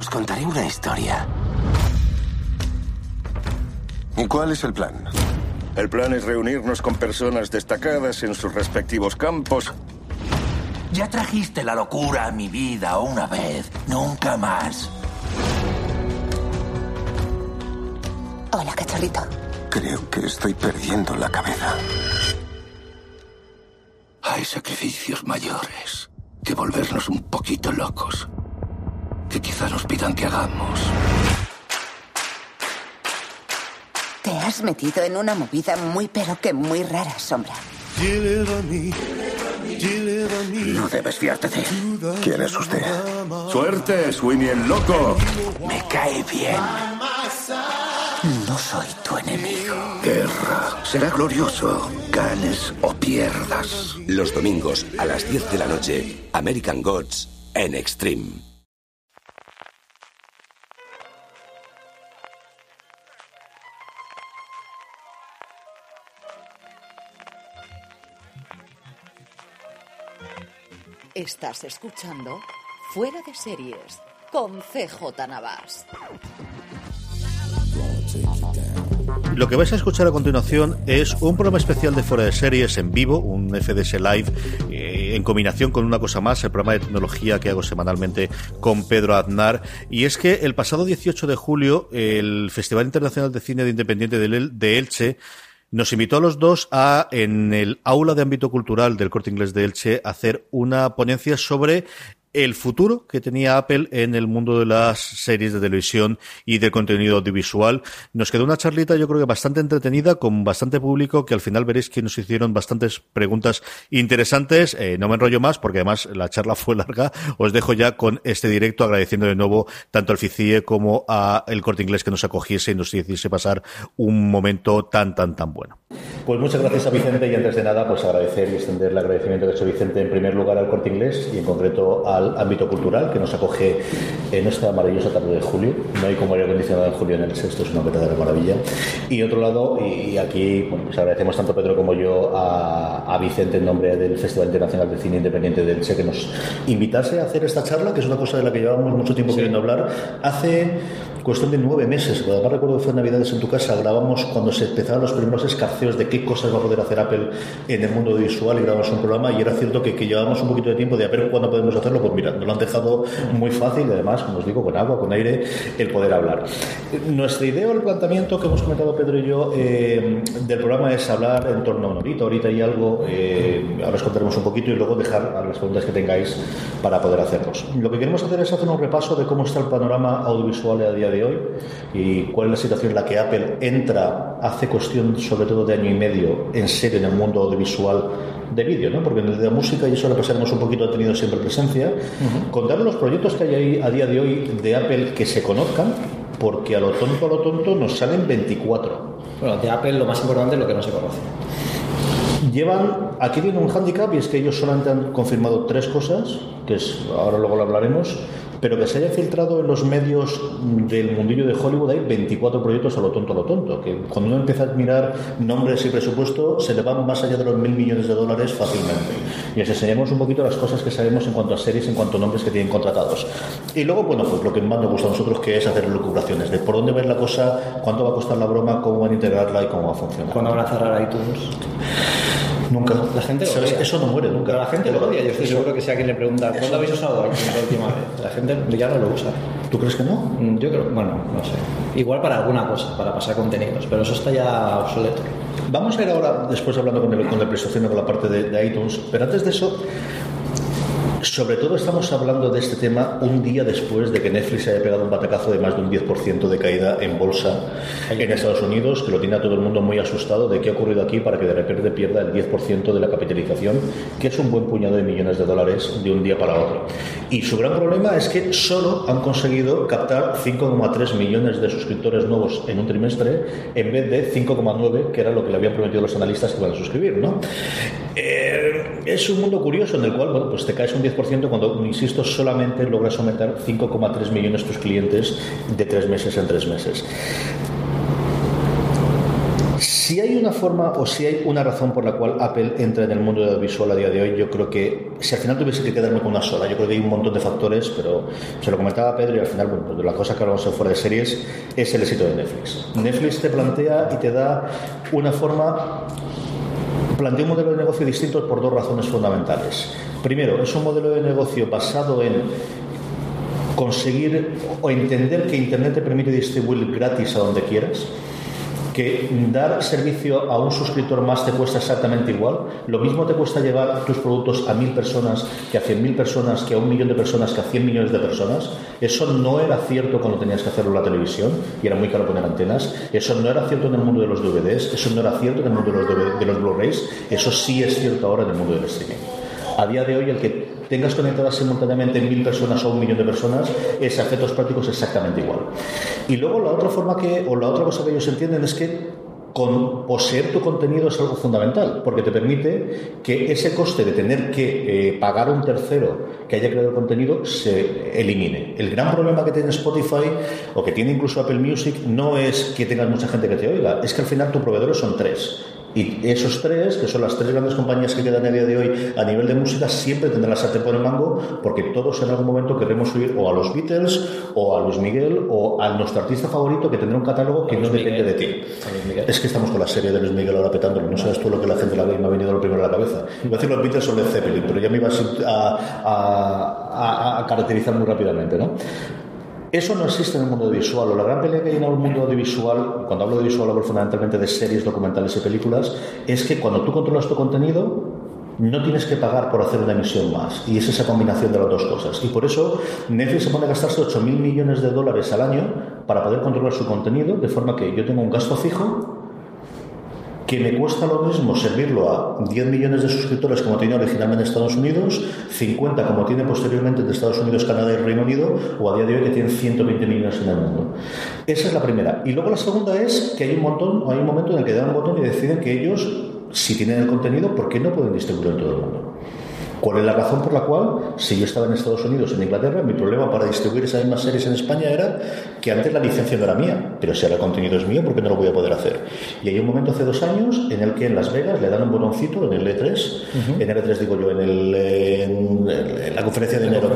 Os contaré una historia. ¿Y cuál es el plan? El plan es reunirnos con personas destacadas en sus respectivos campos. Ya trajiste la locura a mi vida una vez, nunca más. Hola, cachorrito. Creo que estoy perdiendo la cabeza. Hay sacrificios mayores que volvernos un poquito locos. Que quizá nos pidan que hagamos. Te has metido en una movida muy pero que muy rara, Sombra. No debes fiarte de él. ¿Quién es usted? Suerte, Sweeney el loco. Me cae bien. No soy tu enemigo. Guerra. Será glorioso. Ganes o pierdas. Los domingos a las 10 de la noche, American Gods en Extreme. Estás escuchando Fuera de Series con CJ Navas. Lo que vais a escuchar a continuación es un programa especial de Fuera de Series en vivo, un FDS Live, eh, en combinación con una cosa más, el programa de tecnología que hago semanalmente con Pedro Aznar. Y es que el pasado 18 de julio, el Festival Internacional de Cine de Independiente de, El- de Elche nos invitó a los dos a, en el aula de ámbito cultural del Corte Inglés de Elche, a hacer una ponencia sobre el futuro que tenía Apple en el mundo de las series de televisión y del contenido audiovisual. Nos quedó una charlita, yo creo que bastante entretenida, con bastante público, que al final veréis que nos hicieron bastantes preguntas interesantes. Eh, no me enrollo más, porque además la charla fue larga. Os dejo ya con este directo, agradeciendo de nuevo tanto al FICIE como a el Corte Inglés que nos acogiese y nos hiciese pasar un momento tan, tan, tan bueno. Pues muchas gracias a Vicente y antes de nada, pues agradecer y extender el agradecimiento que ha hecho Vicente en primer lugar al Corte Inglés y en concreto al ámbito cultural que nos acoge en esta maravillosa tarde de julio. No hay como aire acondicionado en julio en el sexto, es una verdadera maravilla. Y otro lado, y aquí bueno, pues agradecemos tanto Pedro como yo a, a Vicente en nombre del Festival Internacional de Cine Independiente del Che que nos invitase a hacer esta charla, que es una cosa de la que llevamos mucho tiempo queriendo hablar. Hace cuestión de nueve meses, además recuerdo que fue en Navidades en tu casa, grabamos cuando se empezaron los primeros escarceos de qué cosas va a poder hacer Apple en el mundo audiovisual y grabamos un programa y era cierto que, que llevábamos un poquito de tiempo de a ver cuándo podemos hacerlo, pues mira, nos lo han dejado muy fácil y además, como os digo, con agua, con aire, el poder hablar. Nuestra idea o el planteamiento que hemos comentado Pedro y yo eh, del programa es hablar en torno a una horita, horita y algo, eh, ahora os contaremos un poquito y luego dejar a las preguntas que tengáis para poder hacerlos. Lo que queremos hacer es hacer un repaso de cómo está el panorama audiovisual a día de hoy y cuál es la situación en la que Apple entra, hace cuestión sobre todo de año y medio, en serio en el mundo audiovisual de vídeo, ¿no? porque en el de la música y eso lo pasaremos un poquito, ha tenido siempre presencia. Contar los proyectos que hay ahí a día de hoy de Apple que se conozcan, porque a lo tonto, a lo tonto nos salen 24. Bueno, de Apple lo más importante es lo que no se conoce. Llevan, aquí tienen un hándicap y es que ellos solamente han confirmado tres cosas, que es, ahora luego lo hablaremos, pero que se haya filtrado en los medios del mundillo de Hollywood hay 24 proyectos a lo tonto, a lo tonto, que cuando uno empieza a mirar nombres y presupuesto se le van más allá de los mil millones de dólares fácilmente. Y os enseñamos un poquito las cosas que sabemos en cuanto a series, en cuanto a nombres que tienen contratados. Y luego, bueno, pues lo que más nos gusta a nosotros que es hacer lucubraciones, de por dónde va la cosa, cuánto va a costar la broma, cómo van a integrarla y cómo va a funcionar. ¿Cuándo van a cerrar iTunes? Nunca. La gente ¿Sabes? Eso no muere nunca. Pero la gente lo odia. Yo estoy seguro que si a quien le pregunta, ¿cuándo habéis usado la última vez? La gente ya no lo usa. ¿Tú crees que no? Mm, yo creo, bueno, no sé. Igual para alguna cosa, para pasar contenidos, pero eso está ya obsoleto. Vamos a ir ahora, después hablando con el, con el prestación con la parte de, de iTunes, pero antes de eso, sobre todo estamos hablando de este tema un día después de que Netflix haya pegado un batacazo de más de un 10% de caída en bolsa en Estados Unidos, que lo tiene a todo el mundo muy asustado de qué ha ocurrido aquí para que de repente pierda el 10% de la capitalización, que es un buen puñado de millones de dólares de un día para otro. Y su gran problema es que solo han conseguido captar 5,3 millones de suscriptores nuevos en un trimestre en vez de 5,9, que era lo que le habían prometido los analistas que iban a suscribir. ¿no? Eh, es un mundo curioso en el cual bueno, pues te caes un 10% cuando, insisto, solamente logras aumentar 5,3 millones tus clientes de tres meses en tres meses. Si hay una forma o si hay una razón por la cual Apple entra en el mundo audiovisual a día de hoy, yo creo que si al final tuviese que quedarme con una sola, yo creo que hay un montón de factores, pero se lo comentaba Pedro y al final, bueno, pues la cosa que hablamos en fuera de series es el éxito de Netflix. Netflix te plantea y te da una forma plantea un modelo de negocio distinto por dos razones fundamentales. Primero, es un modelo de negocio basado en conseguir o entender que Internet te permite distribuir gratis a donde quieras que dar servicio a un suscriptor más te cuesta exactamente igual. Lo mismo te cuesta llevar tus productos a mil personas que a cien mil personas, que a un millón de personas, que a cien millones de personas. Eso no era cierto cuando tenías que hacerlo en la televisión y era muy caro poner antenas. Eso no era cierto en el mundo de los DVDs. Eso no era cierto en el mundo de los, Blu-rays. Eso sí es cierto ahora en el mundo del streaming. A día de hoy, el que tengas conectadas simultáneamente mil personas o un millón de personas, es a efectos prácticos exactamente igual. Y luego la otra forma que, o la otra cosa que ellos entienden es que con poseer tu contenido es algo fundamental, porque te permite que ese coste de tener que eh, pagar a un tercero que haya creado el contenido se elimine. El gran problema que tiene Spotify o que tiene incluso Apple Music no es que tengas mucha gente que te oiga, es que al final tus proveedores son tres. Y esos tres, que son las tres grandes compañías que quedan a día de hoy a nivel de música, siempre tendrán la sartén por el mango, porque todos en algún momento queremos oír o a los Beatles, o a Luis Miguel, o a nuestro artista favorito que tendrá un catálogo que no depende de ti. Es que estamos con la serie de Luis Miguel ahora petándolo. No sabes tú lo que la gente la ve y me ha venido lo primero a la cabeza. Iba a decir los Beatles o Led Zeppelin, pero ya me ibas a, a, a caracterizar muy rápidamente, ¿no? Eso no existe en el mundo audiovisual. O la gran pelea que hay en el mundo audiovisual, cuando hablo de audiovisual hablo fundamentalmente de series, documentales y películas, es que cuando tú controlas tu contenido, no tienes que pagar por hacer una emisión más. Y es esa combinación de las dos cosas. Y por eso Netflix se pone a gastarse 8.000 millones de dólares al año para poder controlar su contenido, de forma que yo tengo un gasto fijo que me cuesta lo mismo servirlo a 10 millones de suscriptores como tiene originalmente en Estados Unidos, 50 como tiene posteriormente en Estados Unidos, Canadá y Reino Unido, o a día de hoy que tienen 120 millones en el mundo. Esa es la primera. Y luego la segunda es que hay un montón, hay un momento en el que dan un botón y deciden que ellos, si tienen el contenido, ¿por qué no pueden distribuirlo en todo el mundo? ¿Cuál es la razón por la cual, si yo estaba en Estados Unidos, en Inglaterra, mi problema para distribuir esas mismas series en España era que antes la licencia no era mía, pero si ahora el contenido es mío, ¿por qué no lo voy a poder hacer? Y hay un momento hace dos años en el que en Las Vegas le dan un botoncito en el E3, en el E3 digo yo, en, el, en, la conferencia de enero,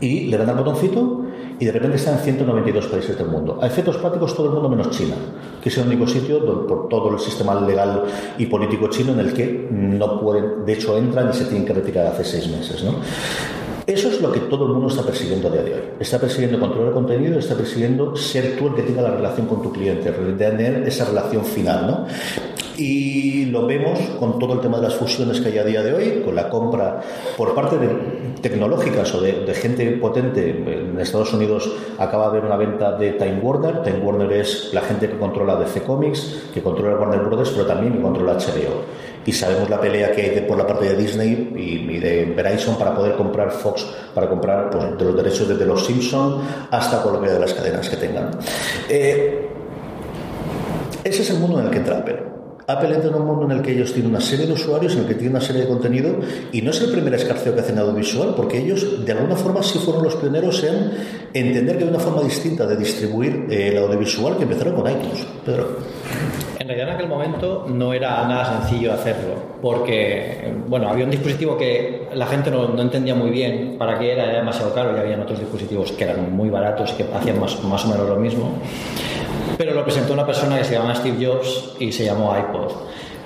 y le dan al botoncito y de repente está en 192 países del mundo. A efectos prácticos todo el mundo menos China, que es el único sitio por todo el sistema legal y político chino en el que no pueden, de hecho entran y se tienen que retirar hace seis meses. ¿no? Eso es lo que todo el mundo está persiguiendo a día de hoy. Está persiguiendo controlar el contenido, está persiguiendo ser tú el que tenga la relación con tu cliente, tener esa relación final. ¿no? Y lo vemos con todo el tema de las fusiones que hay a día de hoy, con la compra por parte de tecnológicas o de, gente potente. En Estados Unidos acaba de haber una venta de Time Warner. Time Warner es la gente que controla DC Comics, que controla Warner Brothers, pero también que controla HBO. Y sabemos la pelea que hay por la parte de Disney y, de Verizon para poder comprar Fox, para comprar pues, de los derechos desde los Simpsons hasta cualquiera de las cadenas que tengan. Eh, ese es el mundo en el que entra Apple. Apple entra en un mundo en el que ellos tienen una serie de usuarios, en el que tienen una serie de contenido, y no es el primer escarceo que hacen audiovisual, porque ellos de alguna forma sí fueron los pioneros en entender que hay una forma distinta de distribuir eh, el audiovisual que empezaron con iTunes. Pedro. En realidad en aquel momento no era nada sencillo hacerlo, porque bueno, había un dispositivo que la gente no, entendía muy bien para qué era, era demasiado caro, y había otros dispositivos que eran muy baratos y que hacían más, más o menos lo mismo pero lo presentó una persona que se llama Steve Jobs y se llamó iPod.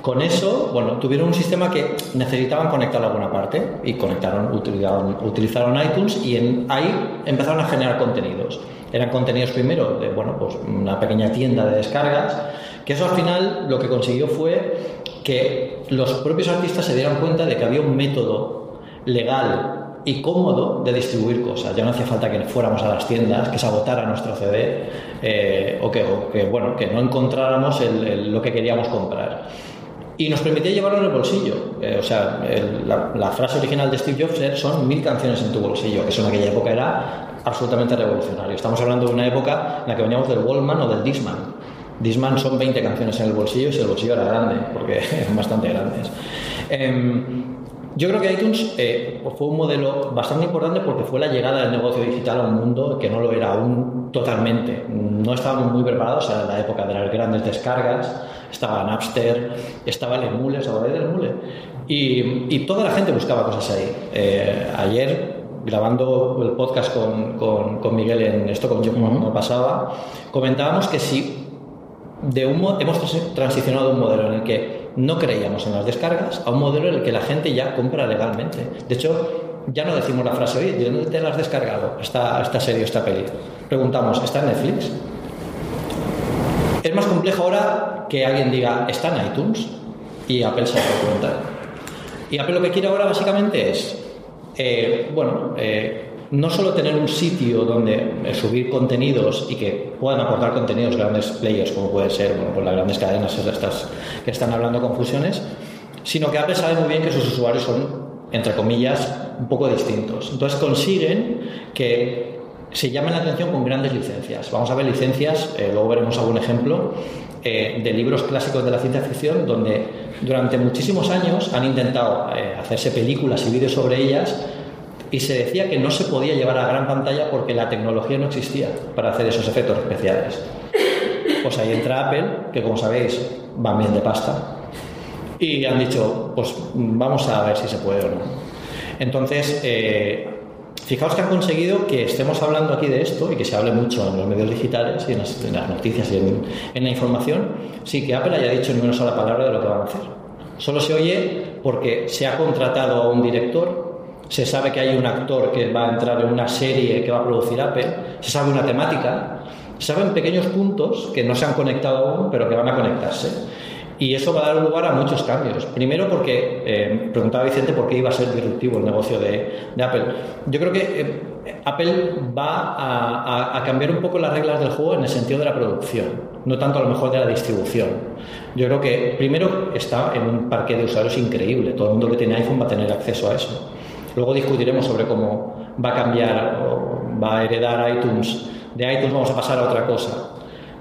Con eso, bueno, tuvieron un sistema que necesitaban conectarlo a alguna parte y conectaron, utilizaron, utilizaron iTunes y en, ahí empezaron a generar contenidos. Eran contenidos primero de, bueno, pues una pequeña tienda de descargas, que eso al final lo que consiguió fue que los propios artistas se dieran cuenta de que había un método legal y cómodo de distribuir cosas. Ya no hacía falta que fuéramos a las tiendas, que se agotara nuestro CD eh, o, que, bueno, que no encontráramos lo que queríamos comprar. Y nos permitía llevarlo en el bolsillo. Eh, o sea, la, frase original de Steve Jobs son mil canciones en tu bolsillo, que eso en aquella época era absolutamente revolucionario. Estamos hablando de una época en la que veníamos del Wallman o del Disman. Disman son 20 canciones en el bolsillo y si el bolsillo era grande, porque eran bastante grandes. Em, yo creo que iTunes eh, fue un modelo bastante importante porque fue la llegada del negocio digital a un mundo que no lo era aún totalmente. No estábamos muy preparados en la época de las grandes descargas, estaba Napster, estaba el Emule, ¿sabéis del Emule? Y, y, toda la gente buscaba cosas ahí. Eh, ayer, grabando el podcast con, con, con, Miguel en esto, con yo como pasaba, comentábamos que si de un, hemos transicionado a un modelo en el que no creíamos en las descargas a un modelo en el que la gente ya compra legalmente. De hecho, ya no decimos la frase, oye, ¿de dónde te la has descargado esta, esta serie, esta peli? Preguntamos, ¿está en Netflix? Es más complejo ahora que alguien diga, ¿está en iTunes? Y Apple se da cuenta. Y Apple lo que quiere ahora básicamente es, eh, bueno, eh, no solo tener un sitio donde eh, subir contenidos y que puedan aportar contenidos grandes players, como puede ser bueno, pues las grandes cadenas estas que están hablando con fusiones, sino que Apple sabe muy bien que sus usuarios son, entre comillas, un poco distintos. Entonces consiguen que se llamen la atención con grandes licencias. Vamos a ver licencias, eh, luego veremos algún ejemplo, eh, de libros clásicos de la ciencia ficción, donde durante muchísimos años han intentado hacerse películas y vídeos sobre ellas y se decía que no se podía llevar a gran pantalla porque la tecnología no existía para hacer esos efectos especiales. Pues ahí entra Apple, que como sabéis va bien de pasta, y han dicho, pues vamos a ver si se puede o no. Entonces, eh, fijaos que han conseguido que estemos hablando aquí de esto y que se hable mucho en los medios digitales y en las, noticias y en, en, la información, sin que Apple haya dicho ni una sola palabra de lo que van a hacer. Solo se oye porque se ha contratado a un director se sabe que hay un actor que va a entrar en una serie que va a producir Apple, se sabe una temática, se saben pequeños puntos que no se han conectado aún, pero que van a conectarse. Y eso va a dar lugar a muchos cambios. Primero porque, eh, preguntaba Vicente por qué iba a ser disruptivo el negocio de, Apple. Yo creo que eh, Apple va a, a, cambiar un poco las reglas del juego en el sentido de la producción, no tanto a lo mejor de la distribución. Yo creo que primero está en un parque de usuarios increíble. Todo el mundo que tiene iPhone va a tener acceso a eso. Luego discutiremos sobre cómo va a cambiar o va a heredar iTunes. De iTunes vamos a pasar a otra cosa.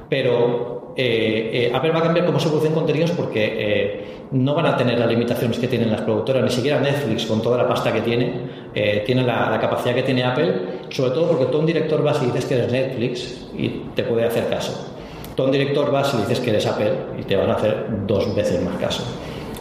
Pero eh, eh, Apple va a cambiar cómo se producen contenidos porque eh, no van a tener las limitaciones que tienen las productoras, ni siquiera Netflix con toda la pasta que tiene, tiene la, capacidad que tiene Apple, sobre todo porque tú un director vas y dices que eres Netflix y te puede hacer caso. Tú un director vas y dices que eres Apple y te van a hacer dos veces más caso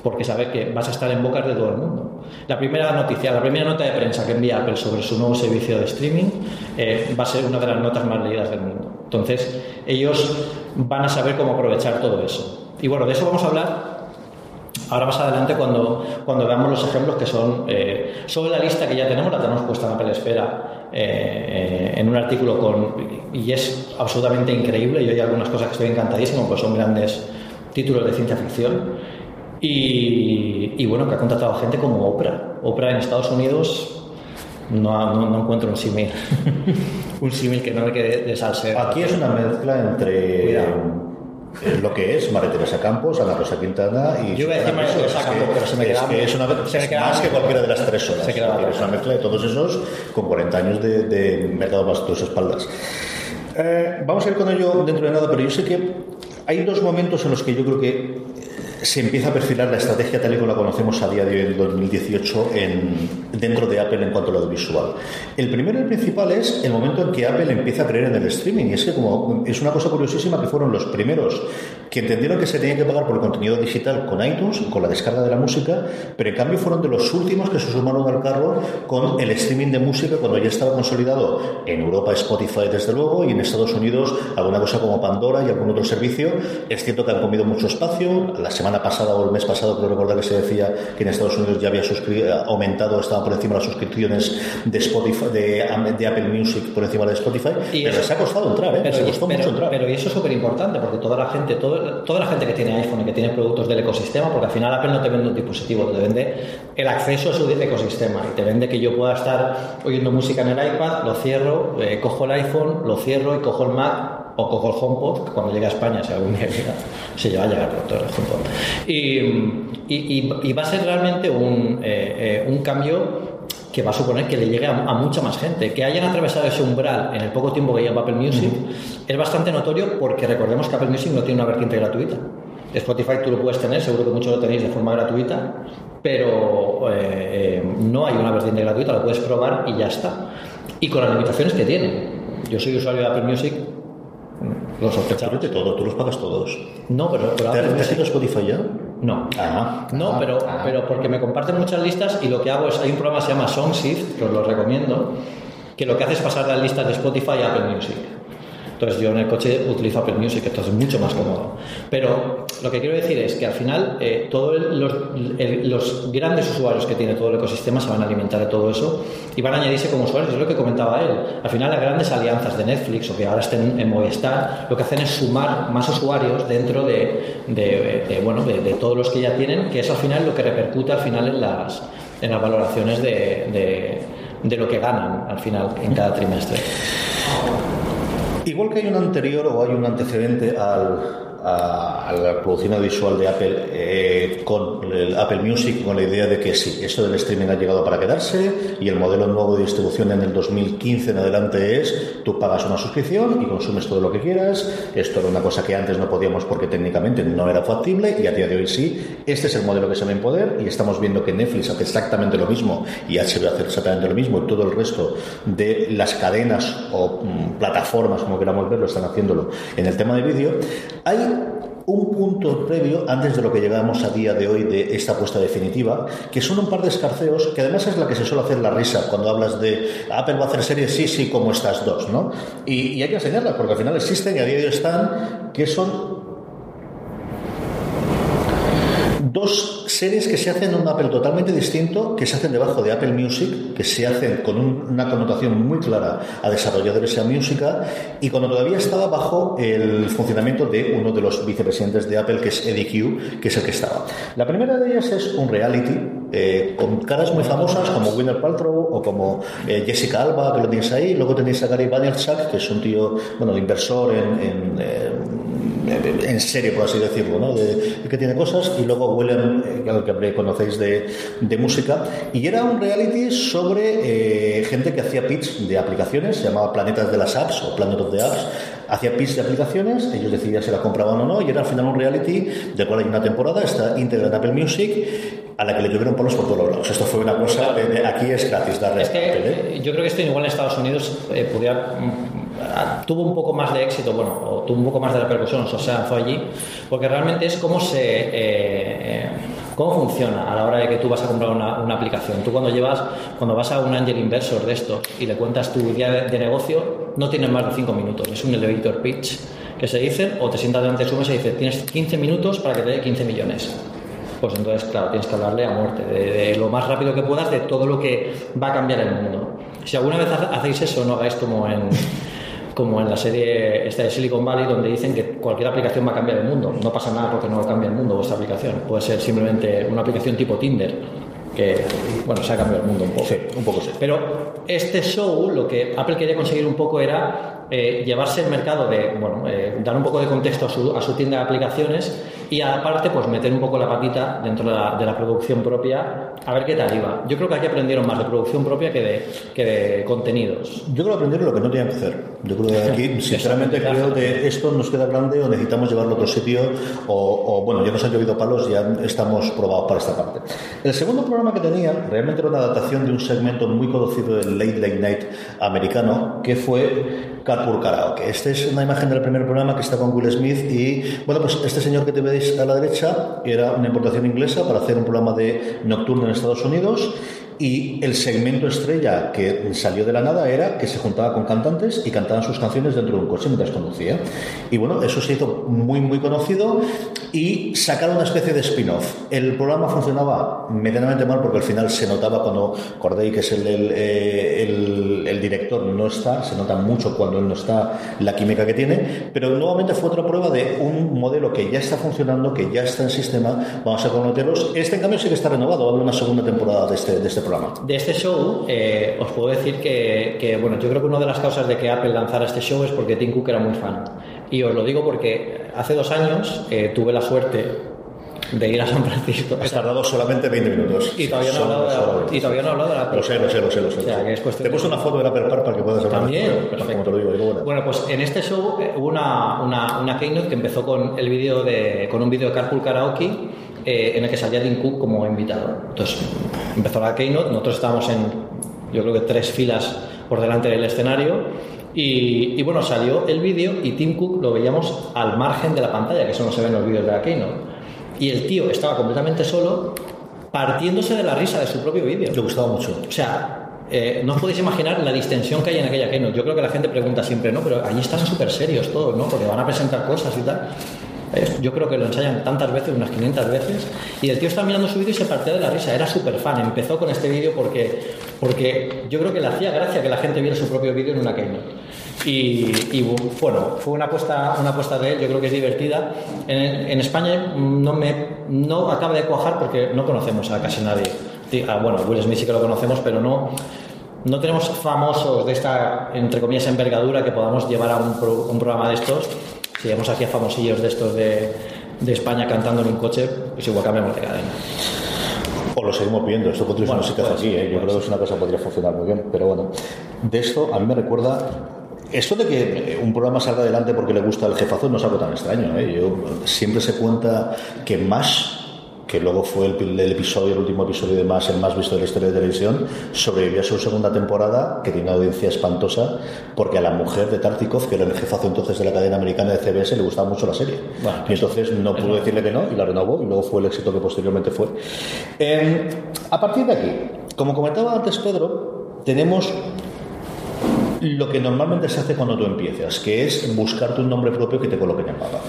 porque sabe que vas a estar en bocas de todo el mundo. La primera noticia, la primera nota de prensa que envía Apple sobre su nuevo servicio de streaming eh, va a ser una de las notas más leídas del mundo. Entonces, ellos van a saber cómo aprovechar todo eso. Y bueno, de eso vamos a hablar ahora más adelante cuando, cuando veamos los ejemplos que son eh, sobre la lista que ya tenemos, la tenemos puesta en Apple Esfera eh, en un artículo con, y es absolutamente increíble. Yo hay algunas cosas que estoy encantadísimo, pues son grandes títulos de ciencia ficción. Y, bueno, que ha contratado gente como Oprah. Oprah en Estados Unidos no, no, encuentro un símil. un símil que no me quede de salseo. Aquí es una mezcla entre eh, lo que es María Teresa Campos, Ana Rosa Quintana y. Yo iba a decir María Teresa Campos, pero se me. Es, que es, una, más que cualquiera de las tres horas. Se es una mezcla de todos esos con 40 años de, de mercado a tus espaldas. Eh, vamos a ir con ello dentro de nada, pero yo sé que hay dos momentos en los que yo creo que se empieza a perfilar la estrategia tal y como la conocemos a día de hoy, en 2018, en, dentro de Apple en cuanto a lo audiovisual. El primero y el principal es el momento en que Apple empieza a creer en el streaming. Y es que como es una cosa curiosísima que fueron los primeros que entendieron que se tenía que pagar por el contenido digital con iTunes, con la descarga de la música, pero en cambio fueron de los últimos que se sumaron al carro con el streaming de música cuando ya estaba consolidado en Europa Spotify desde luego y en Estados Unidos alguna cosa como Pandora y algún otro servicio. Es cierto que han comido mucho espacio. La semana semana pasada o el mes pasado, creo recordar que se decía que en Estados Unidos ya había aumentado, estaba por encima de las suscripciones de Spotify, de, Apple Music por encima de Spotify, y pero les ha costado entrar, ¿eh? Pero, costó mucho entrar. Pero y eso es súper importante, porque toda la gente, toda la gente que tiene iPhone y que tiene productos del ecosistema, porque al final Apple no te vende un dispositivo, te vende el acceso a su ecosistema y te vende que yo pueda estar oyendo música en el iPad, lo cierro, eh, cojo el iPhone, lo cierro y cojo el Mac o cojo el HomePod, que cuando llegue a España, si algún día llega, se lleva a llegar pronto el HomePod. Y, y, va a ser realmente un, eh, eh, un cambio que va a suponer que le llegue a, mucha más gente. Que hayan atravesado ese umbral en el poco tiempo que lleva Apple Music es bastante notorio porque recordemos que Apple Music no tiene una vertiente gratuita. Spotify tú lo puedes tener, seguro que muchos lo tenéis de forma gratuita, pero eh, no hay una vertiente gratuita, lo puedes probar y ya está. Y con las limitaciones que tiene. Yo soy usuario de Apple Music los de todo, tú los pagas todos. No, pero. pero ¿Te has Spotify ya? No. Ah, no, ah, pero, ah. pero porque me comparten muchas listas y lo que hago es. Hay un programa que se llama Songshift, que os lo recomiendo, que lo que hace es pasar las listas de Spotify a Apple Music. Entonces yo en el coche utilizo Apple Music, esto es mucho más cómodo. Pero lo que quiero decir es que al final eh, todos los, grandes usuarios que tiene todo el ecosistema se van a alimentar de todo eso y van a añadirse como usuarios. Es lo que comentaba él. Al final las grandes alianzas de Netflix o que ahora estén en Movistar lo que hacen es sumar más usuarios dentro de, bueno, de, todos los que ya tienen, que es al final lo que repercute al final en las, valoraciones de lo que ganan al final en cada trimestre. Igual que hay un anterior o hay un antecedente al, a, la producción audiovisual de Apple eh, con el Apple Music, con la idea de que sí, esto del streaming ha llegado para quedarse y el modelo nuevo de distribución en el 2015 en adelante es tú pagas una suscripción y consumes todo lo que quieras. Esto era una cosa que antes no podíamos porque técnicamente no era factible y a día de hoy sí. Este es el modelo que se va a imponer y estamos viendo que Netflix hace exactamente lo mismo y HBO hace exactamente lo mismo y todo el resto de las cadenas o mm, plataformas, como queramos verlo, están haciéndolo en el tema de vídeo. Hay un punto previo antes de lo que llegamos a día de hoy de esta apuesta definitiva, que son un par de escarceos, que además es la que se suele hacer la risa cuando hablas de Apple va a hacer series, sí, sí, como estas dos, ¿no? Y, y hay que enseñarlas, porque al final existen y a día de hoy están, que son dos series que se hacen en un Apple totalmente distinto, que se hacen debajo de Apple Music, que se hacen con una connotación muy clara a desarrolladores de música, y cuando todavía estaba bajo el funcionamiento de uno de los vicepresidentes de Apple, que es Eddie Q, que es el que estaba. La primera de ellas es un reality, eh, con caras muy famosas como Winner Paltrow o como eh, Jessica Alba, que lo tenéis ahí. Luego tenéis a Gary Vaynerchuk, que es un tío, bueno, inversor en, eh, en serio, por así decirlo, ¿no? De, que tiene cosas, y luego William, eh, que conocéis de, de, música, y era un reality sobre eh, gente que hacía pitch de aplicaciones, se llamaba Planetas de las Apps o Planet of the Apps, hacía pitch de aplicaciones, ellos decidían si la compraban o no, y era al final un reality del cual hay una temporada, está íntegra en Apple Music, a la que le tuvieron polos por todos lados. Esto fue una cosa, de, aquí es gratis darle. Es que, ¿eh? Yo creo que esto igual en Estados Unidos podría Ah, tuvo un poco más de éxito, bueno, o tuvo un poco más de repercusión, o sea, fue allí, porque realmente es cómo se... Eh, eh, ¿Cómo funciona a la hora de que tú vas a comprar una, aplicación? Tú cuando llevas, cuando vas a un angel inversor de esto y le cuentas tu idea de, negocio, no tienes más de 5 minutos. Es un elevator pitch que se dice, o te sientas delante de su mesa y dice, tienes 15 minutos para que te dé 15 millones. Pues entonces, claro, tienes que hablarle a muerte, de, lo más rápido que puedas, de todo lo que va a cambiar el mundo. Si alguna vez hacéis eso, no hagáis como en como en la serie esta de Silicon Valley, donde dicen que cualquier aplicación va a cambiar el mundo. No pasa nada porque no cambia el mundo vuestra aplicación. Puede ser simplemente una aplicación tipo Tinder, que, bueno, se ha cambiado el mundo un poco. Sí, un poco sí. Pero este show, lo que Apple quería conseguir un poco era eh, llevarse el mercado de, bueno, eh, dar un poco de contexto a su, a su tienda de aplicaciones y aparte pues meter un poco la patita dentro de la, de la, producción propia a ver qué tal iba. Yo creo que aquí aprendieron más de producción propia que de, que de contenidos. Yo creo que aprendieron lo que no tenían que hacer. Yo creo que aquí, sinceramente, creo que esto nos queda grande o necesitamos llevarlo a otro sitio o, bueno, ya nos han llovido palos, ya estamos probados para esta parte. El segundo programa que tenía realmente era una adaptación de un segmento muy conocido del Late Late Night americano que fue Carpool Karaoke. Esta es una imagen del primer programa que está con Will Smith y bueno, pues este señor que te veis a la derecha era una importación inglesa para hacer un programa de nocturno en Estados Unidos y el segmento estrella que salió de la nada era que se juntaba con cantantes y cantaban sus canciones dentro de un coche mientras conducía. Y bueno, eso se hizo muy, muy conocido y sacaron una especie de spin-off. El programa funcionaba medianamente mal porque al final se notaba cuando Corday, que es el, eh, el, el, director, no está, se nota mucho cuando él no está la química que tiene, pero nuevamente fue otra prueba de un modelo que ya está funcionando, que ya está en sistema, vamos a conocerlos. Este en cambio sí que está renovado, va a haber una segunda temporada de este, de este programa. De este show, eh, os puedo decir que, que, bueno, yo creo que una de las causas de que Apple lanzara este show es porque Tim Cook era muy fan. Y os lo digo porque hace dos años eh, tuve la suerte de ir a San Francisco. Has tardado solamente 20 minutos. Y todavía no he hablado de la, y todavía no he hablado de la Lo sé, lo sé, lo sé. Lo sé. O sea, que es Te he puesto una foto de la Perpar para que puedas hablar. También, perfecto. Como te lo digo, digo bueno. bueno, pues en este show eh, hubo una, una, una keynote que empezó con el vídeo de con un vídeo de Carpool Karaoke eh, en el que salía Tim Cook como invitado. Entonces empezó la keynote, nosotros estábamos en, yo creo que tres filas por delante del escenario y, y, bueno, salió el vídeo y Tim Cook lo veíamos al margen de la pantalla, que eso no se ve en los vídeos de la Keynote. Y el tío estaba completamente solo, partiéndose de la risa de su propio vídeo. Le gustaba mucho. O sea, eh, no os podéis imaginar la distensión que hay en aquella Keynote. Yo creo que la gente pregunta siempre, no, pero allí están súper serios todos, ¿no? Porque van a presentar cosas y tal. Yo creo que lo ensayan tantas veces, unas 500 veces, y el tío estaba mirando su vídeo y se partía de la risa. Era súper fan. Empezó con este vídeo porque, porque yo creo que le hacía gracia que la gente viera su propio vídeo en una keynote. Y, bueno, fue una apuesta, una apuesta de él, yo creo que es divertida. En, España no, me, no acaba de cuajar porque no conocemos a casi nadie. Ah, bueno, Will Smith sí que lo conocemos, pero no, no tenemos famosos de esta, entre comillas, envergadura que podamos llevar a un programa de estos. Si llevamos aquí a famosillos de estos de, de España cantando en un coche, pues igual cambiamos de cadena. O lo seguimos viendo, esto podría ser bueno, una pues, así, ¿eh? yo pues, creo que es una cosa que podría funcionar muy bien, pero bueno, de esto a mí me recuerda esto de que un programa salga adelante porque le gusta el jefazo no es algo tan extraño. ¿eh? Yo, siempre se cuenta que más que luego fue el, el, episodio, el último episodio de más, el más visto de la historia de televisión, sobrevivió a su segunda temporada, que tiene una audiencia espantosa, porque a la mujer de Tartikov, que era el jefazo entonces de la cadena americana de CBS, le gustaba mucho la serie. Bueno, y entonces no pudo decirle que no, y la renovó, y luego fue el éxito que posteriormente fue. Eh, a partir de aquí, como comentaba antes Pedro, tenemos lo que normalmente se hace cuando tú empiezas, que es buscarte un nombre propio que te coloque en el mapa.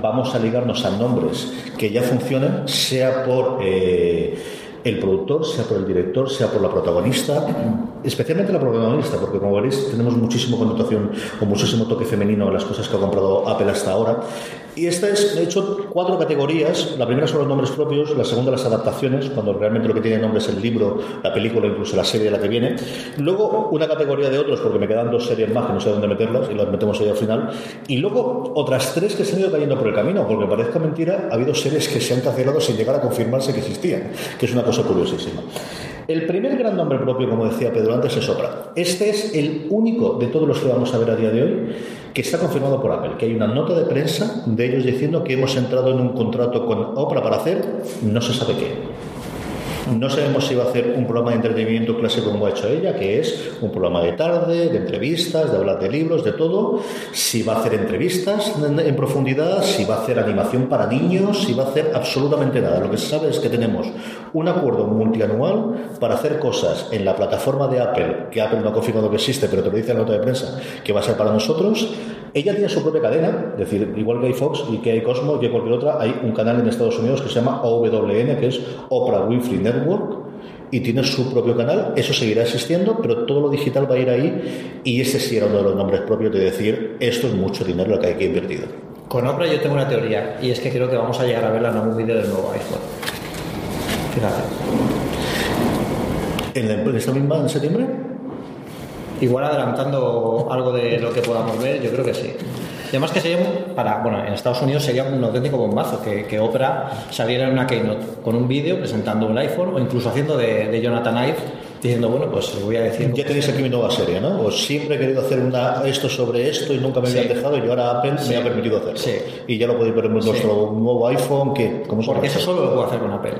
Vamos a ligarnos a nombres que ya funcionen, sea por eh, el productor, sea por el director, sea por la protagonista, especialmente la protagonista, porque como veréis tenemos muchísima connotación o muchísimo toque femenino en las cosas que ha comprado Apple hasta ahora. Y esta es, he hecho cuatro categorías. La primera son los nombres propios, la segunda las adaptaciones, cuando realmente lo que tiene nombre es el libro, la película, incluso la serie de la que viene. Luego una categoría de otros, porque me quedan dos series más que no sé dónde meterlas y las metemos ahí al final. Y luego otras tres que se han ido cayendo por el camino, porque parezca mentira, ha habido series que se han cancelado sin llegar a confirmarse que existían, que es una cosa curiosísima. El primer gran nombre propio, como decía Pedro antes, es Oprah. Este es el único de todos los que vamos a ver a día de hoy que está confirmado por Apple, que hay una nota de prensa de ellos diciendo que hemos entrado en un contrato con Oprah para hacer no se sabe qué. No sabemos si va a hacer un programa de entretenimiento clásico como ha hecho ella, que es un programa de tarde, de entrevistas, de hablar de libros, de todo. Si va a hacer entrevistas en profundidad, si va a hacer animación para niños, si va a hacer absolutamente nada. Lo que se sabe es que tenemos un acuerdo multianual para hacer cosas en la plataforma de Apple, que Apple no ha confirmado que existe, pero te lo dice en la nota de prensa, que va a ser para nosotros. Ella tiene su propia cadena, es decir, igual que hay Fox y que hay Cosmo y que cualquier otra, hay un canal en Estados Unidos que se llama OWN, que es Oprah Winfrey Network, y tiene su propio canal, eso seguirá existiendo, pero todo lo digital va a ir ahí y ese sí era uno de los nombres propios de decir, esto es mucho dinero lo que hay que invertir. Con Oprah yo tengo una teoría y es que creo que vamos a llegar a verla en algún vídeo del nuevo iPhone. Fíjate. ¿En esta misma en septiembre? Igual adelantando algo de lo que podamos ver, yo creo que sí. Y además que sería, para, bueno, en Estados Unidos sería un auténtico bombazo que, que Oprah saliera en una keynote con un vídeo presentando un iPhone o incluso haciendo de, de Jonathan Ive diciendo, bueno, pues voy a decir... Ya tenéis aquí mi nueva serie, ¿no? Os siempre he querido hacer una, esto sobre esto y nunca me sí. habían dejado y ahora Apple sí. me ha permitido hacerlo. Sí. Y ya lo podéis ver en nuestro nuevo iPhone, que ¿cómo Porque eso solo lo puedo hacer con Apple.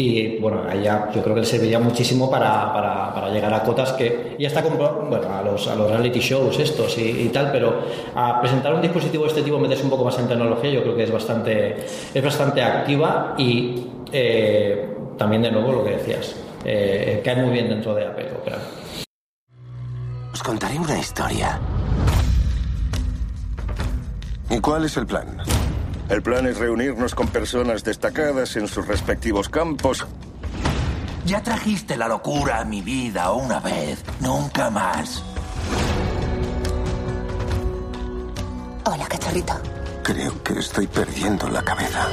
Y bueno, allá yo creo que le serviría muchísimo para, para, para, llegar a cotas que ya está con, bueno, a los, a los reality shows estos y, y, tal, pero a presentar un dispositivo de este tipo, meterse un poco más en tecnología, yo creo que es bastante, es bastante activa y eh, también de nuevo lo que decías, eh, caen muy bien dentro de Apple Opera. Os contaré una historia. ¿Y cuál es el plan? El plan es reunirnos con personas destacadas en sus respectivos campos. Ya trajiste la locura a mi vida una vez, nunca más. Hola, cachorrito. Creo que estoy perdiendo la cabeza.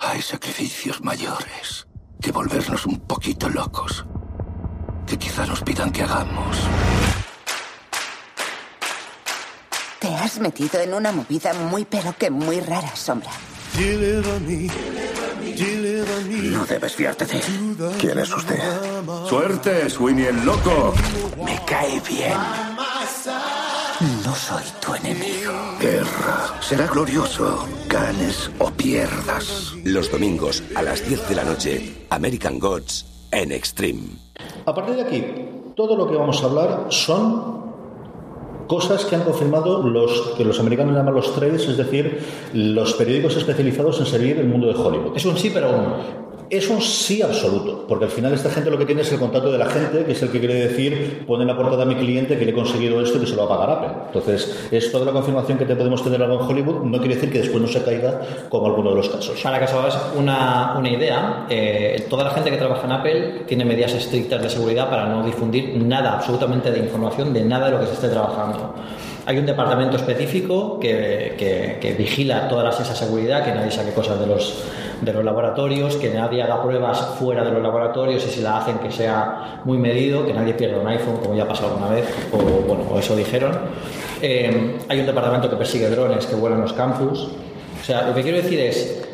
Hay sacrificios mayores que volvernos un poquito locos. Que quizá nos pidan que hagamos. Te has metido en una movida muy pero que muy rara, Sombra. No debes fiarte de él. ¿Quién es usted? Suerte, Sweeney el loco. Me cae bien. No soy tu enemigo. Guerra. Será glorioso. Ganes o pierdas. Los domingos a las 10 de la noche, American Gods en Extreme. A partir de aquí, todo lo que vamos a hablar son cosas que han confirmado los que los americanos llaman los trades, es decir, los periódicos especializados en seguir el mundo de Hollywood. Es un sí, pero un. Es un sí absoluto, porque al final esta gente lo que tiene es el contacto de la gente, que es el que quiere decir, pone la portada a mi cliente que le he conseguido esto y que se lo va a pagar Apple. Entonces, es toda la confirmación que te podemos tener ahora en Hollywood, no quiere decir que después no se caiga como alguno de los casos. Para que os hagáis una, una idea, eh, toda la gente que trabaja en Apple tiene medidas estrictas de seguridad para no difundir nada, absolutamente de información de nada de lo que se esté trabajando. Hay un departamento específico que, que- que vigila toda esa seguridad, que nadie saque cosas de los, de los laboratorios, que nadie haga pruebas fuera de los laboratorios y si la hacen que sea muy medido, que nadie pierda un iPhone, como ya ha pasado alguna vez, o bueno, o eso dijeron. Eh, hay un departamento que persigue drones que vuelan los campus. O sea, lo que quiero decir es,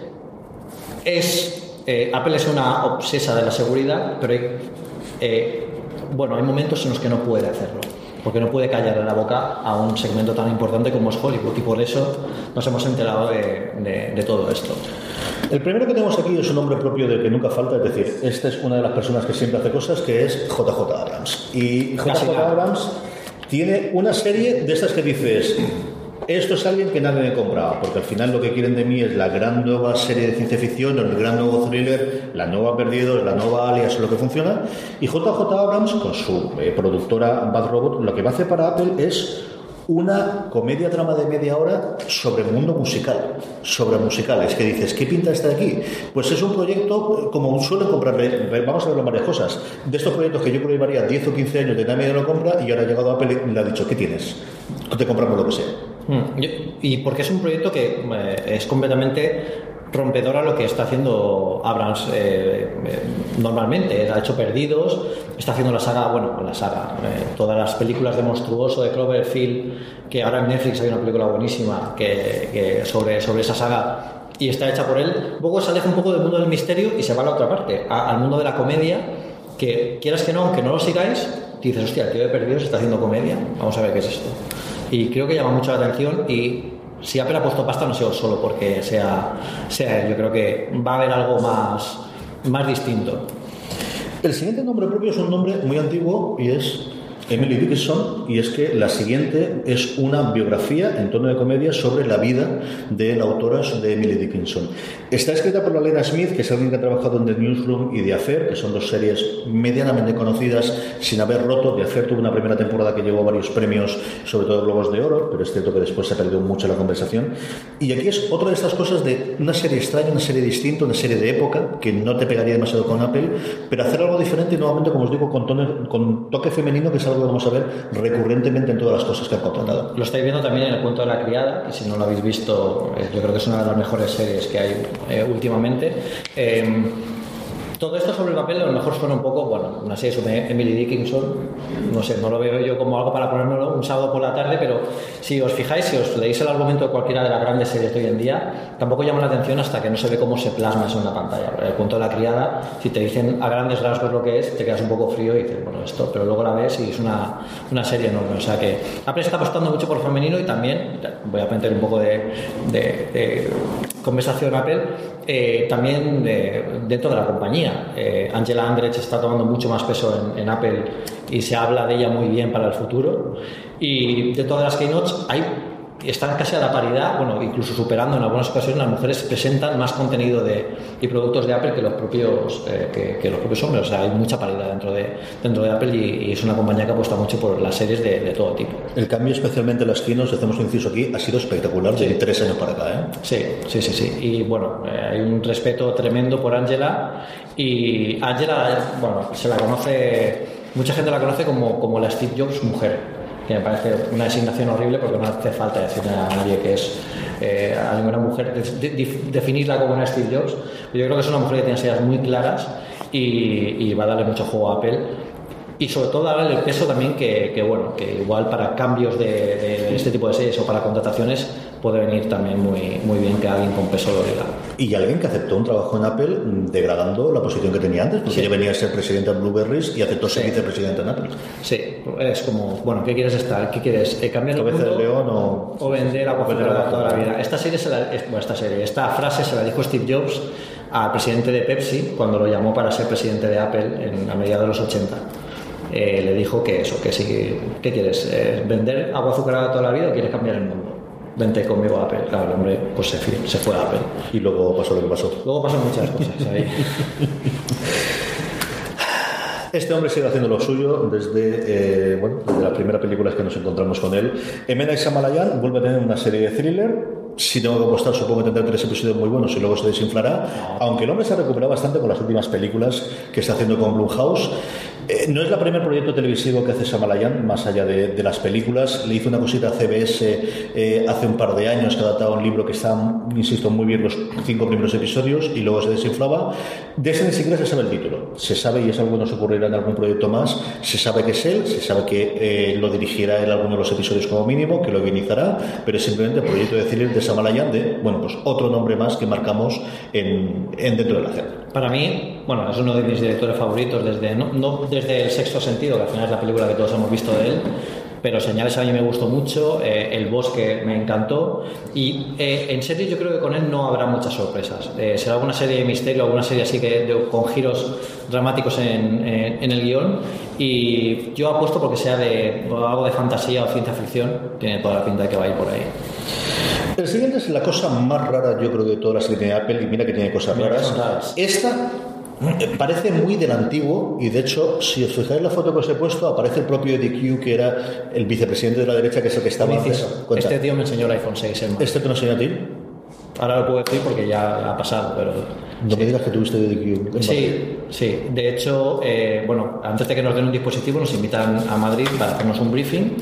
es eh, Apple es una obsesa de la seguridad, pero eh, bueno, hay momentos en los que no puede hacerlo, porque no puede callar la boca a un segmento tan importante como es Hollywood, y por eso nos hemos enterado de, de- de todo esto. El primero que tenemos aquí es un nombre propio de que nunca falta, es decir, esta es una de las personas que siempre hace cosas, que es JJ Abrams. Y JJ. Abrams tiene una serie de estas que dices, esto es alguien que nadie me compraba, porque al final lo que quieren de mí es la gran nueva serie de ciencia ficción, el gran nuevo thriller, la nueva Perdidos, la nueva Alias, lo que funciona. Y JJ Abrams, con su eh, productora Bad Robot, lo que va a hacer para Apple es una comedia drama de media hora sobre el mundo musical, sobre musicales, que dices, ¿qué pinta está aquí? Pues es un proyecto, eh, como suelen comprarle, vamos a ver varias cosas, de estos proyectos que yo creo que llevaría 10 o 15 años de nadie lo compra y ahora ha llegado Apple y le ha dicho, ¿qué tienes? Te compramos lo que sea. Mm, Y porque es un proyecto que eh, es completamente rompedor a lo que está haciendo Abrams eh, eh, normalmente. Ha hecho Perdidos, está haciendo la saga, bueno, la saga, eh, todas las películas de Monstruoso, de Cloverfield, que ahora en Netflix hay una película buenísima que, que sobre, sobre esa saga y está hecha por él. Luego se un poco del mundo del misterio y se va a la otra parte, al mundo de la comedia, que quieras que no, aunque no lo sigáis, dices, hostia, el tío de Perdidos está haciendo comedia, vamos a ver qué es esto. Y creo que llama mucho la atención y si Apple ha puesto pasta no sido solo porque sea, sea él, yo creo que va a haber algo más, más distinto. El siguiente nombre propio es un nombre muy antiguo y es Emily Dickinson y es que la siguiente es una biografía en tono de comedia sobre la vida de la autora de Emily Dickinson. Está escrita por la Lena Smith, que es alguien que ha trabajado en The Newsroom y The Affair, que son dos series medianamente conocidas sin haber roto. The Affair tuvo una primera temporada que llevó varios premios, sobre todo Globos de Oro, pero es cierto que después se ha perdido mucho la conversación. Y aquí es otra de estas cosas de una serie extraña, una serie distinta, una serie de época, que no te pegaría demasiado con Apple, pero hacer algo diferente y nuevamente, como os digo, con, tono- con toque femenino, que es algo vamos a ver recurrentemente en todas las cosas que han contratado. Lo estáis viendo también en el cuento de la criada, que si no lo habéis visto, eh, yo creo que es una de las mejores series que hay eh, últimamente. Eh, todo esto sobre el papel a lo mejor suena un poco, bueno, una serie sobre Emily Dickinson, no sé, no lo veo yo como algo para ponérmelo un sábado por la tarde, pero si os fijáis, si os leéis el argumento de cualquiera de las grandes series de hoy en día, tampoco llama la atención hasta que no se ve cómo se plasma eso en la pantalla. El cuento de la criada, si te dicen a grandes rasgos lo que es, te quedas un poco frío y dices, bueno, esto, pero luego la ves y es una, una serie enorme. O sea que Apple está apostando mucho por femenino y también, voy a meter un poco de, de- de conversación Apple, eh, también de- dentro de la compañía. Eh, Angela Andrech está tomando mucho más peso en, Apple y se habla de ella muy bien para el futuro. Y de todas las keynotes hay están casi a la paridad, bueno, incluso superando en algunas ocasiones, las mujeres presentan más contenido de, y productos de Apple que los propios eh, que, los propios hombres. O sea, hay mucha paridad dentro de, dentro de Apple y, es una compañía que apuesta mucho por las series de, todo tipo. El cambio, especialmente en las kinos, hacemos un inciso aquí, ha sido espectacular de tres años para acá. ¿eh? Sí, sí, sí, sí. Y bueno, eh, hay un respeto tremendo por Angela y Angela, bueno, se la conoce, mucha gente la conoce como, como la Steve Jobs mujer me parece una designación horrible porque no hace falta decirle a nadie que es eh, a ninguna mujer definirla como una Steve Jobs. Yo creo que es una mujer que tiene ideas muy claras y, va a darle mucho juego a Apple y sobre todo darle el peso también que, bueno que igual para cambios de, este tipo de series o para contrataciones puede venir también muy, muy bien que alguien con peso lo diga. Y alguien que aceptó un trabajo en Apple degradando la posición que tenía antes, porque ya venía a ser presidente de Blueberries y aceptó ser vicepresidente en Apple. Sí, es como, bueno, ¿qué quieres estar? ¿Qué quieres? Eh, ¿Cambiar el mundo? de león o, o vender agua toda la vida? Esta serie, se la, bueno, esta serie, esta frase se la dijo Steve Jobs al presidente de Pepsi cuando lo llamó para ser presidente de Apple en, a mediados de los 80. Eh, le dijo que eso, que si, ¿qué quieres? Eh, ¿Vender agua azucarada toda la vida o quieres cambiar el mundo? Vente conmigo a Apple. Claro, el hombre pues se, se fue a Apple. Y luego pasó lo que pasó. Luego pasan muchas cosas ahí. Este hombre sigue haciendo lo suyo desde, eh, bueno, desde las primeras películas que nos encontramos con él. Emena Samalayan vuelve a tener una serie de thriller. Si tengo que apostar, supongo que tendrá tres episodios muy buenos y luego se desinflará. Aunque el hombre se ha recuperado bastante con las últimas películas que está haciendo con Blumhouse. Eh, no es el primer proyecto televisivo que hace Samalayan, más allá de, las películas. Le hizo una cosita a CBS eh, hace un par de años que adaptaba un libro que está, insisto, muy bien los cinco primeros episodios y luego se desinflaba. De ese ni siquiera se sabe el título. Se sabe, y es algo que nos ocurrirá en algún proyecto más, se sabe que es él, se sabe que eh, lo dirigirá en alguno de los episodios como mínimo, que lo guionizará, pero es simplemente el proyecto de cine de Samalayan de, bueno, pues otro nombre más que marcamos en, dentro de la agenda. Para mí, bueno, es uno de mis directores favoritos desde, no, no desde el sexto sentido, que al final es la película que todos hemos visto de él, pero Señales a mí me gustó mucho, eh, El Bosque me encantó y eh, en serio yo creo que con él no habrá muchas sorpresas. Eh, será alguna serie de misterio, alguna serie así que con giros dramáticos en, en, el guion y yo apuesto porque sea de algo de fantasía o ciencia ficción, tiene toda la pinta de que va a ir por ahí. El siguiente es la cosa más rara, yo creo, de toda la serie de Apple, y mira que tiene cosas raras. Esta parece muy del antiguo, y de hecho, si os fijáis la foto que os he puesto, aparece el propio Eddie Q, que era el vicepresidente de la derecha, que es el que estaba antes. Este tío me enseñó el iPhone 6. ¿Este te lo enseñó a ti? Ahora lo puedo decir porque ya ha pasado, pero... No me digas que tuviste Eddie Q. Sí, sí. De hecho, eh, bueno, antes de que nos den un dispositivo, nos invitan a Madrid para hacernos un briefing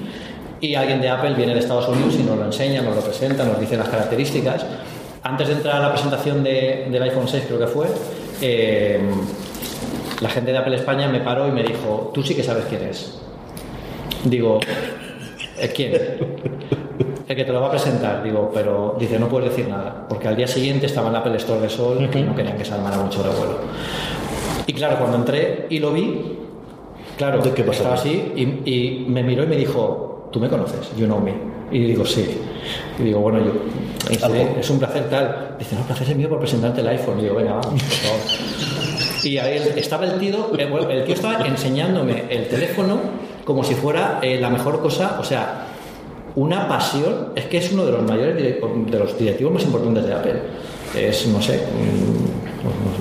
y alguien de Apple viene de Estados Unidos y nos lo enseña, nos lo presenta, nos dice las características. Antes de entrar a la presentación del iPhone 6, creo que fue, eh, la gente de Apple España me paró y me dijo, tú sí que sabes quién es. Digo, ¿Eh, ¿quién? El que te lo va a presentar, digo, pero dice, no puedes decir nada, porque al día siguiente estaba en la Apple Store de Sol y no querían que se armara mucho revuelo. Y claro, cuando entré y lo vi, claro, ¿Qué estaba así y, y me miró y me dijo, ¿tú me conoces? You know me. Y digo, sí. Y digo, bueno, yo, es un placer tal. Dice, no, placer es mío por presentarte el iPhone. Y digo, venga, vamos, por favor. Y ahí estaba el tío, el, tío estaba enseñándome el teléfono como si fuera eh, la mejor cosa, o sea, una pasión. Es que es uno de los mayores, de los directivos más importantes de Apple. Es, no sé,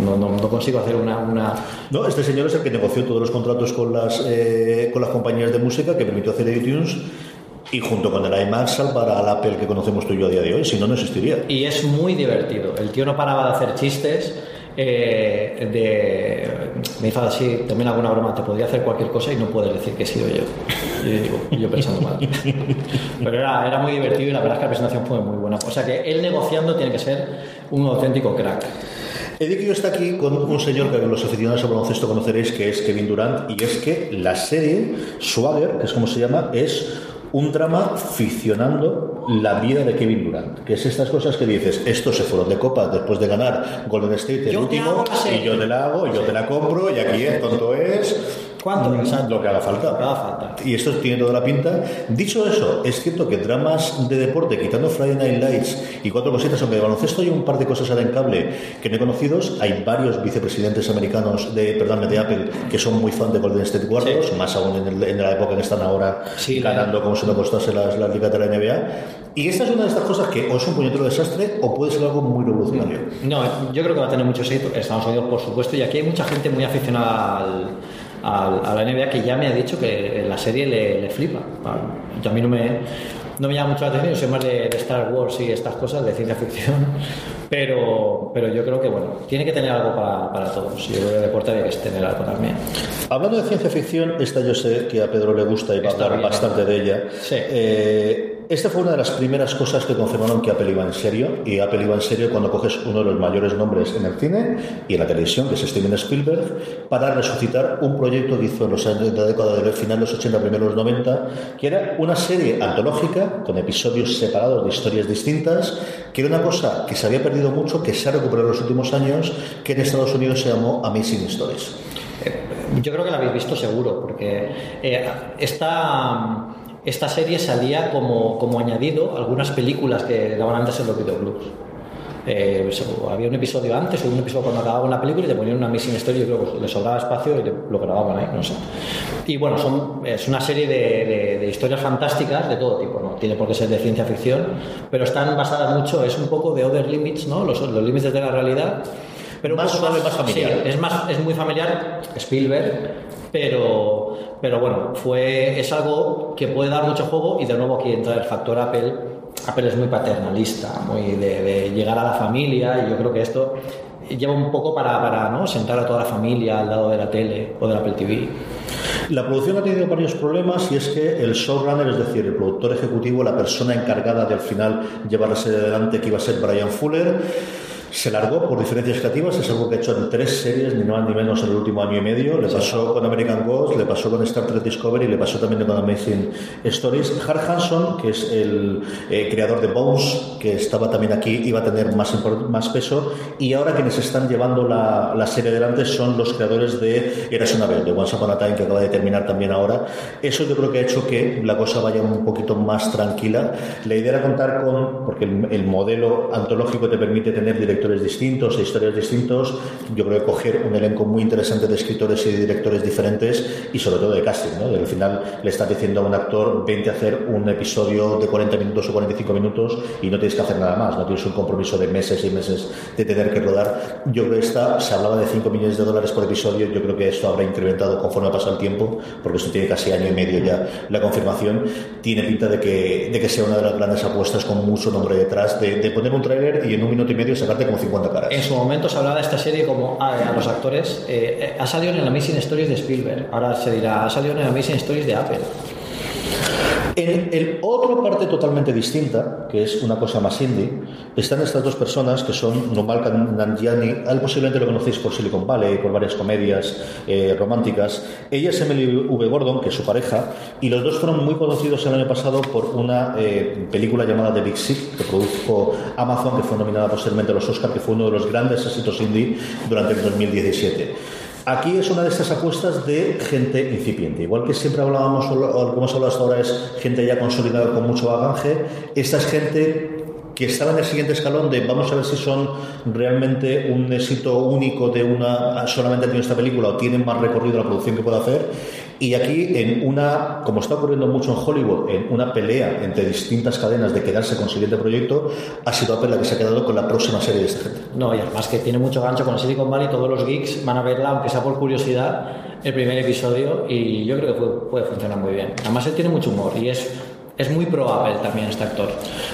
no, no, no, consigo hacer una, una, No, este señor es el que negoció todos los contratos con las, eh, con las compañías de música que permitió hacer iTunes y junto con el iMac para el Apple que conocemos tú y yo a día de hoy, si no, no existiría. Y es muy divertido. El tío no paraba de hacer chistes. Eh, de, me hizo así también alguna broma, te podría hacer cualquier cosa y no puedes decir que he sido yo. Y yo, digo, yo pensando mal. Pero era, era muy divertido y la verdad es que la presentación fue muy buena. O sea que él negociando tiene que ser un auténtico crack. Edicio está aquí con un señor que los aficionados al baloncesto conoceréis, que es Kevin Durant, y es que la serie Swagger, que es como se llama, es un drama ficcionando la vida de Kevin Durant, que es estas cosas que dices, estos se fueron de copa después de ganar Golden State el último, y yo te la hago, y yo te la compro, y aquí es tonto es, ¿Cuánto? Exacto. Lo que haga falta. Lo que haga falta. Y esto tiene toda la pinta. Dicho eso, es cierto que dramas de deporte, quitando Friday Night Lights y cuatro cositas, aunque de baloncesto hay un par de cosas ahora en cable que no he conocidos, hay varios vicepresidentes americanos de, perdón, de Apple que son muy fan de Golden State Warriors, más aún en, el- en la época en que están ahora Sí, ganando como si no costase las, las ligas de la NBA. Y esta es una de estas cosas que o es un puñetero desastre o puede ser algo muy revolucionario. No, yo creo que va a tener mucho éxito en Estados Unidos, por supuesto, y aquí hay mucha gente muy aficionada al, al- a la NBA que ya me ha dicho que la serie le, le flipa. Ah, yo a mí no me, no me llama mucho la atención, yo soy más de, de Star Wars y estas cosas, de ciencia ficción, pero, pero yo creo que, bueno, tiene que tener algo para, para todos. Yo creo que el deporte que tener algo también. Hablando de ciencia ficción, esta yo sé que a Pedro le gusta y va a hablar bastante de ella. Sí. Eh, esta fue una de las primeras cosas que confirmaron que Apple iba en serio, y Apple iba en serio cuando coges uno de los mayores nombres en el cine y en la televisión, que es Steven Spielberg, para resucitar un proyecto que hizo en los años de la década del final de los 80, primeros 90, que era una serie antológica con episodios separados de historias distintas, que era una cosa que se había perdido mucho, que se ha recuperado en los últimos años, que en Estados Unidos se llamó Amazing Stories. Yo creo que la habéis visto seguro, porque eh, esta, esta serie salía como, como añadido algunas películas que daban antes en los videoclubs. Eh, había un episodio antes o un episodio cuando acababa una película y te ponían una missing story, creo que le sobraba espacio y lo grababan ahí, no sé. Y bueno, son, es una serie de, de- de historias fantásticas de todo tipo, no tiene por qué ser de ciencia ficción, pero están basadas mucho, es un poco de other limits, ¿no? los, los límites de la realidad. Pero Más suave, más familiar. sí, es más es muy familiar Spielberg pero pero bueno fue es algo que puede dar mucho juego y de nuevo aquí entra el factor Apple Apple es muy paternalista muy de, de llegar a la familia y yo creo que esto lleva un poco para, para ¿no? sentar a toda la familia al lado de la tele o del Apple TV La producción ha tenido varios problemas y es que el showrunner, es decir, el productor ejecutivo, la persona encargada de al final llevar la serie adelante, que iba a ser Brian Fuller, se largó por diferencias creativas, es algo que ha hecho en tres series, ni más ni menos en el último año y medio. Le pasó con American Ghost, le pasó con Star Trek Discovery, le pasó también con Amazing Stories. Hart Hanson, que es el eh, creador de Bones, que estaba también aquí, iba a tener más, más peso. Y ahora quienes están llevando la, la serie adelante son los creadores de Eras una vez, de Once Upon a Time, que acaba de terminar también ahora. Eso yo creo que ha hecho que la cosa vaya un poquito más tranquila. La idea era contar con, porque el, el modelo antológico te permite tener directores distintos e historias distintos, yo creo que coger un elenco muy interesante de escritores y de directores diferentes y sobre todo de casting, ¿no? Al final le estás diciendo a un actor, vente a hacer un episodio de 40 minutos o 45 minutos y no tienes que hacer nada más, no tienes un compromiso de meses y meses de tener que rodar. Yo creo que esta, se hablaba de 5 millones de dólares por episodio, yo creo que esto habrá incrementado conforme pasa el tiempo, porque esto tiene casi año y medio ya la confirmación, tiene pinta de que, de que sea una de las grandes apuestas con mucho nombre detrás, de, de poner un tráiler y en un minuto y medio sacarte como 50 caras. en su momento se hablaba de esta serie como a, a los actores eh, eh, ha salido en el Amazing Stories de Spielberg ahora se dirá ha salido en el Amazing Stories de Apple En el otra parte totalmente distinta, que es una cosa más indie, están estas dos personas que son Numal Nanjiani, a él posiblemente lo conocéis por Silicon Valley, por varias comedias eh, románticas. Ella es Emily V. Gordon, que es su pareja, y los dos fueron muy conocidos el año pasado por una eh, película llamada The Big Sick, que produjo Amazon, que fue nominada posteriormente a los Oscar, que fue uno de los grandes éxitos indie durante el 2017. Aquí es una de estas apuestas de gente incipiente. Igual que siempre hablábamos, o que hemos hablado hasta ahora es gente ya consolidada con mucho bagaje, esta es gente que estaba en el siguiente escalón de vamos a ver si son realmente un éxito único de una solamente tiene esta película o tienen más recorrido la producción que puede hacer y aquí en una como está ocurriendo mucho en Hollywood en una pelea entre distintas cadenas de quedarse con el siguiente proyecto ha sido Apple la que se ha quedado con la próxima serie de esta gente No, y además que tiene mucho gancho con Silicon Valley, todos los geeks van a verla, aunque sea por curiosidad, el primer episodio y yo creo que puede, puede funcionar muy bien. Además él tiene mucho humor y es, es muy pro Apple también este actor.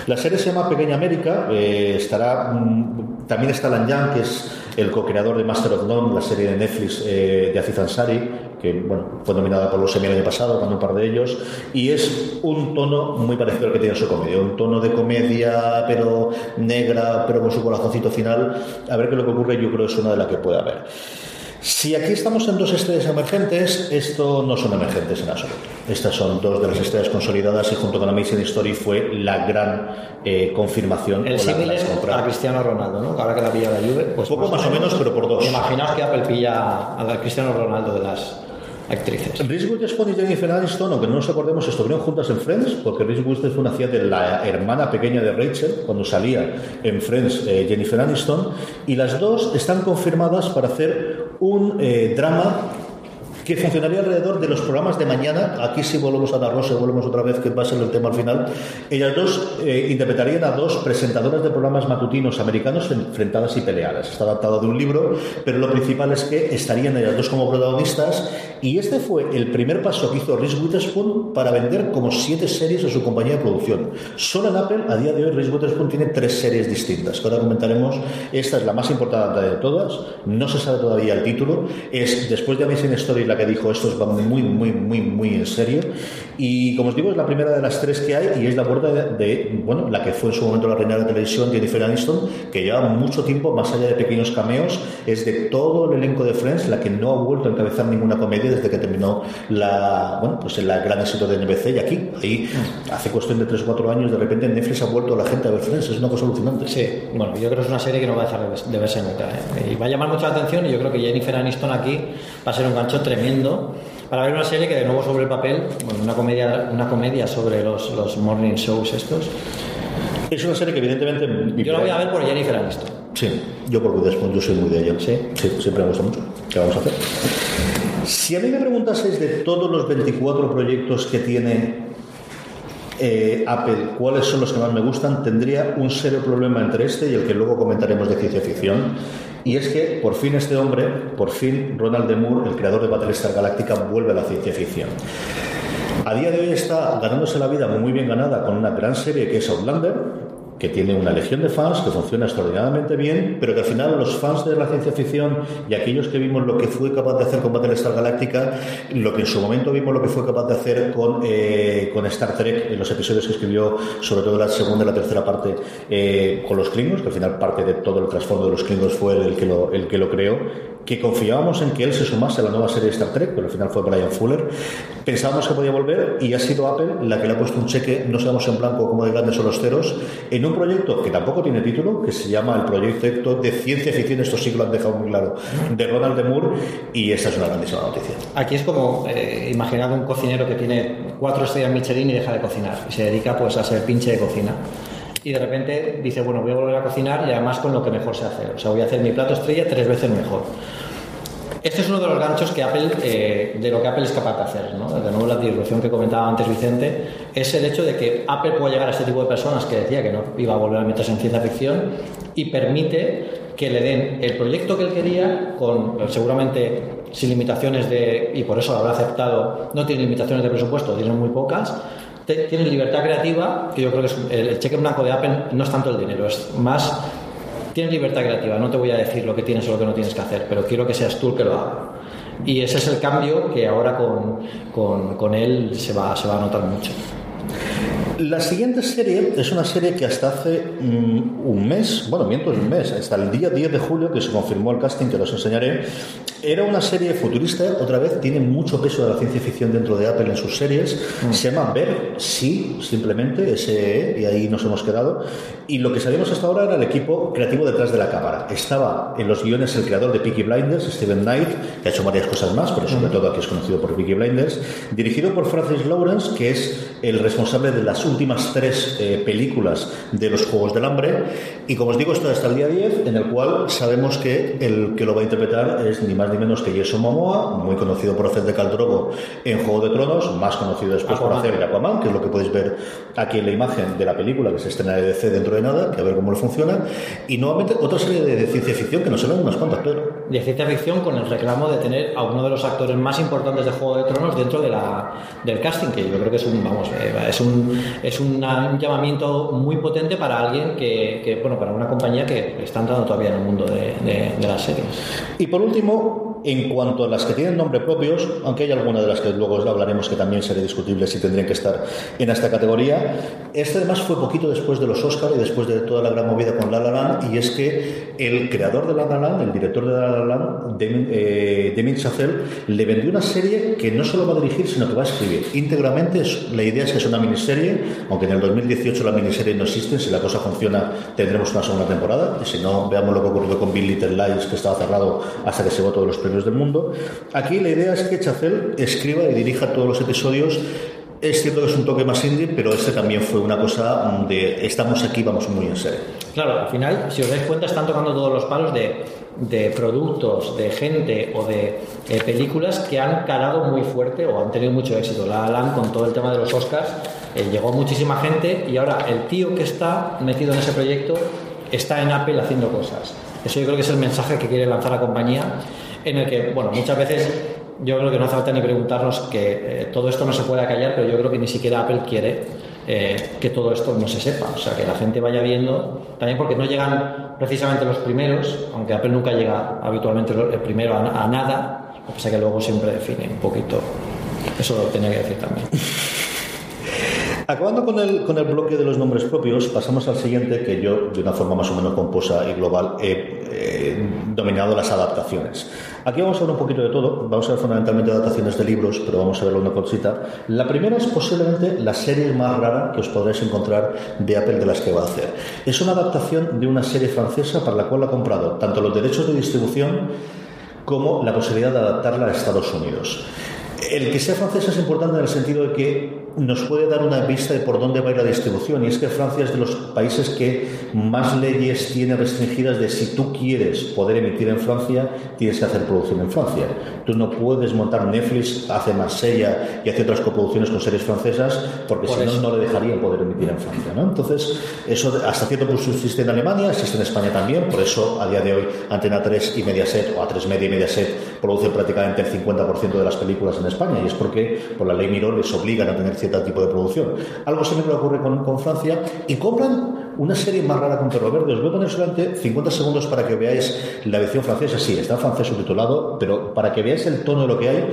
La serie se llama Pequeña América, eh, estará mm, también está Lan Yang, que es el co-creador de Master of None, la serie de Netflix eh, de Aziz Ansari, que bueno, fue nominada por los Emmy el año pasado, ganó un par de ellos, y es un tono muy parecido al que tiene su comedia, un tono de comedia pero negra, pero con su corazoncito final. A ver qué es lo que ocurre, yo creo que es una de las que puede haber. Si aquí estamos en dos estrellas emergentes, esto no son emergentes en absoluto. Estas son dos de las estrellas consolidadas y junto con Amazing Story fue la gran eh, confirmación. El símil a Cristiano Ronaldo, ¿no? Ahora que la pilla la Juve, pues Poco más o menos, pero por dos. Imaginaos que Apple pilla a la Cristiano Ronaldo de las actrices. Reese Witherspoon y Jennifer Aniston, aunque no nos acordemos, estuvieron juntas en Friends, porque Reese Witherspoon hacía de la hermana pequeña de Rachel cuando salía en Friends eh, Jennifer Aniston, y las dos están confirmadas para hacer un eh, drama que funcionaría alrededor de los programas de mañana. Aquí sí volvemos a dar y volvemos otra vez, que va a ser el tema al final. Ellas dos eh, interpretarían a dos presentadoras de programas matutinos americanos enfrentadas y peleadas. Está adaptado de un libro, pero lo principal es que estarían ellas dos como protagonistas. Y este fue el primer paso que hizo Reese Witherspoon para vender como siete series a su compañía de producción. Solo en Apple, a día de hoy, Reese Witherspoon tiene tres series distintas, que ahora comentaremos. Esta es la más importante de todas. No se sabe todavía el título. Es después de Amazing Story que dijo esto va muy, muy, muy, muy en serio. Y como os digo, es la primera de las tres que hay y es la puerta de, bueno, la que fue en su momento la reina de la televisión, Jennifer Aniston, que lleva mucho tiempo, más allá de pequeños cameos, es de todo el elenco de Friends la que no ha vuelto a encabezar ninguna comedia desde que terminó la, bueno, pues el gran éxito de NBC y aquí, ahí, hace cuestión de 3 o 4 años, de repente Netflix ha vuelto a la gente a ver Friends, es una cosa alucinante. Sí, bueno, yo creo que es una serie que no va a dejar de verse nunca. ¿eh? Y va a llamar mucho la atención y yo creo que Jennifer Aniston aquí va a ser un gancho tremendo para ver una serie que de nuevo sobre el papel, bueno, una comedia, una comedia sobre los, los morning shows estos. Es una serie que evidentemente... Yo la voy a ver por Jennifer Aniston. Sí, yo por después yo soy muy de ella. Sí. Sí, siempre me gusta mucho. ¿Qué vamos a hacer? Si a mí me preguntaseis de todos los 24 proyectos que tiene eh, Apple, cuáles son los que más me gustan, tendría un serio problema entre este y el que luego comentaremos de ciencia ficción. Y es que por fin este hombre, por fin Ronald D. Moore, el creador de Battlestar Galactica, vuelve a la ciencia ficción. A día de hoy está ganándose la vida muy bien ganada con una gran serie que es Outlander, que tiene una legión de fans, que funciona extraordinariamente bien, pero que al final los fans de la ciencia ficción y aquellos que vimos lo que fue capaz de hacer con Battlestar Galáctica, lo que en su momento vimos lo que fue capaz de hacer con, eh, con Star Trek, en los episodios que escribió, sobre todo la segunda y la tercera parte, eh, con los Klingons, que al final parte de todo el trasfondo de los Klingons fue el que lo, el que lo creó, que confiábamos en que él se sumase a la nueva serie de Star Trek, pero al final fue Brian Fuller. Pensábamos que podía volver y ha sido Apple la que le ha puesto un cheque, no sabemos en blanco cómo de grandes son los ceros, en un proyecto que tampoco tiene título, que se llama el proyecto de ciencia ficción, esto sí lo han dejado muy claro, de Ronald de Moore, y esta es una grandísima noticia. Aquí es como eh, imaginar un cocinero que tiene cuatro estrellas Michelin y deja de cocinar, y se dedica pues a ser pinche de cocina y de repente dice, bueno, voy a volver a cocinar y además con lo que mejor sé hacer. O sea, voy a hacer mi plato estrella tres veces mejor. Este es uno de los ganchos que Apple, eh, de lo que Apple es capaz de hacer. ¿no? De nuevo, la disrupción que comentaba antes Vicente, es el hecho de que Apple pueda llegar a este tipo de personas que decía que no iba a volver a meterse en ciencia ficción y permite que le den el proyecto que él quería, con seguramente sin limitaciones de. y por eso lo habrá aceptado, no tiene limitaciones de presupuesto, tiene muy pocas. Tiene libertad creativa, que yo creo que es, el cheque blanco de Apple no es tanto el dinero, es más Tienes libertad creativa, no te voy a decir lo que tienes o lo que no tienes que hacer, pero quiero que seas tú el que lo haga. Y ese es el cambio que ahora con, con, él se va, se va a notar mucho. La siguiente serie es una serie que hasta hace mm, un mes, bueno, miento un mes, hasta el día 10 de julio que se confirmó el casting, que os enseñaré, era una serie futurista, otra vez, tiene mucho peso de la ciencia ficción dentro de Apple en sus series. Mm. Se llama Ver, sí, simplemente, SE, y ahí nos hemos quedado. Y lo que sabíamos hasta ahora era el equipo creativo detrás de la cámara. Estaba en los guiones el creador de Peaky Blinders, Steven Knight, que ha hecho varias cosas más, pero sobre mm. todo aquí es conocido por Peaky Blinders. Dirigido por Francis Lawrence, que es el responsable de las últimas tres eh, películas de los Juegos del Hambre. Y como os digo, esto hasta el día 10, en el cual sabemos que el que lo va a interpretar es ni más ni menos que Jason Momoa, muy conocido por hacer de Caldrogo en Juego de Tronos, más conocido después por hacer de Aquaman, que es lo que podéis ver aquí en la imagen de la película que se estrena de DC dentro de nada, que a ver cómo le funciona. Y nuevamente otra serie de, ciencia ficción que nos ven unas cuantas, Pedro. De ciencia ficción con el reclamo de tener a uno de los actores más importantes de Juego de Tronos dentro de la, del casting, que yo creo que es un, vamos, eh, es un, es un llamamiento muy potente para alguien que, bueno, para una compañía que está entrando todavía en el mundo de, de las series. Y por último, en cuanto a las que tienen nombre propios, aunque hay alguna de las que luego hablaremos que también sería discutible si tendrían que estar en esta categoría, este además fue poquito después de los Oscar y después de toda la gran movida con La La Land, y es que el creador de La La Land, el director de La La Land, Demin, eh, le vendió una serie que no solo va a dirigir, sino que va a escribir íntegramente. La idea es que es una miniserie, aunque en el 2018 la miniserie no existe, si la cosa funciona tendremos una segunda temporada, y si no, veamos lo que ocurrió con Bill Little Lies, que estaba cerrado hasta que se votó todos los premios superhéroes del mundo. Aquí la idea es que Chazelle escriba y dirija todos los episodios es cierto que es un toque más indie, pero este también fue una cosa de estamos aquí, vamos muy en serio. Claro, al final, si os dais cuenta, están tocando todos los palos de, de productos, de gente o de eh, películas que han calado muy fuerte o han tenido mucho éxito. La Alan con todo el tema de los Oscars eh, llegó muchísima gente y ahora el tío que está metido en ese proyecto está en Apple haciendo cosas. Eso yo creo que es el mensaje que quiere lanzar la compañía, en el que, bueno, muchas veces yo creo que no hace falta ni preguntarnos que eh, todo esto no se pueda callar, pero yo creo que ni siquiera Apple quiere eh, que todo esto no se sepa. O sea, que la gente vaya viendo, también porque no llegan precisamente los primeros, aunque Apple nunca llega habitualmente el primero a, nada, lo que pasa que luego siempre define un poquito. Eso lo tenía que decir también. Acabando con el, con el bloque de los nombres propios, pasamos al siguiente que yo, de una forma más o menos composa y global, he dominado las adaptaciones. Aquí vamos a ver un poquito de todo. Vamos a ver fundamentalmente adaptaciones de libros, pero vamos a ver una cosita. La primera es posiblemente la serie más rara que os podréis encontrar de Apple de las que va a hacer. Es una adaptación de una serie francesa para la cual ha comprado tanto los derechos de distribución como la posibilidad de adaptarla a Estados Unidos. El que sea francesa es importante en el sentido de que nos puede dar una vista de por dónde va a ir la distribución. Y es que Francia es de los países que más leyes tiene restringidas de si tú quieres poder emitir en Francia, tienes que hacer producción en Francia. Tú no puedes montar Netflix, hace Marsella y hace otras coproducciones con series francesas, porque si no, no le dejarían poder emitir en Francia. ¿no? Entonces, eso hasta cierto punto existe en Alemania, existe en España también, por eso a día de hoy Antena 3 y Mediaset, o A3 Media y Mediaset, producen prácticamente el 50% de las películas en España, y es porque por la ley Miró les obligan a tener cierto tipo de producción. Algo similar ocurre con, Francia y compran una serie más rara con Perro Verde. Os voy a poner solamente 50 segundos para que veáis la edición francesa. Sí, está en francés subtitulado, pero para que veáis el tono de lo que hay.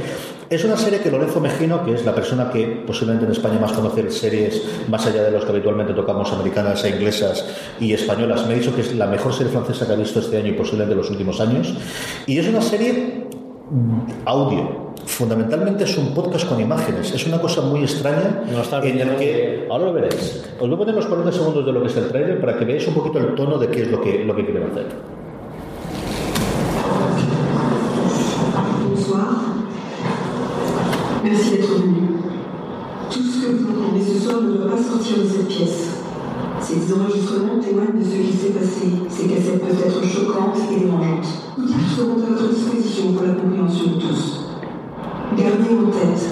Es una serie que Lorenzo Mejino, que es la persona que posiblemente en España más conoce series más allá de los que habitualmente tocamos, americanas e inglesas y españolas, me ha dicho que es la mejor serie francesa que ha visto este año y posiblemente en los últimos años. Y es una serie audio. Fundamentalmente es un podcast con imágenes. Es una cosa muy extraña en el que... Ahora lo veréis. Os voy a poner los 40 segundos de lo que es el trailer para que veáis un poquito el tono de qué es lo que, lo que quieren hacer. Bonsoir. Merci d'être venu. Tout ce que vous entendez ce soir ne doit pas sortir de cette pièce. Ces enregistrements témoignent de ce qui s'est passé. Ces cassettes peuvent être choquantes et dérangeantes. Ils seront à votre disposition pour la compréhension de tous. Gardez en tête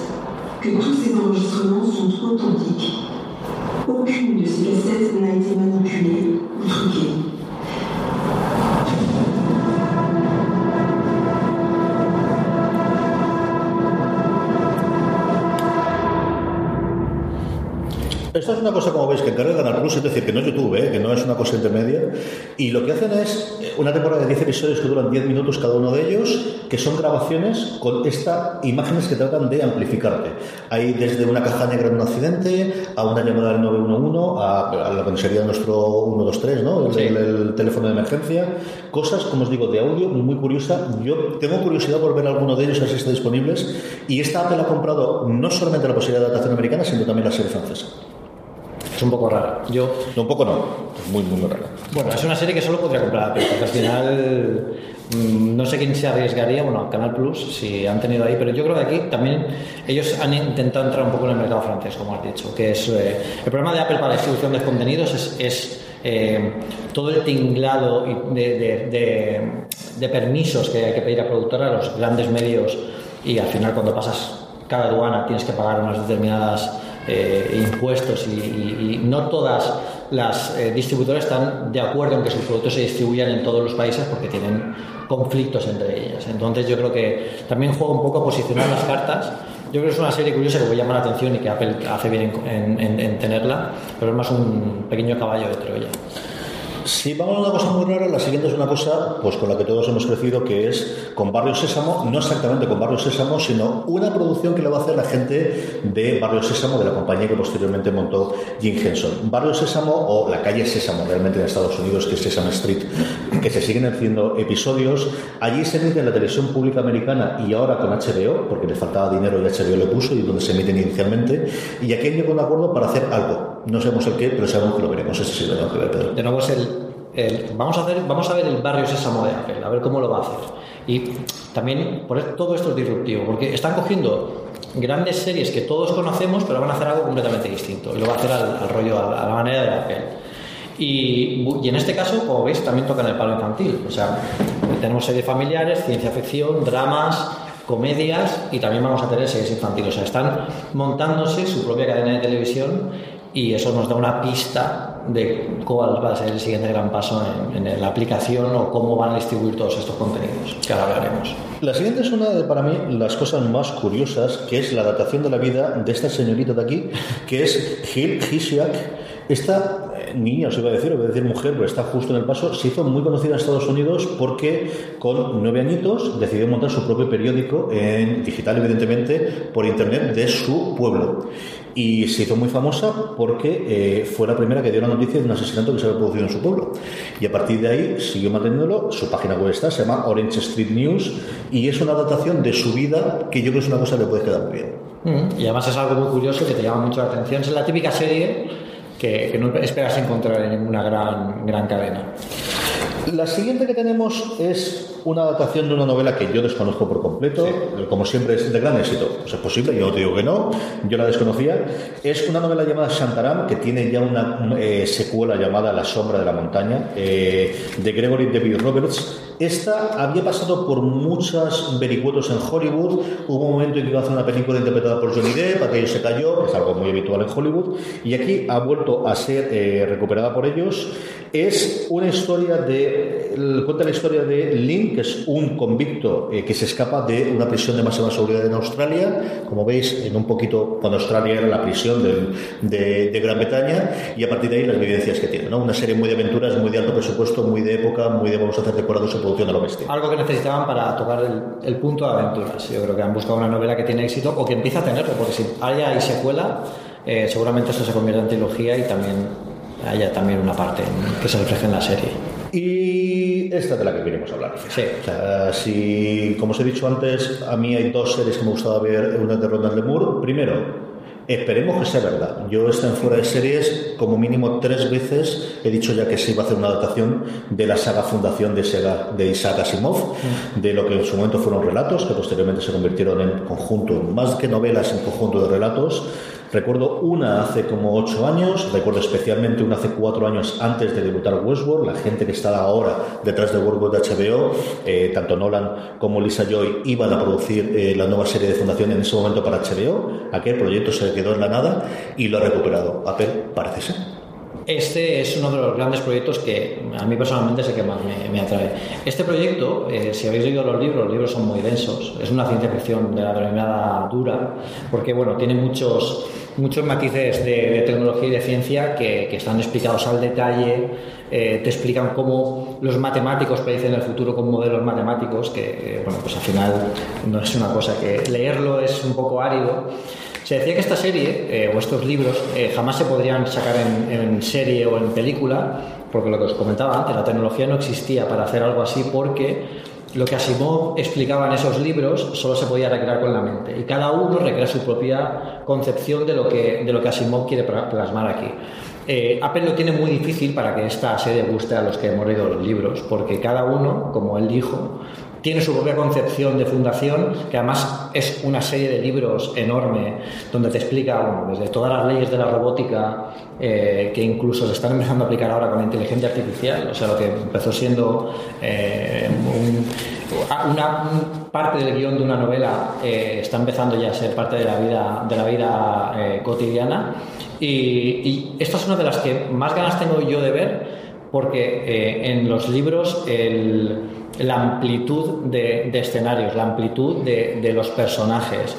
que tous ces enregistrements sont authentiques. Aucune de ces cassettes n'a été manipulée ou truquée. Veis, que encarga Canal Plus, es decir, que no es YouTube, ¿eh? que no es una cosa intermedia. Y lo que hacen es eh, una temporada de 10 episodios que duran 10 minutos cada uno de ellos, que son grabaciones con estas imágenes que tratan de amplificarte. Hay desde una caja negra en un accidente, a una llamada del 911, a, lo que sería nuestro 123, ¿no? El, el, teléfono de emergencia. Cosas, como os digo, de audio muy curiosa. Yo tengo curiosidad por ver alguno de ellos, a ver si están disponibles. Y esta Apple ha comprado no solamente la posibilidad de adaptación americana, sino también la serie francesa. Es un poco rara. Yo... No, un poco no. Muy, muy rara. Bueno, es una serie que solo podría comprar Apple, porque al final mm, no sé quién se arriesgaría, bueno, Canal Plus, si han tenido ahí, pero yo creo que aquí también ellos han intentado entrar un poco en el mercado francés, como has dicho, que es eh, el problema de Apple para la distribución de contenidos es, es eh, todo el tinglado de, de, de, de, permisos que hay que pedir a productora a los grandes medios y al final cuando pasas cada aduana tienes que pagar unas determinadas eh, impuestos y, y, y, no todas las eh, distribuidoras están de acuerdo en que sus productos se distribuyan en todos los países porque tienen conflictos entre ellas. Entonces yo creo que también juega un poco a posicionar las cartas. Yo creo que es una serie curiosa que voy a llamar la atención y que Apple hace bien en, en, en tenerla, pero es más un pequeño caballo de Troya. Si vamos a una cosa muy rara, la siguiente es una cosa pues con la que todos hemos crecido, que es con Barrio Sésamo, no exactamente con Barrio Sésamo, sino una producción que le va a hacer la gente de Barrio Sésamo, de la compañía que posteriormente montó Jim Henson. Barrio Sésamo o la calle Sésamo, realmente en Estados Unidos, que es Sesame Street, que se siguen haciendo episodios. Allí se emite en la televisión pública americana y ahora con HBO, porque le faltaba dinero y HBO lo puso y donde se emiten inicialmente. Y aquí han llegado un acuerdo para hacer algo. No sabemos el qué, pero sabemos que lo veremos. Ese sí lo ver, Pedro. De nuevo es el el- vamos, a hacer, vamos a ver el barrio sésamo de Apple, a ver cómo lo va a hacer. Y también por todo esto es disruptivo, porque están cogiendo grandes series que todos conocemos, pero van a hacer algo completamente distinto. Y lo va a hacer al, al rollo, a la, a la manera de Apple. Y, y en este caso, como veis, también tocan el palo infantil. O sea, tenemos series familiares, ciencia ficción, dramas, comedias y también vamos a tener series infantiles. O sea, están montándose su propia cadena de televisión y eso nos da una pista de cuál va a ser el siguiente gran paso en, en la aplicación o cómo van a distribuir todos estos contenidos, que ahora hablaremos. La siguiente es una de, para mí, las cosas más curiosas, que es la adaptación de la vida de esta señorita de aquí, que es Gil Hisiak. Esta eh, niña, os iba a decir, os voy a decir mujer, pero está justo en el paso, se hizo muy conocida en Estados Unidos porque con nueve añitos decidió montar su propio periódico en digital, evidentemente, por internet de su pueblo. Y se hizo muy famosa porque eh, fue la primera que dio la noticia de un asesinato que se había producido en su pueblo. Y a partir de ahí siguió manteniéndolo. Su página web está, se llama Orange Street News y es una adaptación de su vida que yo creo que es una cosa que le puede quedar muy bien. Mm, Y además es algo muy curioso que te llama mucho la atención. Es la típica serie que, que no esperas encontrar en ninguna gran, gran cadena. La siguiente que tenemos es una adaptación de una novela que yo desconozco por completo, como siempre es de gran éxito. Pues es posible, yo no te digo que no, yo la desconocía. Es una novela llamada Shantaram, que tiene ya una eh, secuela llamada La sombra de la montaña, eh, de Gregory David Roberts. Esta había pasado por muchos vericuetos en Hollywood. Hubo un momento en que iba a hacer una película interpretada por Johnny Depp, aquello se cayó, es algo muy habitual en Hollywood. Y aquí ha vuelto a ser eh, recuperada por ellos. Es una historia de. el- Cuenta la historia de Lynn, que es un convicto eh, que se escapa de una prisión de máxima seguridad en Australia. Como veis, en un poquito, cuando Australia era la prisión del- de, de Gran Bretaña. Y a partir de ahí, las vivencias que tiene. ¿no? Una serie muy de aventuras, muy de alto presupuesto, muy de época, muy de vamos a hacer decorados a lo bestia. Algo que necesitaban para tocar el, el punto de aventuras. Yo creo que han buscado una novela que tiene éxito o que empieza a tenerlo, porque si haya y secuela, eh, seguramente esto se convierte en trilogía y también haya también una parte en- que se refleje en la serie. Y esta de la que queremos hablar. Sí. O sea, si, como os he dicho antes, a mí hay dos series que me gustaba ver, una de Ronald de Moore. Primero, esperemos que sea verdad. Yo esta en fuera de series, como mínimo tres veces, he dicho ya que se iba a hacer una adaptación de la saga Fundación de, Sega, de Isaac Asimov, de lo que en su momento fueron relatos, que posteriormente se convirtieron en conjunto, más que novelas, en conjunto de relatos. Recuerdo una hace como ocho años, recuerdo especialmente una hace cuatro años antes de debutar Westworld, la gente que está ahora detrás de Westworld de HBO, eh, tanto Nolan como Lisa Joy iban a producir eh, la nueva serie de Fundación en ese momento para HBO, aquel proyecto se quedó en la nada y lo ha recuperado. Apple parece ser. Este es uno de los grandes proyectos que a mí personalmente es el que más me, atrae. Este proyecto, eh, si habéis leído los libros, los libros son muy densos. Es una ciencia ficción de la denominada dura, porque bueno, tiene muchos, muchos matices de, tecnología y de ciencia que, que están explicados al detalle. eh, te explican cómo los matemáticos predicen el futuro con modelos matemáticos, que eh, bueno, pues al final no es una cosa que leerlo es un poco árido. Se decía que esta serie eh, o estos libros eh, jamás se podrían sacar en, en serie o en película, porque lo que os comentaba antes, la tecnología no existía para hacer algo así porque lo que Asimov explicaba en esos libros solo se podía recrear con la mente y cada uno recrea su propia concepción de lo que, de lo que Asimov quiere plasmar aquí. Eh, Apple lo tiene muy difícil para que esta serie guste a los que hemos leído los libros, porque cada uno, como él dijo, tiene su propia concepción de fundación, que además es una serie de libros enorme, donde te explica bueno, desde todas las leyes de la robótica, eh, que incluso se están empezando a aplicar ahora con la inteligencia artificial, o sea, lo que empezó siendo eh, un- una un parte del guion de una novela eh, está empezando ya a ser parte de la vida, de la vida cotidiana. Y, y esta es una de las que más ganas tengo yo de ver, porque en los libros el- la amplitud de, escenarios, la amplitud de, los personajes,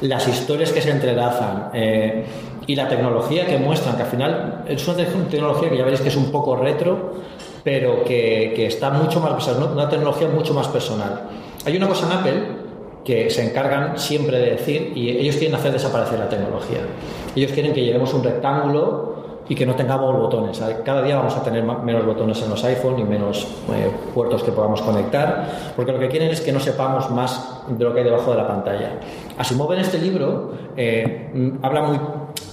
las historias que se entrelazan eh, y la tecnología que muestran, que al final es una te- tecnología que ya veréis que es un poco retro, pero que, está mucho más, una tecnología mucho más personal. Hay una cosa en Apple que se encargan siempre de decir y ellos quieren hacer desaparecer la tecnología. Ellos quieren que llevemos un rectángulo y que no tengamos botones. Cada día vamos a tener menos botones en los iPhone y menos eh, puertos que podamos conectar, porque lo que quieren es que no sepamos más de lo que hay debajo de la pantalla. Asimov en este libro eh, mm, habla, muy,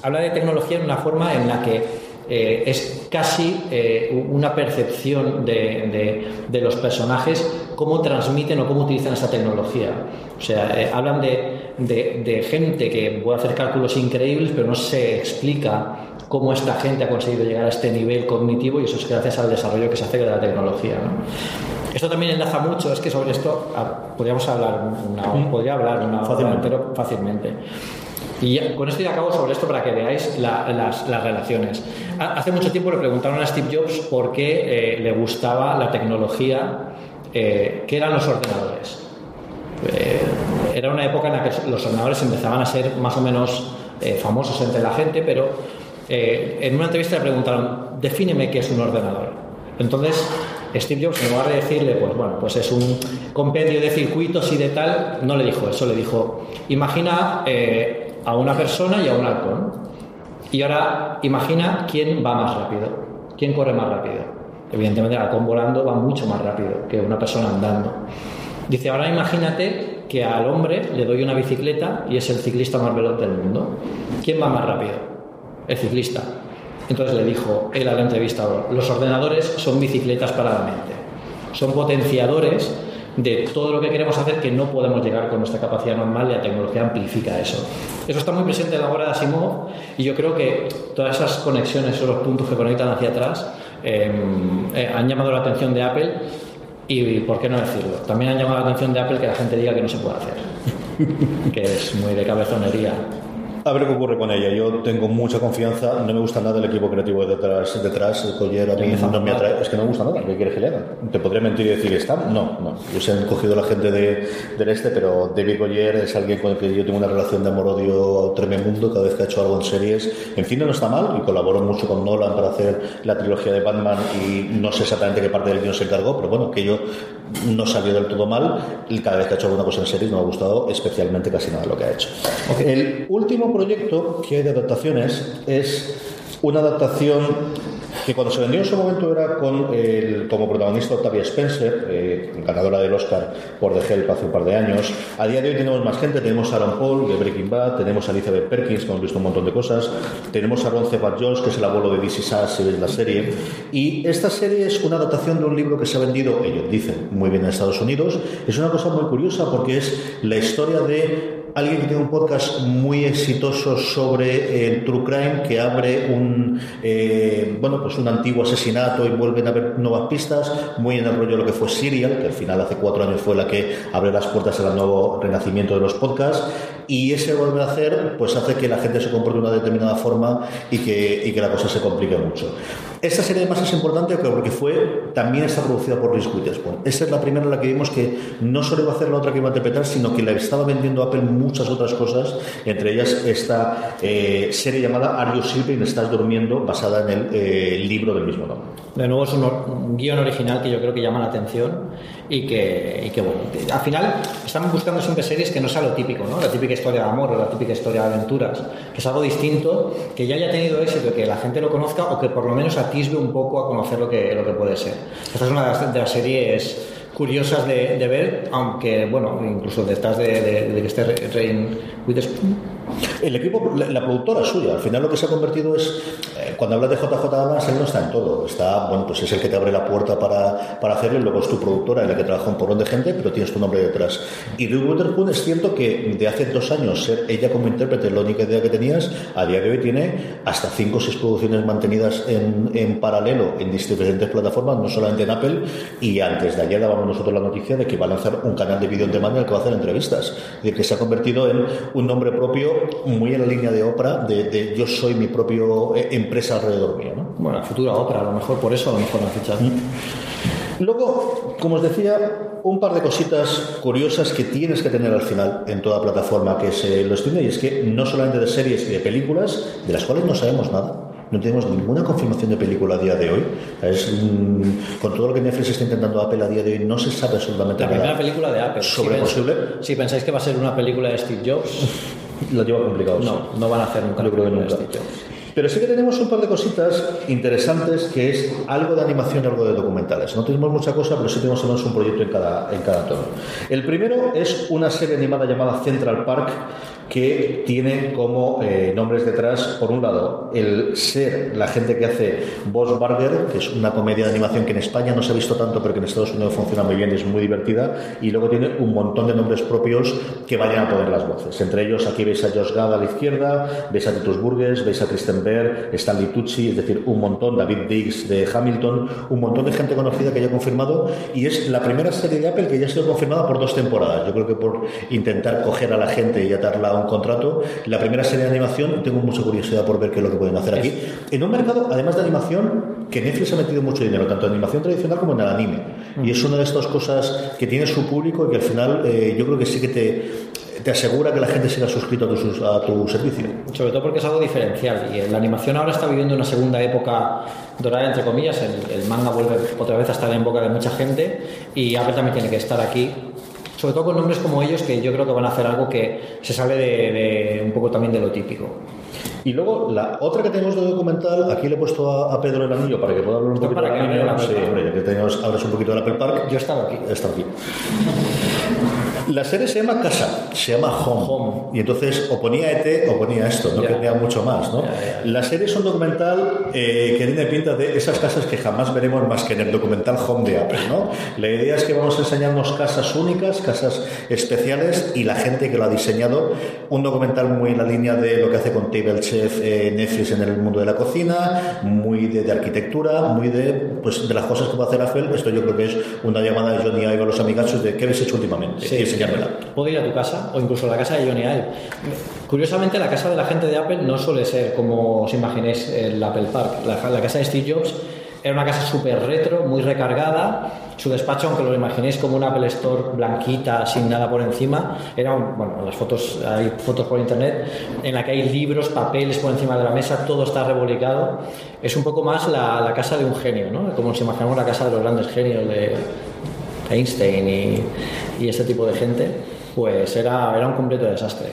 habla de tecnología en una forma en la que eh, es casi eh, una percepción de, de- de los personajes, cómo transmiten o cómo utilizan esta tecnología. O sea, eh, hablan de- de gente que puede hacer cálculos increíbles, pero no se explica cómo esta gente ha conseguido llegar a este nivel cognitivo y eso es gracias al desarrollo que se hace de la tecnología. ¿no? Esto también enlaza mucho, es que sobre esto podríamos hablar una, podría hablar una Fácilmente. entera fácilmente. Y ya- con esto ya acabo sobre esto para que veáis la- las, las relaciones. Ha- Hace mucho tiempo le preguntaron a Steve Jobs por qué eh, le gustaba la tecnología eh, que eran los ordenadores. Eh, era una época en la que los ordenadores empezaban a ser más o menos eh, famosos entre la gente, pero eh, en una entrevista le preguntaron, defíneme qué es un ordenador. Entonces, Steve Jobs, en lugar de decirle, pues bueno, pues es un compendio de circuitos y de tal, no le dijo eso, le dijo, imagina eh, a una persona y a un halcón. Y ahora imagina quién va más rápido, quién corre más rápido. Evidentemente el halcón volando va mucho más rápido que una persona andando. Dice, ahora imagínate que al hombre le doy una bicicleta y es el ciclista más veloz del mundo. ¿Quién va más rápido? El ciclista. Entonces le dijo él al entrevistador, los ordenadores son bicicletas para la mente. Son potenciadores de todo lo que queremos hacer que no podemos llegar con nuestra capacidad normal y la tecnología amplifica eso. Eso está muy presente en la obra de Asimov y yo creo que todas esas conexiones, esos los puntos que conectan hacia atrás, eh, eh, han llamado la atención de Apple y, ¿por qué no decirlo? También han llamado la atención de Apple que la gente diga que no se puede hacer, que es muy de cabezonería. A ver qué ocurre con ella. Yo tengo mucha confianza. No me gusta nada el equipo creativo detrás. detrás. El Collier a mí no me atrae. Es que no me gusta nada. ¿Qué quieres que le haga? ¿Te podría mentir y decir está? No, no. Yo se han cogido la gente de, del este, pero David Collier es alguien con el que yo tengo una relación de amor-odio tremendo cada vez que ha hecho algo en series. En fin, no está mal y colaboró mucho con Nolan para hacer la trilogía de Batman y no sé exactamente qué parte del guion se encargó, pero bueno, que yo no salió del todo mal y cada vez que ha hecho alguna cosa en series no me ha gustado especialmente casi nada de lo que ha hecho. El último proyecto que hay de adaptaciones es una adaptación que cuando se vendió en su momento era con el, como protagonista Octavia Spencer, eh, ganadora del Oscar por The Help hace un par de años. A día de hoy tenemos más gente, tenemos a Aaron Paul de Breaking Bad, tenemos a Elizabeth Perkins, que hemos visto un montón de cosas, tenemos a Ron Cebat Jones, que es el abuelo de DC Sass, si veis la serie. Y esta serie es una adaptación de un libro que se ha vendido, ellos dicen, muy bien en Estados Unidos. Es una cosa muy curiosa porque es la historia de alguien que tiene un podcast muy exitoso sobre el true crime que abre un eh, bueno pues un antiguo asesinato y vuelven a ver nuevas pistas muy en el rollo de lo que fue Serial que al final hace cuatro años fue la que abre las puertas al nuevo renacimiento de los podcasts y ese volver a hacer pues hace que la gente se comporte de una determinada forma y que, y que la cosa se complique mucho. Esta serie además es importante porque fue también está producida por Reese Witherspoon. Esa es la primera en la que vimos que no solo iba a hacer la otra que iba a interpretar sino que la estaba vendiendo Apple muchas otras cosas entre ellas esta eh, serie llamada Are You Sleeping? Estás durmiendo basada en el eh, libro del mismo nombre De nuevo es un, un guion original que yo creo que llama la atención y que, y que, bueno, al final están buscando siempre series que no sea lo típico, ¿no? La típica historia de amor o la típica historia de aventuras, que es algo distinto, que ya haya tenido éxito, que la gente lo conozca o que por lo menos atisbe un poco a conocer lo que, lo que puede ser. Esta es una de las, de las series curiosas de, ver, aunque, bueno, incluso detrás de, de- de que esté Rain Witherspoon. El equipo, la, la productora suya, al final lo que se ha convertido es, eh, cuando hablas de JJ Abrams, él no está en todo. Está, bueno, pues es el que te abre la puerta para, para hacerlo y luego es tu productora en la que trabaja un porrón de gente, pero tienes tu nombre detrás. Y Reese Witherspoon es cierto que de hace dos años ser ella como intérprete la única idea que tenías, a día de hoy tiene hasta cinco o seis producciones mantenidas en, en paralelo en diferentes plataformas, no solamente en Apple, y antes de ayer dábamos nosotros la noticia de que va a lanzar un canal de vídeo en demanda en el que va a hacer entrevistas. Es decir, que se ha convertido en un nombre propio muy en la línea de Oprah, de, de yo soy mi propio eh, empresa alrededor mío. ¿no? Bueno, la futura Oprah, a lo mejor por eso a lo mejor la han fichado. Luego, como os decía, un par de cositas curiosas que tienes que tener al final en toda plataforma que se lo streaming, y es que no solamente de series y de películas, de las cuales no sabemos nada. No tenemos ninguna confirmación de película a día de hoy. Es, mm, con todo lo que Netflix está intentando Apple a día de hoy, no se sabe absolutamente La nada. primera película de Apple. ¿Sobre si posible? Si pensáis que va a ser una película de Steve Jobs, Lo lleva complicado. no, no van a hacer nunca Yo creo que nunca. Pero sí que tenemos un par de cositas interesantes que es algo de animación y algo de documentales. No tenemos mucha cosa, pero sí tenemos al menos un proyecto en cada, en cada tono. El primero es una serie animada llamada Central Park que tiene como eh, nombres detrás, por un lado, el ser la gente que hace Boss Burger, que es una comedia de animación que en España no se ha visto tanto, pero que en Estados Unidos funciona muy bien y es muy divertida, y luego tiene un montón de nombres propios que vayan a poner las voces. Entre ellos, aquí veis a Josh Gad a la izquierda, veis a Titus Burgess, veis a Kristen Stanley Tucci, es decir, un montón, David Diggs de Hamilton, un montón de gente conocida que ya ha confirmado, y es la primera serie de Apple que ya ha sido confirmada por dos temporadas. Yo creo que por intentar coger a la gente y atarla un contrato. La primera serie de animación, tengo mucha curiosidad por ver qué es lo que pueden hacer aquí. En un mercado, además de animación, que Netflix ha metido mucho dinero, tanto en animación tradicional como en el anime. Y es una de estas cosas que tiene su público y que al final eh, yo creo que sí que te, te asegura que la gente siga suscrito a tu, servicio. Sobre todo porque es algo diferencial y la animación ahora está viviendo una segunda época dorada, entre comillas. El, manga vuelve otra vez a estar en boca de mucha gente y Apple también tiene que estar aquí sobre todo con nombres como ellos que yo creo que van a hacer algo que se sale de un poco también de lo típico. Y luego, la otra que tenemos de documental, aquí le he puesto a, a Pedro el anillo para que pueda hablar un poquito para de Apple Sí, hombre, ya que tenemos, hablas un poquito del Apple Park. Yo estaba aquí. Aquí. La serie se llama Casa, se llama Home. Y entonces o ponía ET o ponía esto, no tenía mucho más. ¿no? La serie es un documental eh, que tiene pinta de esas casas que jamás veremos más que en el documental Home de Apple. ¿no? La idea es que vamos a enseñarnos casas únicas, casas especiales y la gente que lo ha diseñado. Un documental muy en la línea de lo que hace con Table Chef eh, Netflix en el mundo de la cocina, muy de, de arquitectura, muy de, pues, de las cosas que va a hacer Apple. Esto yo creo que es una llamada de Johnny Ive a los amigachos de qué habéis hecho últimamente Sí. y enseñármela. Puedo ir a tu casa o incluso a la casa de Johnny Ive. Curiosamente, la casa de la gente de Apple no suele ser como os imaginéis el Apple Park. La, la casa de Steve Jobs era una casa súper retro, muy recargada. Su despacho, aunque lo imaginéis como una Apple Store blanquita, sin nada por encima, era un- bueno, las fotos, hay fotos por internet en la que hay libros, papeles por encima de la mesa, todo está revolicado. Es un poco más la, la casa de un genio, ¿no? Como si imaginamos la casa de los grandes genios de, Einstein y, y ese tipo de gente, pues era, era un completo desastre.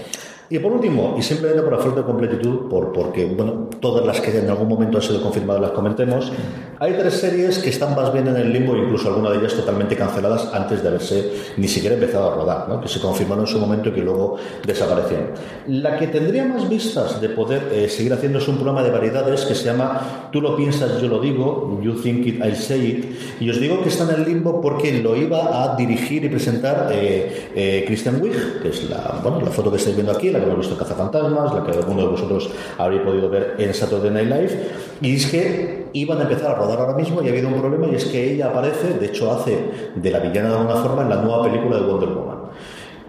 Y por último, y simplemente por la falta de completitud, por, porque bueno, todas las que en algún momento han sido confirmadas las comentemos, hay tres series que están más bien en el limbo, incluso alguna de ellas totalmente canceladas antes de haberse ni siquiera empezado a rodar, que se confirmaron en su momento y que luego desaparecieron. La que tendría más vistas de poder eh, seguir haciendo es un programa de variedades que se llama Tú lo piensas, yo lo digo, You think it, I'll say it, y os digo que está en el limbo porque lo iba a dirigir y presentar eh, eh, que es la, bueno, la foto que estáis viendo aquí, la que hemos visto en Cazafantasmas, la que alguno de vosotros habréis podido ver en Saturday Night Live, y es que iban a empezar a rodar ahora mismo y ha habido un problema y es que ella aparece, de hecho hace de la villana de alguna forma en la nueva película de Wonder Woman.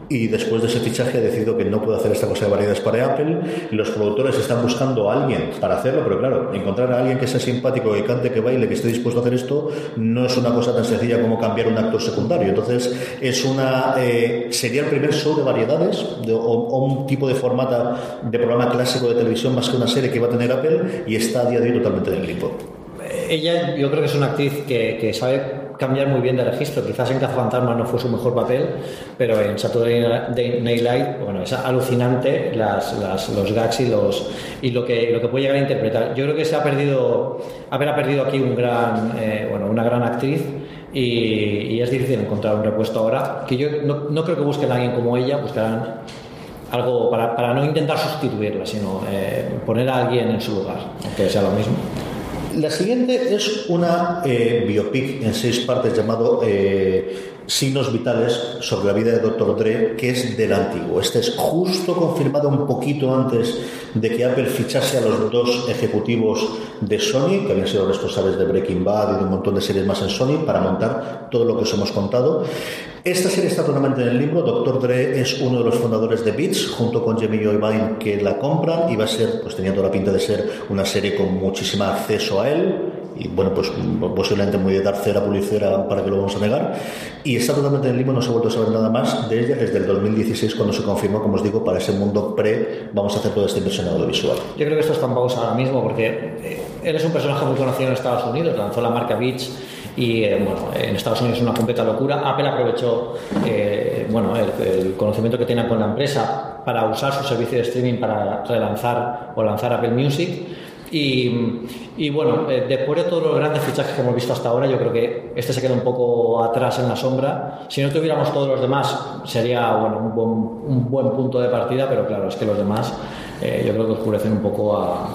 Y después de ese fichaje ha decidido que no puede hacer esta cosa de variedades para Apple. Los productores están buscando a alguien para hacerlo, pero claro, encontrar a alguien que sea simpático, que cante, que baile, que esté dispuesto a hacer esto, no es una cosa tan sencilla como cambiar un actor secundario. Entonces, es una eh, sería el primer show de variedades de- o, o un tipo de formato de programa clásico de televisión más que una serie que va a tener Apple y está a día de hoy totalmente en el limbo. Ella, yo creo que es una actriz que, que sabe cambiar muy bien de registro. Quizás en Cazafantasmas no fue su mejor papel, pero en Saturday Night Live, bueno, es alucinante las, las- los gags y, los, y lo, que, lo que puede llegar a interpretar. Yo creo que se ha perdido, Apple ha perdido aquí un gran, eh, una gran actriz. Y, es difícil encontrar un repuesto ahora. Que yo no, creo que busquen a alguien como ella, buscarán algo para, para no intentar sustituirla, sino eh, poner a alguien en su lugar, aunque sea lo mismo. La siguiente es una eh, biopic en seis partes llamado eh, Signos Vitales sobre la vida de Dr. Dre, que es del antiguo. Este es justo confirmado un poquito antes de que Apple fichase a los dos ejecutivos de Sony, que habían sido responsables de Breaking Bad y de un montón de series más en Sony, para montar todo lo que os hemos contado. Esta serie está totalmente en el libro. Dr. Dre es uno de los fundadores de Beats, junto con Jamie Joy Vine, que la compran y va a ser, pues tenía la pinta de ser una serie con muchísimo acceso a él y bueno, pues posiblemente muy de dar cera pulicera para que lo vamos a negar. Y está totalmente en limbo, no se ha vuelto a saber nada más de ella desde el 2016, cuando se confirmó, como os digo, para ese mundo pre, vamos a hacer toda esta inversión audiovisual. Yo creo que esto está en pausa ahora mismo porque eh, él es un personaje muy conocido en Estados Unidos, lanzó la marca Beats y eh, bueno, en Estados Unidos es una completa locura. Apple aprovechó eh, bueno, el, el conocimiento que tenía con la empresa para usar su servicio de streaming para relanzar o lanzar Apple Music Y, y bueno, eh, después de todos los grandes fichajes que hemos visto hasta ahora, yo creo que este se queda un poco atrás en la sombra. Si no tuviéramos todos los demás, sería bueno, un, buen, un buen punto de partida, pero claro, es que los demás eh, yo creo que oscurecen un poco a,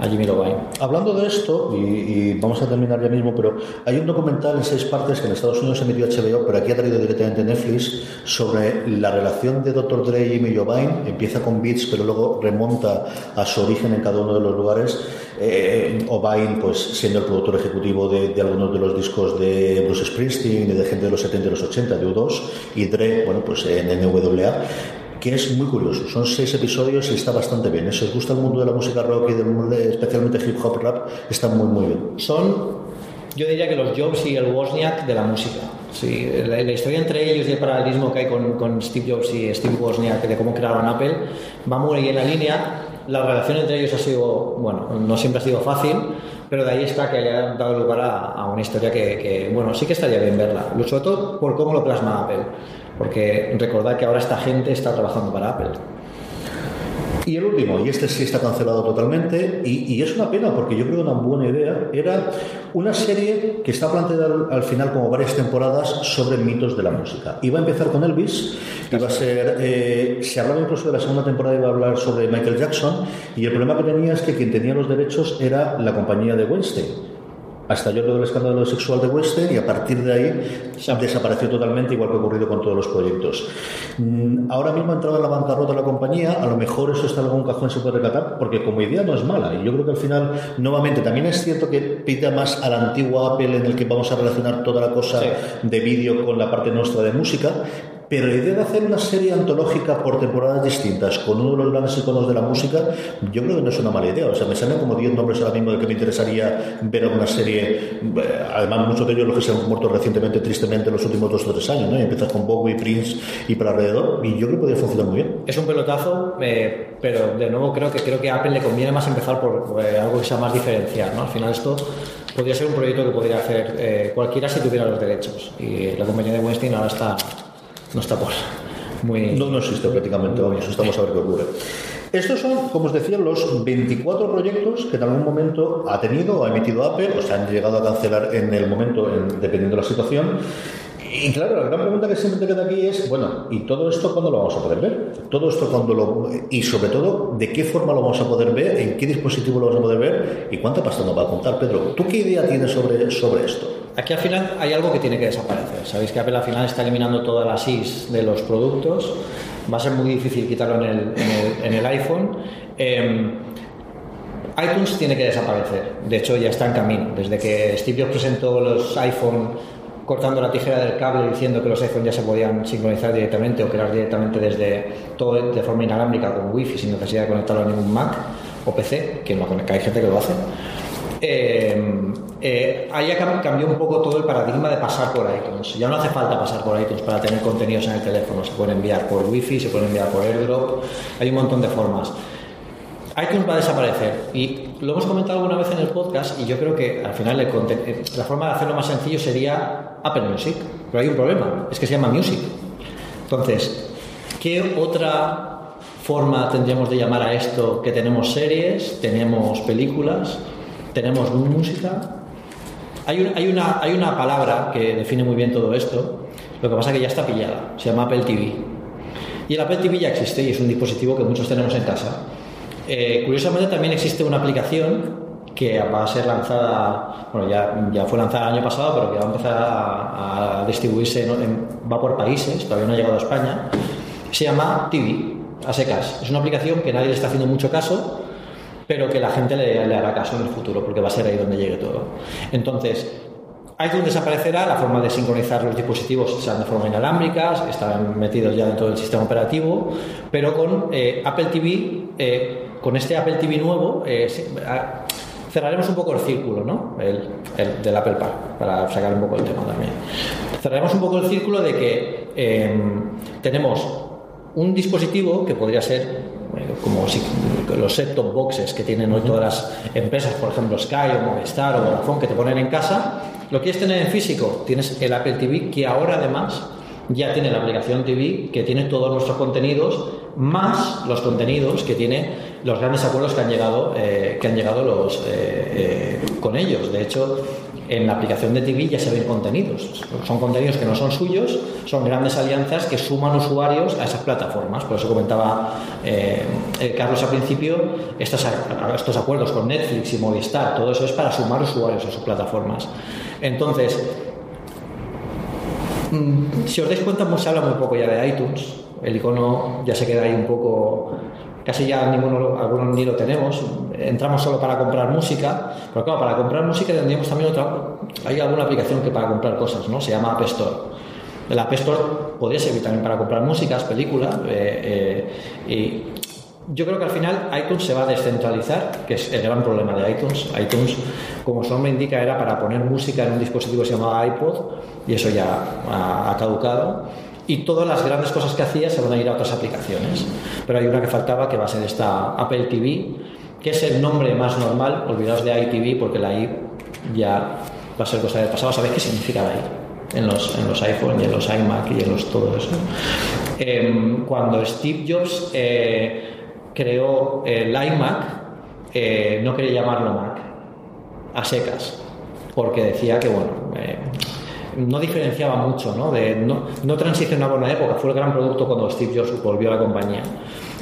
a Jimmy Lovine. Hablando de esto, y, y vamos a terminar ya mismo, pero hay un documental en seis partes que en Estados Unidos emitió HBO, pero aquí ha traído directamente Netflix, sobre la relación de Dr. Dre y Jimmy Jovine. Empieza con Beats, pero luego remonta a su origen en cada uno de los lugares. Eh, O'Bine, pues siendo el productor ejecutivo de, de, algunos de los discos de Bruce Springsteen de gente de los 70 y los 80, de U2, y Dre, bueno, pues en NWA que es muy curioso. Son seis episodios y está bastante bien. Si os gusta el mundo de la música rock y del mundo especialmente hip hop rap, está muy, muy bien. Son, yo diría que los Jobs y el Wozniak de la música. Sí, la, historia entre ellos y el paralelismo que hay con, con Steve Jobs y Steve Wozniak de cómo crearon Apple va muy en la línea. La relación entre ellos ha sido, bueno, no siempre ha sido fácil, pero de ahí está que haya dado lugar a, a una historia que, que, bueno, sí que estaría bien verla. Sobre todo por cómo lo plasma Apple. Porque recordad que ahora esta gente está trabajando para Apple. Y el último, y este sí está cancelado totalmente, y, es una pena porque yo creo que una buena idea era una serie que está planteada al, al, final como varias temporadas sobre mitos de la música. Iba a empezar con Elvis, iba a ser, eh, se hablaba incluso de la segunda temporada, iba a hablar sobre Michael Jackson, y el problema que tenía es que quien tenía los derechos era la compañía de Weinstein hasta yo todo el escándalo sexual de Western y a partir de ahí desapareció totalmente, igual que ha ocurrido con todos los proyectos. Mm, ahora mismo ha entrado en la bancarrota la compañía, a lo mejor eso está en algún cajón se puede recatar, porque como idea no es mala. Y yo creo que al final, nuevamente, también es cierto que pita más a la antigua Apple en el que vamos a relacionar toda la cosa sí. de vídeo con la parte nuestra de música, pero la idea de hacer una serie antológica por temporadas distintas con uno de los grandes iconos de la música, yo creo que no es una mala idea. O sea, me salen como 10 nombres ahora mismo de que me interesaría ver alguna serie. Además, muchos de ellos los que se han muerto recientemente, tristemente, en los últimos dos o tres años. ¿no? Y empiezas con Bowie, Prince y para alrededor. Y yo creo que podría funcionar muy bien. Es un pelotazo, eh, pero de nuevo creo que creo que a Apple le conviene más empezar por eh, algo que sea más diferencial. ¿no? Al final, esto podría ser un proyecto que podría hacer eh, cualquiera si tuviera los derechos. Y la compañía de Weinstein ahora está no está por muy... No, no existe prácticamente, vamos, estamos a ver qué ocurre. Estos son, como os decía, los 24 proyectos que en algún momento ha tenido o ha emitido Apple o se han llegado a cancelar en el momento, en, dependiendo de la situación. Y claro, la gran pregunta que siempre te queda aquí es, bueno, ¿y todo esto cuándo lo vamos a poder ver? Todo esto cuándo lo... Y sobre todo, ¿de qué forma lo vamos a poder ver? ¿En qué dispositivo lo vamos a poder ver? ¿Y cuánta pasta nos va a contar, Pedro? ¿Tú qué idea tienes sobre, sobre esto? Aquí al final hay algo que tiene que desaparecer. Sabéis que Apple al final está eliminando todas las IS de los productos. Va a ser muy difícil quitarlo en el, iPhone. Eh, iTunes tiene que desaparecer. De hecho, ya está en camino. Desde que Steve Jobs presentó los iPhone cortando la tijera del cable diciendo que los iPhone ya se podían sincronizar directamente o crear directamente desde todo de forma inalámbrica con Wi-Fi sin necesidad de conectarlo a ningún Mac o PC, que hay gente que lo hace. Eh, eh, ahí cambió un poco todo el paradigma de pasar por iTunes. Ya no hace falta pasar por iTunes para tener contenidos en el teléfono. Se pueden enviar por Wi-Fi, se pueden enviar por AirDrop. Hay un montón de formas. iTunes va a desaparecer y lo hemos comentado alguna vez en el podcast y yo creo que al final el la forma de hacerlo más sencillo sería Apple Music, pero hay un problema, es que se llama Music. Entonces, ¿qué otra forma tendríamos de llamar a esto que tenemos series, tenemos películas, tenemos música? Hay, un, hay, una, hay una palabra que define muy bien todo esto, lo que pasa es que ya está pillada, se llama Apple TV. Y el Apple TV ya existe y es un dispositivo que muchos tenemos en casa. Eh, curiosamente también existe una aplicación que va a ser lanzada, bueno, ya, ya fue lanzada el año pasado, pero que va a empezar a, a distribuirse, en, en, va por países, todavía no ha llegado a España, se llama TV, a secas. Es una aplicación que nadie le está haciendo mucho caso, pero que la gente le, le hará caso en el futuro, porque va a ser ahí donde llegue todo. Entonces, iTunes desaparecerá, la forma de sincronizar los dispositivos serán de forma inalámbrica, estarán metidos ya dentro del sistema operativo, pero con eh, Apple TV, eh, con este Apple TV nuevo, eh, cerraremos un poco el círculo ¿no? el, el, del Apple Park, para sacar un poco el tema también. Cerraremos un poco el círculo de que eh, tenemos un dispositivo que podría ser como si, los set-top boxes que tienen hoy todas las empresas, por ejemplo Sky o Movistar o Vodafone, que te ponen en casa. Lo quieres tener en físico, tienes el Apple TV, que ahora además ya tiene la aplicación TV, que tiene todos nuestros contenidos, más los contenidos que tiene los grandes acuerdos que han llegado, que han llegado los, con ellos. De hecho, en la aplicación de TV ya se ven contenidos. Son contenidos que no son suyos, son grandes alianzas que suman usuarios a esas plataformas. Por eso comentaba eh, eh, Carlos al principio, estos, estos acuerdos con Netflix y Movistar, todo eso es para sumar usuarios a sus plataformas. Entonces, mm, si os dais cuenta, se habla muy poco ya de iTunes. El icono ya se queda ahí un poco casi ya ninguno, algunos ni lo tenemos, entramos solo para comprar música, pero claro, para comprar música tendríamos también otra, hay alguna aplicación que para comprar cosas, ¿no? Se llama App Store. La App Store podría servir también para comprar músicas, películas, eh, eh, y yo creo que al final iTunes se va a descentralizar, que es el gran problema de iTunes. iTunes, como su nombre indica, era para poner música en un dispositivo que se llamaba iPod, y eso ya ha caducado y todas las grandes cosas que hacía se van a ir a otras aplicaciones. Pero hay una que faltaba que va a ser esta Apple TV, que es el nombre más normal, olvidaos de iTV porque la I ya va a ser cosa del pasado. ¿Sabéis qué significa la I? En los, en los iPhone y en los iMac y en los todo eso. Em, cuando Steve Jobs eh, creó el iMac, eh, no quería llamarlo Mac, a secas, porque decía que, bueno, eh, no diferenciaba mucho, ¿no? De, no, no transicionaba una época, fue el gran producto cuando Steve Jobs volvió a la compañía.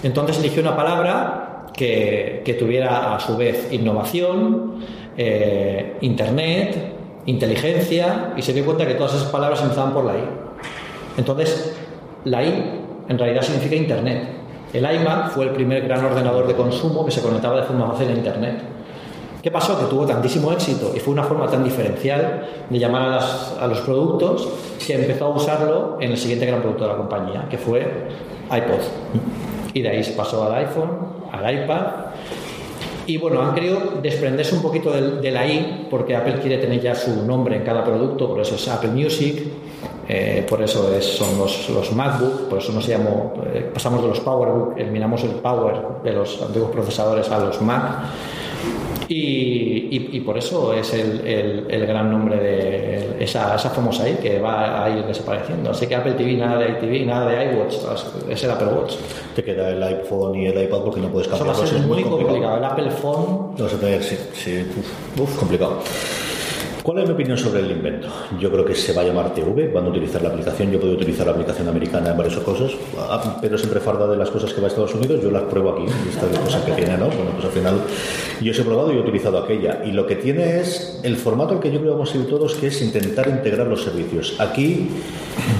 Entonces eligió una palabra que, que tuviera a su vez innovación, eh, internet, inteligencia, y se dio cuenta que todas esas palabras empezaban por la I. Entonces, la I en realidad significa internet. El iMac fue el primer gran ordenador de consumo que se conectaba de forma fácil a internet. ¿Qué pasó? Que tuvo tantísimo éxito y fue una forma tan diferencial de llamar a, los productos que empezó a usarlo en el siguiente gran producto de la compañía, que fue iPod. Y de ahí se pasó al iPhone, al iPad. Y bueno, han querido desprenderse un poquito de, la I, porque Apple quiere tener ya su nombre en cada producto, por eso es Apple Music, eh, por eso es, son los, los, MacBook, por eso nos llamó, eh, pasamos de los PowerBook, eliminamos el Power de los antiguos procesadores a los Mac. Y, por eso es el, gran nombre de esa, esa, famosa I que va a ir desapareciendo. Así que Apple TV, nada de iTV, nada de iWatch, es el Apple Watch. Te queda el iPhone y el iPad porque no puedes cambiarlo. Eso es muy complicado. El Apple Phone. No se tener, sí, sí, uf, complicado. ¿Cuál es mi opinión sobre el invento? Yo creo que se va a llamar TV, van a utilizar la aplicación, yo puedo utilizar la aplicación americana en varias cosas, ah, pero siempre farda de las cosas que va a Estados Unidos, yo las pruebo aquí, estas cosas que tiene, ¿no? Bueno, pues al final yo he probado y he utilizado aquella, y lo que tiene es el formato al que yo creo que vamos a ir todos, que es intentar integrar los servicios. Aquí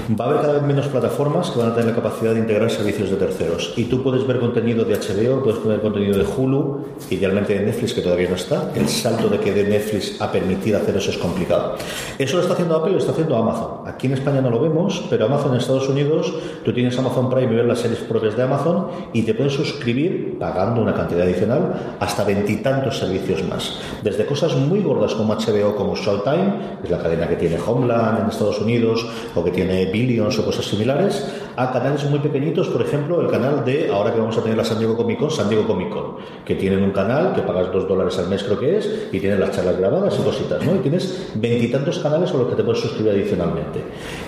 va a haber cada vez menos plataformas que van a tener la capacidad de integrar servicios de terceros, y tú puedes ver contenido de HBO, puedes ver contenido de Hulu, idealmente de Netflix, que todavía no está, el salto de que de Netflix a permitir hacer eso complicado. Eso lo está haciendo Apple y lo está haciendo Amazon. Aquí en España no lo vemos, pero Amazon en Estados Unidos, tú tienes Amazon Prime y ves las series propias de Amazon y te puedes suscribir pagando una cantidad adicional hasta veintitantos servicios más. Desde cosas muy gordas como HBO, como Showtime, que es la cadena que tiene Homeland en Estados Unidos o que tiene Billions o cosas similares, a canales muy pequeñitos, por ejemplo, el canal de, ahora que vamos a tener la San Diego Comic Con, San Diego Comic Con, que tienen un canal que pagas dos dólares al mes creo que es, y tienen las charlas grabadas y cositas, ¿no? Y tienes veintitantos canales a los que te puedes suscribir adicionalmente.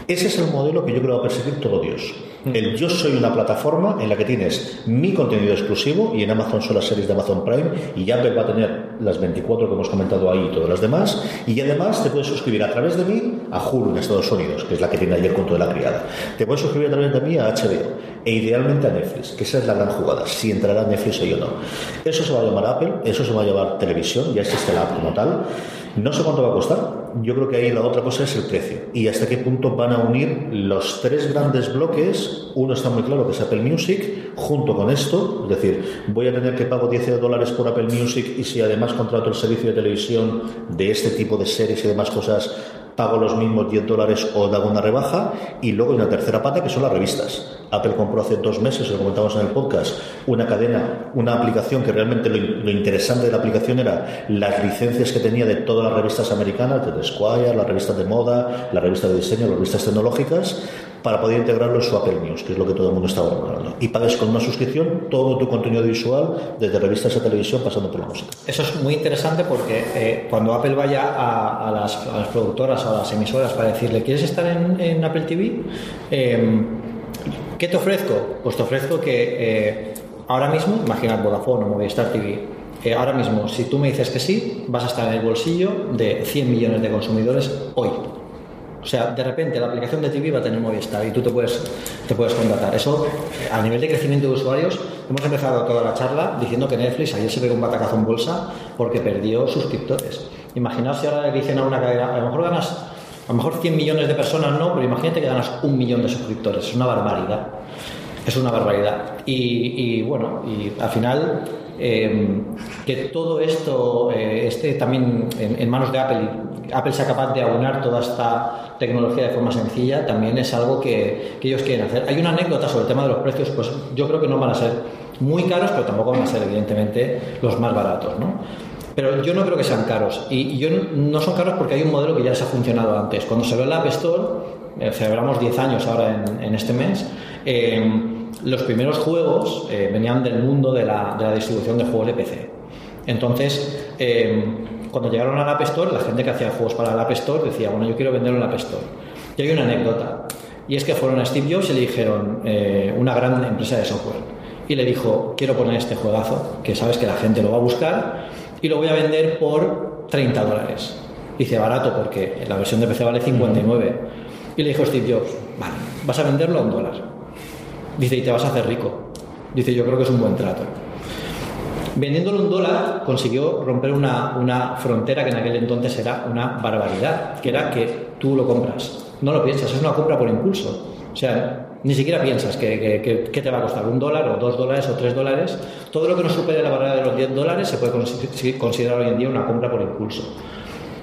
Ese es el modelo que yo creo va a perseguir todo Dios. Mm. El yo soy una plataforma en la que tienes mi contenido exclusivo y en Amazon son las series de Amazon Prime y Apple va a tener las 24 que hemos comentado ahí y todas las demás y además te puedes suscribir a través de mí a Hulu en Estados Unidos, que es la que tiene ayer punto de la criada. Te puedes suscribir a través de mí a HBO e idealmente a Netflix, que esa es la gran jugada, si entrará Netflix o no. Eso se va a llamar Apple, eso se va a llamar televisión, ya existe la app como tal. No sé cuánto va a costar. Yo creo que ahí la otra cosa es el precio. Y hasta qué punto van a unir los tres grandes bloques. Uno está muy claro que es Apple Music, junto con esto. Es decir, voy a tener que pago 10 dólares por Apple Music y si además contrato el servicio de televisión de este tipo de series y demás cosas, pago los mismos 10 dólares o hago una rebaja. Y luego hay una tercera pata que son las revistas. Apple compró hace dos meses, lo comentamos en el podcast, una cadena, una aplicación que realmente lo, interesante de la aplicación era las licencias que tenía de todas las revistas americanas, de Squire, las revistas de moda, las revistas de diseño, las revistas tecnológicas, para poder integrarlo en su Apple News, que es lo que todo el mundo estaba buscando. Y pagues con una suscripción todo tu contenido visual, desde revistas a televisión, pasando por la música. Eso es muy interesante porque eh, cuando Apple vaya a, las, productoras, a las emisoras, para decirle, ¿quieres estar en, Apple TV? Em, ¿Qué te ofrezco? Pues te ofrezco que eh, ahora mismo, imaginad Vodafone o Movistar TV, eh, ahora mismo, si tú me dices que sí, vas a estar en el bolsillo de 100 millones de consumidores hoy. O sea, de repente la aplicación de TV va a tener Movistar y tú te puedes, te puedes contratar. Eso, a nivel de crecimiento de usuarios, hemos empezado toda la charla diciendo que Netflix ayer se pegó un batacazo en bolsa porque perdió suscriptores. Imaginaos si ahora le dicen a una cadena, a lo mejor ganas, a lo mejor 100 millones de personas no, pero imagínate que ganas un millón de suscriptores. Es una barbaridad. Es una barbaridad. Y, bueno, y al final eh, que todo esto eh, esté también en, manos de Apple y Apple sea capaz de aunar toda esta tecnología de forma sencilla, también es algo que, que, ellos quieren hacer. Hay una anécdota sobre el tema de los precios, pues yo creo que no van a ser muy caros, pero tampoco van a ser, evidentemente, los más baratos, ¿no? Pero yo no creo que sean caros. Y, yo no, son caros porque hay un modelo que ya les ha funcionado antes. Cuando se ve el App Store, eh, celebramos 10 años ahora en, este mes, los primeros juegos eh, venían del mundo de la, distribución de juegos de PC. Entonces, eh, cuando llegaron al App Store, la gente que hacía juegos para el App Store decía, bueno, yo quiero venderlo en el App Store. Y hay una anécdota, y es que fueron a Steve Jobs y le dijeron, eh, una gran empresa de software, y le dijo, quiero poner este juegazo, que sabes que la gente lo va a buscar, y lo voy a vender por 30 dólares. Dice, barato, porque la versión de PC vale 59. Y le dijo Steve Jobs, vale, vas a venderlo a un dólar. Dice, y te vas a hacer rico. Dice, yo creo que es un buen trato. Vendiéndolo un dólar consiguió romper una, una, frontera que en aquel entonces era una barbaridad, que era que tú lo compras. No lo piensas, es una compra por impulso. O sea, ni siquiera piensas que, que, te va a costar un dólar o dos dólares o tres dólares. Todo lo que no supere la barrera de los 10 dólares se puede considerar hoy en día una compra por impulso.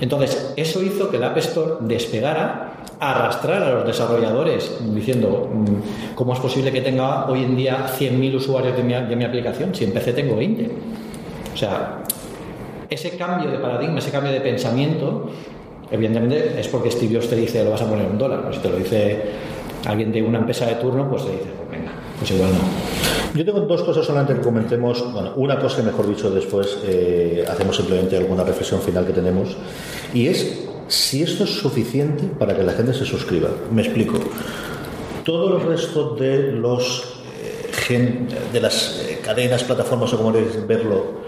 Entonces, eso hizo que el App Store despegara arrastrar a los desarrolladores diciendo mm, cómo es posible que tenga hoy en día 100.000 usuarios de mi, de mi aplicación si en PC tengo 20. O sea, ese cambio de paradigma, ese cambio de pensamiento, evidentemente es porque Steve Jobs te dice lo vas a poner un dólar, pero si te lo dice alguien de una empresa de turno, pues te dice, pues venga, pues igual no. Yo tengo dos cosas solamente que comentemos. Bueno, una cosa que mejor dicho después eh, hacemos simplemente alguna reflexión final que tenemos. Y es si esto es suficiente para que la gente se suscriba. Me explico. Todo el resto de los eh, de las eh, cadenas, plataformas o como queréis verlo,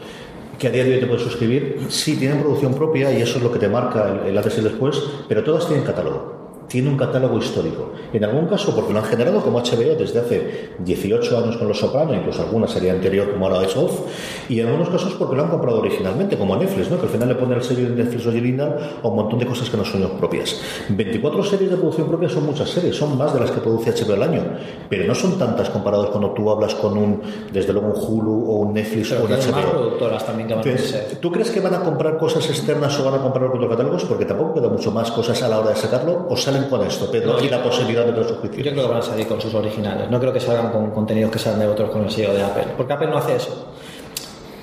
que a día de hoy te puedes suscribir, sí tienen producción propia y eso es lo que te marca el, el antes y después, pero todas tienen catálogo tiene un catálogo histórico. En algún caso, porque lo han generado como HBO desde hace 18 años con Los Sopranos, incluso alguna serie anterior como ahora es Off, y en algunos casos porque lo han comprado originalmente, como Netflix, ¿no? que al final le pone el sello de Netflix original a un montón de cosas que no son propias. 24 series de producción propia son muchas series, son más de las que produce HBO al año, pero no son tantas comparadas cuando tú hablas con un, desde luego, un Hulu o un Netflix o un HBO. Más productoras también que van Entonces, a ¿Tú crees que van a comprar cosas externas o van a comprar otros catálogos? Porque tampoco queda mucho más cosas a la hora de sacarlo, o sale con esto, Pedro, no, y la posibilidad de los suscripción. Yo creo que van a salir con sus originales. No creo que salgan con contenidos que sean de otros con el sello de Apple. Porque Apple no hace eso.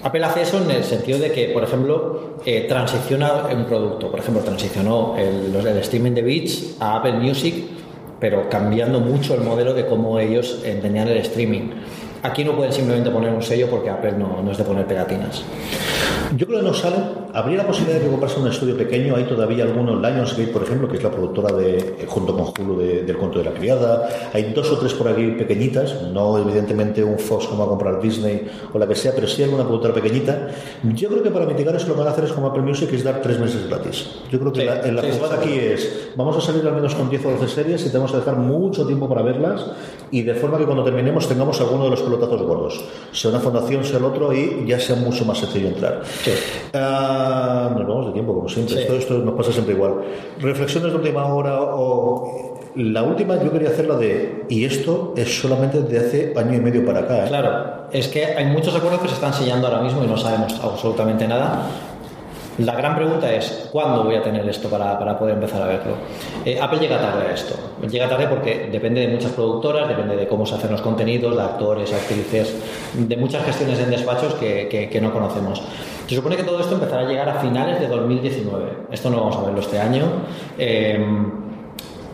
Apple hace eso en el sentido de que, por ejemplo, eh, transiciona un producto. Por ejemplo, transicionó el, el streaming de Beats a Apple Music, pero cambiando mucho el modelo de cómo ellos entendían el streaming. Aquí no pueden simplemente poner un sello porque Apple no, no es de poner pegatinas. Yo creo que no sale. Habría la posibilidad de que comprase un estudio pequeño. Hay todavía algunos, Lionsgate, por ejemplo, que es la productora de, eh, junto con Hulu de, del Cuento de la Criada. Hay dos o tres por aquí pequeñitas. No, evidentemente, un Fox como a comprar Disney o la que sea, pero sí alguna productora pequeñita. Yo creo que para mitigar eso lo que van a hacer es como Apple Music, es dar tres meses gratis. Yo creo que Sí, la, en la sí, sí, jugada sí. aquí es: vamos a salir al menos con 10 o 12 series y tenemos que dejar mucho tiempo para verlas y de forma que cuando terminemos tengamos alguno de los pelotazos gordos. Sea una fundación, sea el otro y ya sea mucho más sencillo entrar. Ah, nos vamos de tiempo, como siempre. Sí. Esto, esto nos pasa siempre igual. Reflexiones de última hora o. La última yo quería hacer la de. Y esto es solamente de hace año y medio para acá. ¿eh? Claro, es que hay muchos acuerdos que se están sellando ahora mismo y no sabemos absolutamente nada. La gran pregunta es, ¿cuándo voy a tener esto para, para poder empezar a verlo? Eh, Apple llega tarde a esto. Llega tarde porque depende de muchas productoras, depende de cómo se hacen los contenidos, de actores, actrices, de muchas gestiones en despachos que, que- no conocemos. Se supone que todo esto empezará a llegar a finales de 2019. Esto no vamos a verlo este año. Eh,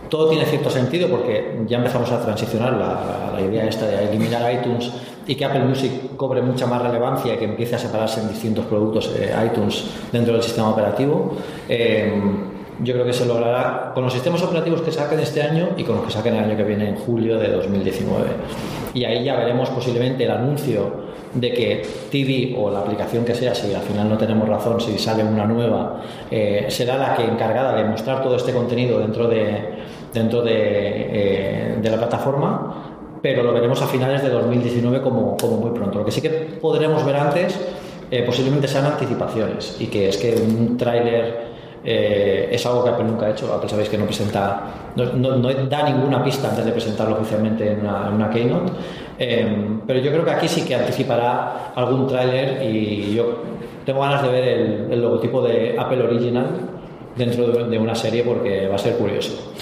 todo tiene cierto sentido porque ya empezamos a transicionar la, la idea esta de eliminar iTunes y que Apple Music cobre mucha más relevancia y que empiece a separarse en distintos productos eh, iTunes dentro del sistema operativo. Eh, yo creo que se logrará con los sistemas operativos que saquen este año y con los que saquen el año que viene en julio de 2019. Y ahí ya veremos posiblemente el anuncio de que TV o la aplicación que sea, si al final no tenemos razón, si sale una nueva, eh, será la que encargada de mostrar todo este contenido dentro de, dentro de, de la plataforma pero lo veremos a finales de 2019 como, como muy pronto. Lo que sí que podremos ver antes eh, posiblemente sean anticipaciones y que es que un tráiler eh, es algo que Apple nunca ha hecho. Apple sabéis que no presenta, no, da ninguna pista antes de presentarlo oficialmente en una, keynote. Eh, pero yo creo que aquí sí que anticipará algún tráiler y yo tengo ganas de ver el, logotipo de Apple Original dentro de una serie porque va a ser curioso.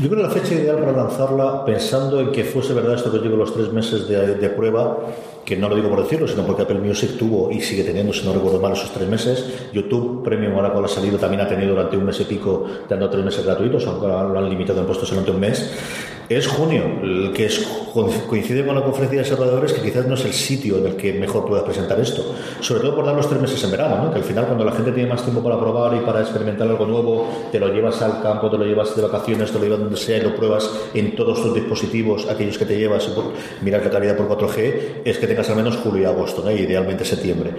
Yo creo que la fecha ideal para lanzarla, pensando en que fuese verdad esto que digo, los tres meses de, prueba, que no lo digo por decirlo, sino porque Apple Music tuvo y sigue teniendo, si no recuerdo mal, esos tres meses. YouTube Premium, ahora con la salida, también ha tenido durante un mes y pico, dando tres meses gratuitos, aunque lo han limitado en puestos solamente un mes es junio, el que es, coincide con la conferencia de desarrolladores, que quizás no es el sitio en el que mejor puedas presentar esto. Sobre todo por dar los tres meses en verano, que al final cuando la gente tiene más tiempo para probar y para experimentar algo nuevo, te lo llevas al campo, te lo llevas de vacaciones, te lo llevas donde sea y lo pruebas en todos tus dispositivos, aquellos que te llevas y miras la calidad por 4G, es que tengas al menos julio y agosto, y idealmente septiembre.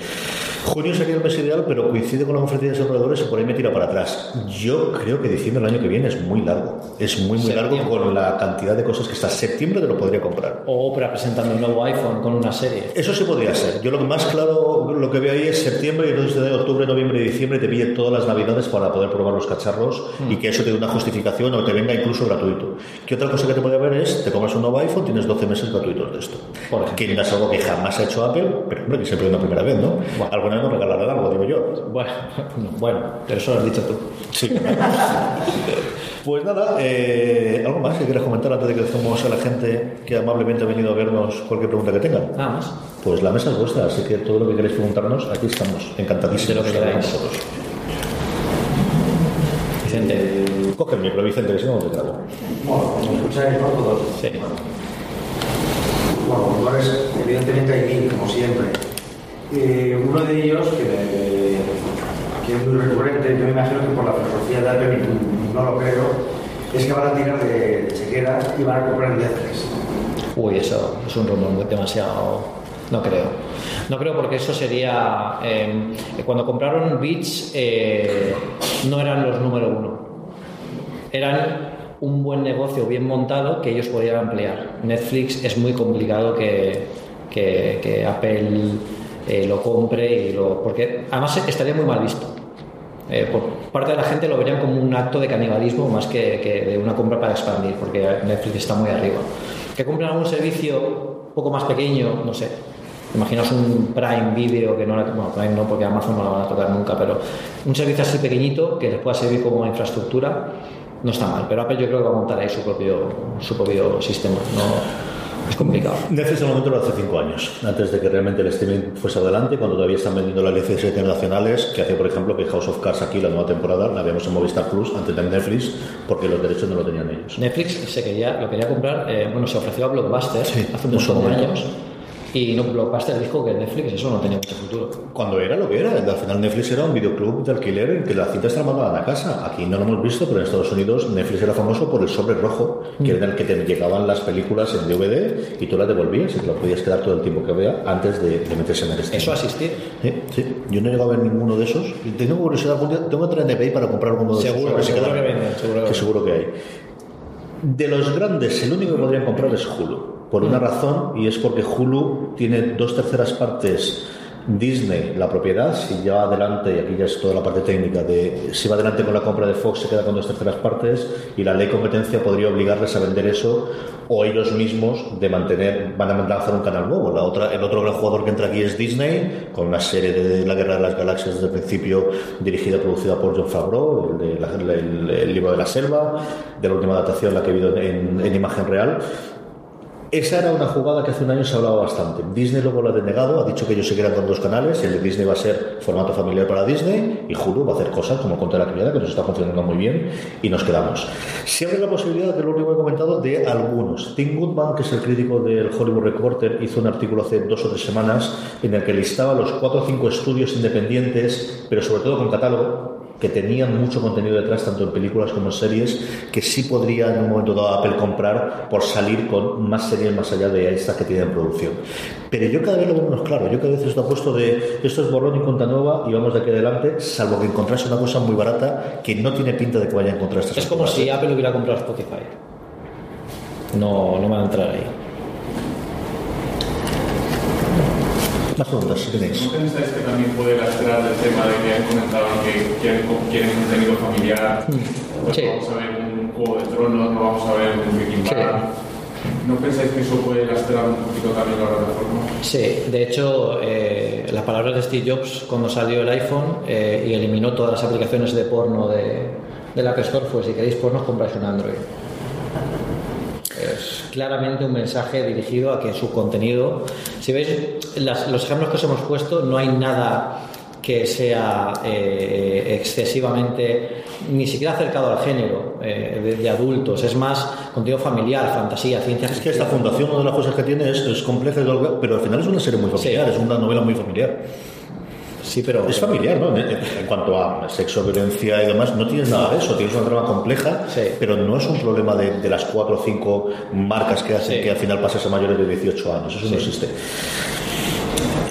Junio sería el mes ideal, pero coincide con la conferencia de desarrolladores y por ahí me tira para atrás. Yo creo que diciembre del año que viene es muy largo. Es muy, muy largo con la cantidad de cosas que hasta septiembre te lo podría comprar. O Opera presentando un nuevo iPhone con una serie. Eso sí podría ser. Yo lo que más claro, lo que veo ahí es septiembre y entonces de octubre, noviembre y diciembre te pille todas las navidades para poder probar los cacharros hmm. y que eso te dé una justificación o te venga incluso gratuito. ¿Qué otra cosa que te puede haber es, te compras un nuevo iPhone, tienes 12 meses gratuitos de esto. Que es algo que jamás ha hecho Apple, pero hombre, que siempre es una primera vez, ¿no? Alguna vez nos regalarán yo. Bueno, bueno, pero eso lo has dicho tú. Sí. Pues nada, eh, ¿algo más que quieras comentar antes de que dejemos a la gente que amablemente ha venido a vernos cualquier pregunta que tengan? Nada más. Pues la mesa es vuestra, así que todo lo que queréis preguntarnos, aquí estamos, encantadísimos de lo que queráis. nosotros. Vicente. Eh, coge el micro, Vicente, que si no, no te grabo. Bueno, ¿me escucháis no todos? Sí. Bueno, lugares, evidentemente hay mil, como siempre. Uno de ellos, que, es muy recurrente, yo me imagino que por la filosofía de Apple no lo creo, es que van a tirar de, chequera y van a comprar en Netflix. Uy, eso es un rumor demasiado. No creo. No creo porque eso sería. Eh, cuando compraron Beats eh, no eran los número uno. Eran un buen negocio bien montado que ellos podían ampliar. Netflix es muy complicado que, que, Apple eh, lo compre y lo. porque además estaría muy mal visto. Eh, por parte de la gente lo verían como un acto de canibalismo más que, de una compra para expandir, porque Netflix está muy arriba. Que compren algún servicio un poco más pequeño, no sé. Imaginaos un Prime Video que no la, bueno, Prime no, porque Amazon no la van a tocar nunca, pero un servicio así pequeñito que les pueda servir como infraestructura no está mal. Pero Apple yo creo que va a montar ahí su propio, su propio sistema. No, es complicado. Netflix en el momento lo hace cinco años, antes de que realmente el streaming fuese adelante, cuando todavía están vendiendo las licencias internacionales, que hace, por ejemplo, que House of Cards aquí, la nueva temporada, la vemos en Movistar Plus antes de Netflix, porque los derechos no lo tenían ellos. Netflix se quería, lo quería comprar, eh, bueno, se ofreció a Blockbuster hace unos años y no, Blockbuster dijo que Netflix eso no tenía mucho futuro. Cuando era lo que era, al final Netflix era un videoclub de alquiler en que las cintas te mandaban a casa. Aquí no lo hemos visto, pero en Estados Unidos Netflix era famoso por el sobre rojo, que era el que te llegaban las películas en DVD y tú las devolvías y te las podías quedar todo el tiempo que vea antes de, meterse en el streaming. ¿Eso asistir? Sí, sí. Yo no he llegado a ver ninguno de esos. Tengo curiosidad, tengo que entrar en eBay para comprar uno de esos. Seguro, seguro que, venden, seguro que, seguro que hay. De los grandes, el único que podrían comprar es Hulu por una razón y es porque Hulu tiene dos terceras partes. Disney, la propiedad, si va adelante, y aquí ya es toda la parte técnica, de si va adelante con la compra de Fox se queda con dos terceras partes y la ley competencia podría obligarles a vender eso o ellos mismos de mantener, van a lanzar un canal nuevo. La otra, el otro gran jugador que entra aquí es Disney, con una serie de La Guerra de las Galaxias desde el principio, dirigida, producida por John Favreau, el, libro de la selva, de la última adaptación, la que he visto en imagen real esa era una jugada que hace un año se hablaba bastante. Disney luego lo ha denegado, ha dicho que ellos se quedan con dos canales, el de Disney va a ser formato familiar para Disney y Hulu va a hacer cosas como Contra la Criada, que nos está funcionando muy bien y nos quedamos. Siempre la posibilidad, que lo último que he comentado, de algunos. Tim Goodman, que es el crítico del Hollywood Reporter, hizo un artículo hace dos o tres semanas en el que listaba los cuatro o cinco estudios independientes, pero sobre todo con catálogo, que tenían mucho contenido detrás, tanto en películas como en series, que sí podría en un momento dado Apple comprar por salir con más series más allá de estas que tienen en producción. Pero yo cada vez lo veo menos claro. Yo cada vez estoy puesto de esto es borrón y cuenta nueva y vamos de aquí adelante, salvo que encontrase una cosa muy barata que no tiene pinta de que vaya a encontrar estas Es como si Apple hubiera comprado Spotify. No, no van a entrar ahí. Más preguntas, si tenéis. ¿No pensáis que también puede lastrar el tema de que han comentado que quieren, quieren contenido familiar? Pues vamos a ver un Juego de Tronos, no vamos a ver un Breaking Bad. ¿No pensáis que eso puede lastrar un poquito también la plataforma? Sí, de hecho, eh, las palabras de Steve Jobs cuando salió el iPhone eh, y eliminó todas las aplicaciones de porno de, de la App Store fue: si queréis porno, compráis un Android. Es claramente un mensaje dirigido a que su contenido, si veis las- los ejemplos que os hemos puesto, no hay nada que sea eh, excesivamente ni siquiera acercado al género eh, de, de adultos, es más contenido familiar, fantasía, ciencia Es que esta fundación, una de las cosas que tiene es, es compleja, pero al final es una serie muy familiar, es una novela muy familiar. Sí, pero. Es familiar, ¿no? En, en cuanto a sexo, violencia y demás, no tienes nada de eso, tienes una trama compleja, pero no es un problema de, de las cuatro o cinco marcas que hacen que al final pases a mayores de 18 años, eso no existe.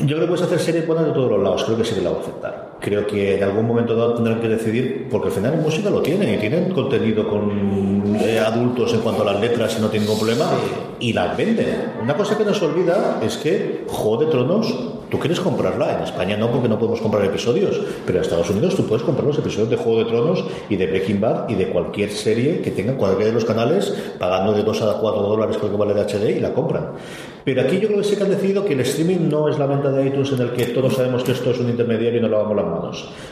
Yo creo que puedes hacer series buenas de todos los lados, creo que sí que la va a aceptar. Creo que en algún momento dado tendrán que decidir, porque al final en música lo tienen y tienen contenido con eh, adultos en cuanto a las letras y no tienen ningún problema y las venden. Una cosa que nos olvida es que Juego de Tronos, tú quieres comprarla, en España no porque no podemos comprar episodios, pero en Estados Unidos tú puedes comprar los episodios de Juego de Tronos y de Breaking Bad y de cualquier serie que tenga cualquiera de los canales pagando de 2 a 4 dólares creo que vale de HD y la compran. Pero aquí yo creo que sí que han decidido que el streaming no es la venta de iTunes en el que todos sabemos que esto es un intermediario y no lavamos las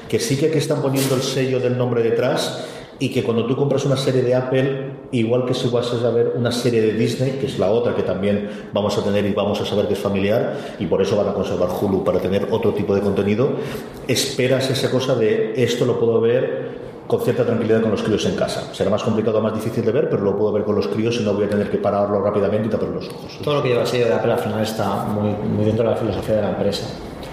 Que sí que aquí están poniendo el sello del nombre detrás y que cuando tú compras una serie de Apple, igual que si vas a ver una serie de Disney, que es la otra que también vamos a tener y vamos a saber que es familiar, y por eso van a conservar Hulu para tener otro tipo de contenido, esperas esa cosa de esto lo puedo ver con cierta tranquilidad con los críos en casa. Será más complicado, más difícil de ver, pero lo puedo ver con los críos y no voy a tener que pararlo rápidamente y tapar los ojos. Todo lo que lleva sello de Apple al final está muy, muy dentro de la filosofía de la empresa.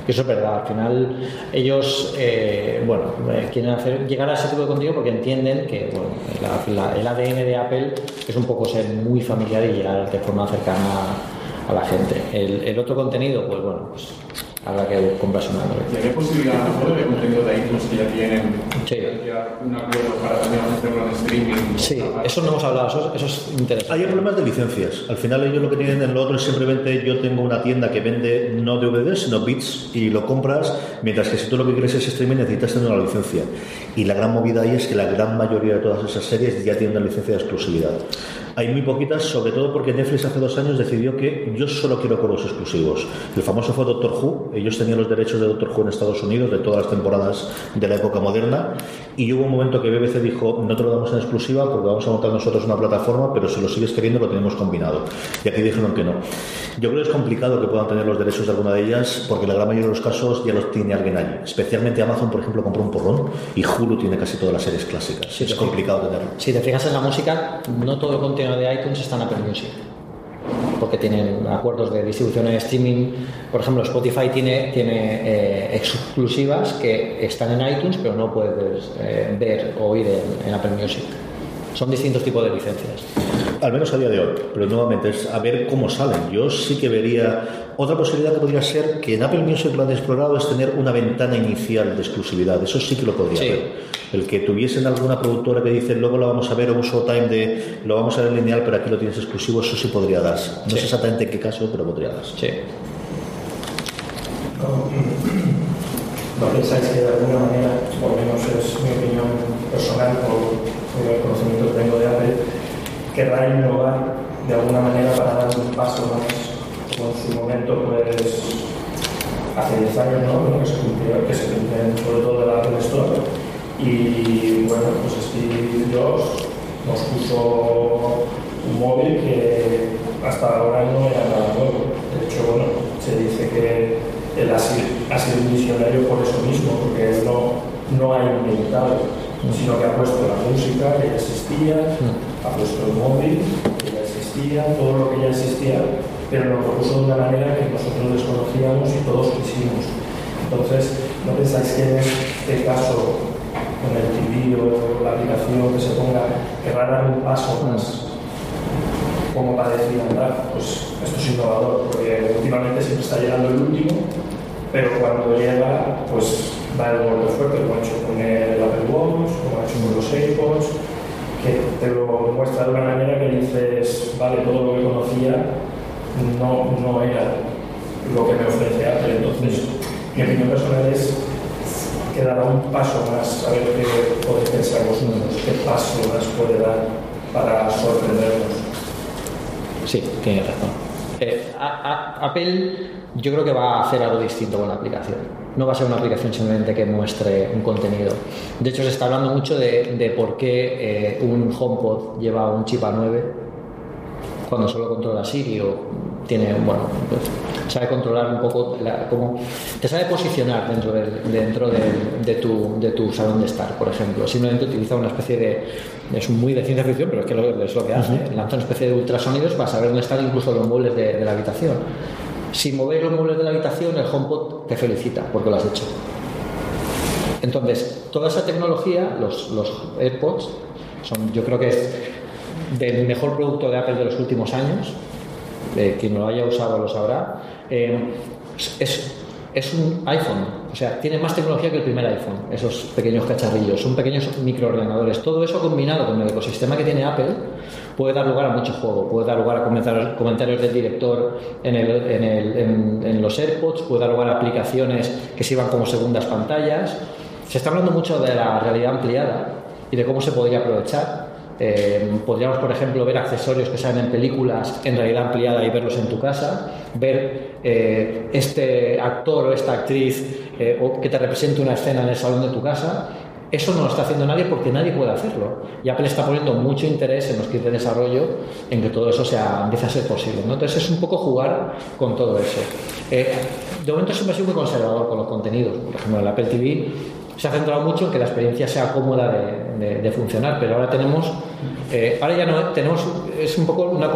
Y eso es verdad, al final ellos eh, bueno, eh, quieren hacer, llegar a ese tipo de contenido porque entienden que bueno, el ADN de Apple es un poco ser muy familiar y llegar de forma cercana a la gente. El, el otro contenido, pues bueno, pues habrá que comprarse un Android. ¿Y hay posibilidad a lo mejor de contenido de iTunes que ya tienen ya un acuerdo para también hacerlo en streaming? Sí, eso no hemos hablado, eso, eso es interesante. Hay problemas de licencias. Al final ellos lo que tienen en lo otro es simplemente yo tengo una tienda que vende no DVDs sino bits y lo compras, mientras que si tú lo que quieres es streaming necesitas tener una licencia. Y la gran movida ahí es que la gran mayoría de todas esas series ya tienen una licencia de exclusividad. Hay muy poquitas, sobre todo porque Netflix hace dos años decidió que yo solo quiero con los exclusivos. El famoso fue Doctor Who. Ellos tenían los derechos de Doctor Who en Estados Unidos de todas las temporadas de la época moderna. Y hubo un momento que BBC dijo, no te lo damos en exclusiva porque vamos a montar nosotros una plataforma, pero si lo sigues queriendo lo tenemos combinado. Y aquí dijeron que no. Yo creo que es complicado que puedan tener los derechos de alguna de ellas porque la gran mayoría de los casos ya los tiene alguien allí. Especialmente Amazon, por ejemplo, compró un porrón y Hulu tiene casi todas las series clásicas. es complicado tenerlo. Si te fijas en la música, no todo el contenido de iTunes está en Apple Music. Porque tienen acuerdos de distribución en streaming. Por ejemplo, Spotify tiene, tiene eh, exclusivas que están en iTunes, pero no puedes eh, ver o oír en, en Apple Music. Son distintos tipos de licencias. Al menos a día de hoy, pero nuevamente es a ver cómo salen. Yo sí que vería. Otra posibilidad que podría ser que en Apple Music lo han explorado es tener una ventana inicial de exclusividad. Eso sí que lo podría Sí. ver. El que tuviesen alguna productora que dice luego lo vamos a ver o un showtime de lo vamos a ver lineal, pero aquí lo tienes exclusivo, eso sí podría darse. No sé exactamente en qué caso, pero podría darse. Sí. ¿No pensáis que de alguna manera, por lo menos es mi opinión personal por, por el conocimiento que tengo de Apple, querrá innovar de alguna manera para dar un paso más, como en su momento, pues hace 10 años, ¿no? Que se cumplió, que se cumplió sobre todo de la Apple Store. Y bueno, pues Steve Jobs nos puso un móvil que hasta ahora no era nada nuevo. De hecho, bueno, se dice que él ha sido, ha sido un visionario por eso mismo, porque él no, no ha inventado, sino que ha puesto la música que ya existía, ha puesto el móvil que ya existía, todo lo que ya existía, pero lo propuso de una manera que nosotros desconocíamos y todos quisimos. Entonces, ¿no pensáis que en este caso, con el TV o la aplicación que se ponga, querrá dar un paso más. Como para decir, andar, pues esto es innovador, porque últimamente siempre está llegando el último, pero cuando llega, pues va el golpe fuerte, como ha hecho con el Apple Watch, como ha hecho con los AirPods, que te lo muestra de una manera que dices, vale, todo lo que conocía no, no era lo que me ofrece Apple. Entonces, mi opinión personal es que dará un paso más, a ver qué podéis pensar vosotros, qué paso más puede dar para sorprendernos. Sí, tienes razón. Eh, Apple yo creo que va a hacer algo distinto con la aplicación. No va a ser una aplicación simplemente que muestre un contenido. De hecho, se está hablando mucho de, de por qué eh, un HomePod lleva un chip A9 cuando solo controla Siri o tiene, bueno, pues, sabe controlar un poco, la- te sabe posicionar dentro, del, dentro de, tu, de tu salón de estar, por ejemplo. Simplemente utiliza una especie de, es muy de ciencia ficción, pero es que lo- es lo que hace. Lanza una especie de ultrasonidos para saber dónde están incluso los muebles de, de la habitación. Si movéis los muebles de la habitación, el HomePod te felicita porque lo has hecho. Entonces, toda esa tecnología, los, los AirPods, son, yo creo que es del mejor producto de Apple de los últimos años. Eh, quien lo haya usado lo sabrá. Eh, es, es un iPhone, o sea, tiene más tecnología que el primer iPhone, esos pequeños cacharrillos, son pequeños microordenadores. Todo eso combinado con el ecosistema que tiene Apple puede dar lugar a mucho juego, puede dar lugar a comentarios, comentarios del director en, el- en en los AirPods, puede dar lugar a aplicaciones que sirvan como segundas pantallas. Se está hablando mucho de la realidad ampliada y de cómo se podría aprovechar. Eh, podríamos, por ejemplo, ver accesorios que salen en películas en realidad ampliada y verlos en tu casa, ver eh, este actor o esta actriz eh, o que te represente una escena en el salón de tu casa. Eso no lo está haciendo nadie porque nadie puede hacerlo. Y Apple está poniendo mucho interés en los kits de desarrollo en que todo eso sea, empiece a ser posible. ¿no? Entonces es un poco jugar con todo eso. Eh, de momento siempre sido muy conservador con los contenidos. Por ejemplo, el Apple TV se ha centrado mucho en que la experiencia sea cómoda de, de- de funcionar, pero ahora tenemos, eh, ahora ya no tenemos, es un poco una,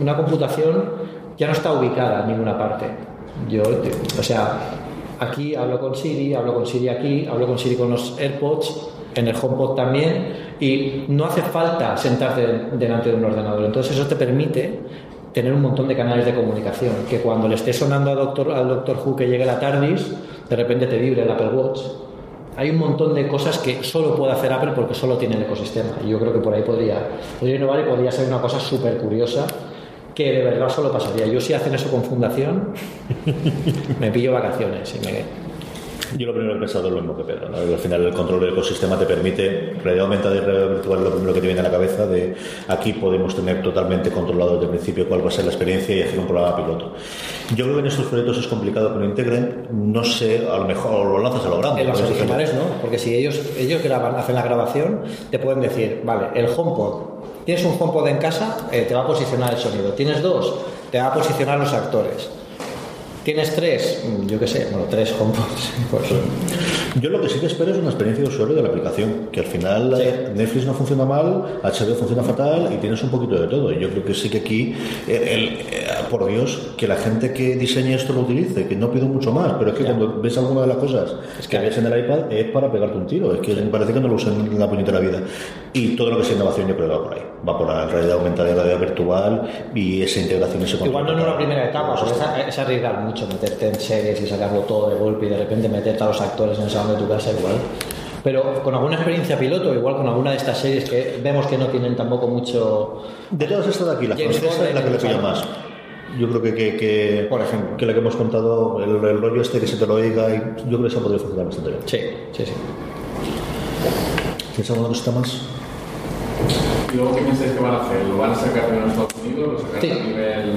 una computación ya no está ubicada en ninguna parte. Yo, o sea, aquí hablo con Siri, hablo con Siri aquí, hablo con Siri con los AirPods, en el HomePod también, y no hace falta sentarte delante de un ordenador. Entonces eso te permite tener un montón de canales de comunicación, que cuando le esté sonando al doctor, al doctor Who que llegue la TARDIS, de repente te vibre el Apple Watch. Hay un montón de cosas que solo puede hacer Apple porque solo tiene el ecosistema. Y yo creo que por ahí podría, podría innovar y podría ser una cosa súper curiosa que de verdad solo pasaría. Yo si hacen eso con Fundación, me pillo vacaciones y me... Yo lo primero que he pensado es lo mismo que Pedro. ¿no? Al final el control del ecosistema te permite, realidad aumentada y realidad virtual lo primero que te viene a la cabeza de aquí podemos tener totalmente controlado desde el principio cuál va a ser la experiencia y hacer un programa piloto. Yo creo que en estos proyectos es complicado que lo integren, no sé, a lo mejor lo lanzas a lo grande. En los originales no, porque si ellos, ellos graban, hacen la grabación, te pueden decir, vale, el HomePod, tienes un HomePod en casa, eh, te va a posicionar el sonido. Tienes dos, te va a posicionar los actores. Tienes tres, mm, yo qué sé, bueno, tres HomePods. Pues, Yo lo que sí que espero es una experiencia de usuario de la aplicación, que al final eh, Netflix no funciona mal, HBO funciona fatal y tienes un poquito de todo. Y yo creo que sí que aquí, eh, el- eh, por Dios, que la gente que diseñe esto lo utilice, que no pido mucho más, pero es que cuando ves alguna de las cosas que ves en el iPad es para pegarte un tiro, es que me parece que no lo usan en la puñetera vida. Y todo lo que sea innovación yo creo que va por ahí, va por la realidad aumentada y la realidad virtual y esa integración, ese Igual no en una primera etapa, porque es, es arriesgar mucho meterte en series y sacarlo todo de golpe y de repente meterte a los actores en el salón de tu casa igual. Pero con alguna experiencia piloto, igual con alguna de estas series que vemos que no tienen tampoco mucho... De todas estas de aquí, la James francesa es la que le pilla más. Yo creo que, que, que, Por ejemplo. que la que hemos contado, el, el rollo este que se te lo oiga, y yo creo que eso podría funcionar bastante bien. Sí, sí, sí. ¿Tienes alguna cosita más? ¿Y luego qué pensáis que van a hacer? ¿Lo van a sacar primero en Estados Unidos? ¿Lo sacarán Sí. a nivel...?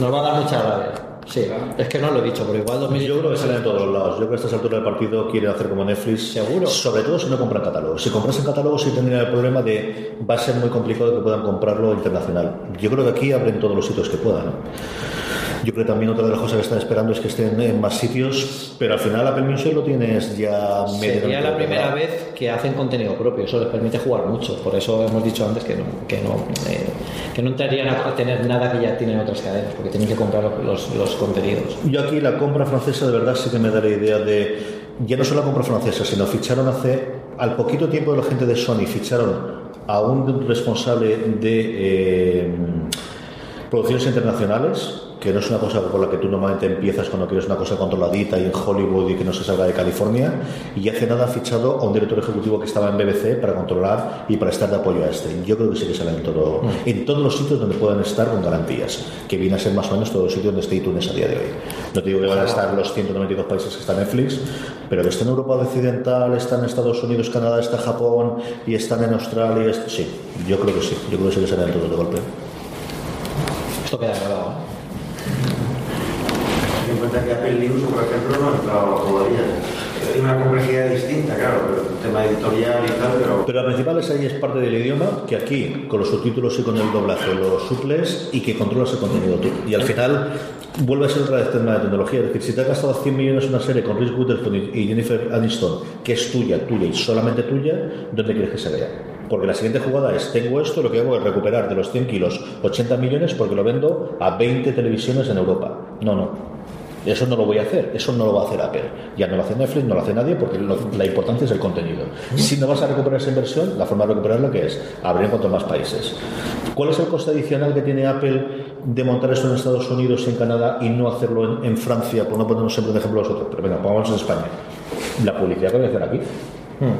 Nos va a dar mucha rabia. Sí, es que no lo he dicho, pero igual 2019... Yo creo que salen en todos lados. Yo creo que a estas alturas del partido quieren hacer como Netflix. Seguro. Sobre todo si no compran catálogos. Si compras en catálogos sí tendrían el problema de va a ser muy complicado que puedan comprarlo internacional. Yo creo que aquí abren todos los sitios que puedan. ¿no? Yo creo que también otra de las cosas que están esperando es que estén en más sitios, pero al final Apple Music lo tienes ya medio Sería la primera vez que hacen contenido propio, eso les permite jugar mucho, por eso hemos dicho antes que no, que no, eh, que no entrarían a tener nada que ya tienen otras cadenas, porque tienen que comprar los, los contenidos. Yo aquí la compra francesa de verdad sí que me da la idea de ya no solo la compra francesa, sino ficharon hace, al poquito tiempo de la gente de Sony, ficharon a un responsable de eh, producciones internacionales que no es una cosa por la que tú normalmente empiezas cuando quieres una cosa controladita y en Hollywood y que no se salga de California. Y hace nada ha fichado a un director ejecutivo que estaba en BBC para controlar y para estar de apoyo a este. Yo creo que sí que sale en, todo, Mm. en todos los sitios donde puedan estar con garantías, que viene a ser más o menos todos los sitios donde esté iTunes a día de hoy. No te digo que van a estar los 192 países que está Netflix, pero que está en Europa Occidental, está en Estados Unidos, Canadá, está Japón y están en Australia. Sí, yo creo que sí. Yo creo que sí que salen todos de golpe. Esto queda grabado. ¿eh? En cuenta que Apple News, por ejemplo, no ha entrado todavía. Hay una complejidad distinta, claro, el tema editorial y tal, pero Pero la principal es ahí es parte del idioma, que aquí con los subtítulos y con el doblaje lo suples y que controlas el contenido tú. Y al final vuelve a ser otra vez tema de tecnología. Es decir, si te has gastado 100 millones en una serie con Reese Witherspoon y Jennifer Aniston, que es tuya, tuya y solamente tuya, ¿dónde quieres que se vea? Porque la siguiente jugada es, tengo esto, lo que hago es recuperar de los 100 kilos 80 millones porque lo vendo a 20 televisiones en Europa. No, no. Eso no lo voy a hacer, eso no lo va a hacer Apple. Ya no lo hace Netflix, no lo hace nadie, porque lo- la importancia es el contenido. Si no vas a recuperar esa inversión, la forma de recuperarla que es abrir en cuanto más países. ¿Cuál es el coste adicional que tiene Apple de montar esto en Estados Unidos y en Canadá y no hacerlo en, en Francia? Por no ponernos siempre de ejemplo nosotros, pero venga, pongamos en España. La publicidad que voy a hacer aquí.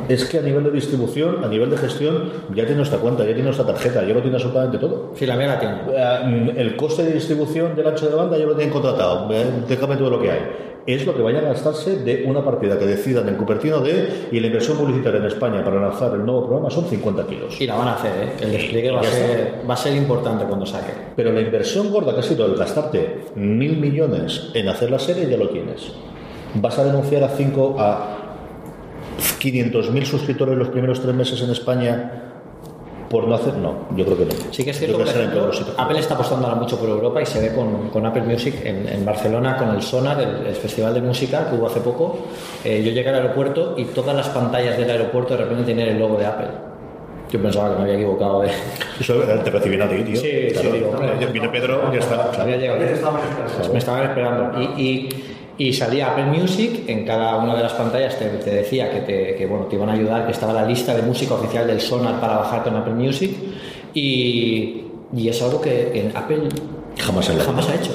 Es que a nivel de distribución, a nivel de gestión, ya tiene nuestra cuenta, ya tiene nuestra tarjeta, ya lo tiene absolutamente todo. Sí, la mía la tiene. Eh, el coste de distribución del ancho de banda ya lo tienen contratado, déjame todo lo que hay. Es lo que vayan a gastarse de una partida que decidan en Cupertino de y la inversión publicitaria en España para lanzar el nuevo programa son 50 kilos. Y la van a hacer, ¿eh? El despliegue va a, ser, va a ser importante cuando saque. Pero la inversión gorda que ha sido el gastarte mil millones en hacer la serie ya lo tienes. ¿Vas a denunciar a 5 a 500.000 suscriptores los primeros tres meses en España por no hacer? No, yo creo que no. Sí que es cierto que sitios. Apple está apostando ahora mucho por Europa y se ve con, con Apple Music en, en Barcelona, con el Sonar, el, el festival de música que hubo hace poco. Eh, yo llegué al aeropuerto y todas las pantallas del aeropuerto de repente tenían el logo de Apple. Yo pensaba que me había equivocado de... Eso eh, te recibían a ti, tío. Sí, Claro. sí, digo, hombre. Viene Pedro, ya está. Había llegado. Me estaban esperando. Y, y, y salía Apple Music, en cada una de las pantallas te, te decía que, te, que, bueno, te iban a ayudar, que estaba la lista de música oficial del Sonar para bajar con Apple Music. Y, y es algo que en Apple Jamás en la jamás ha hecho.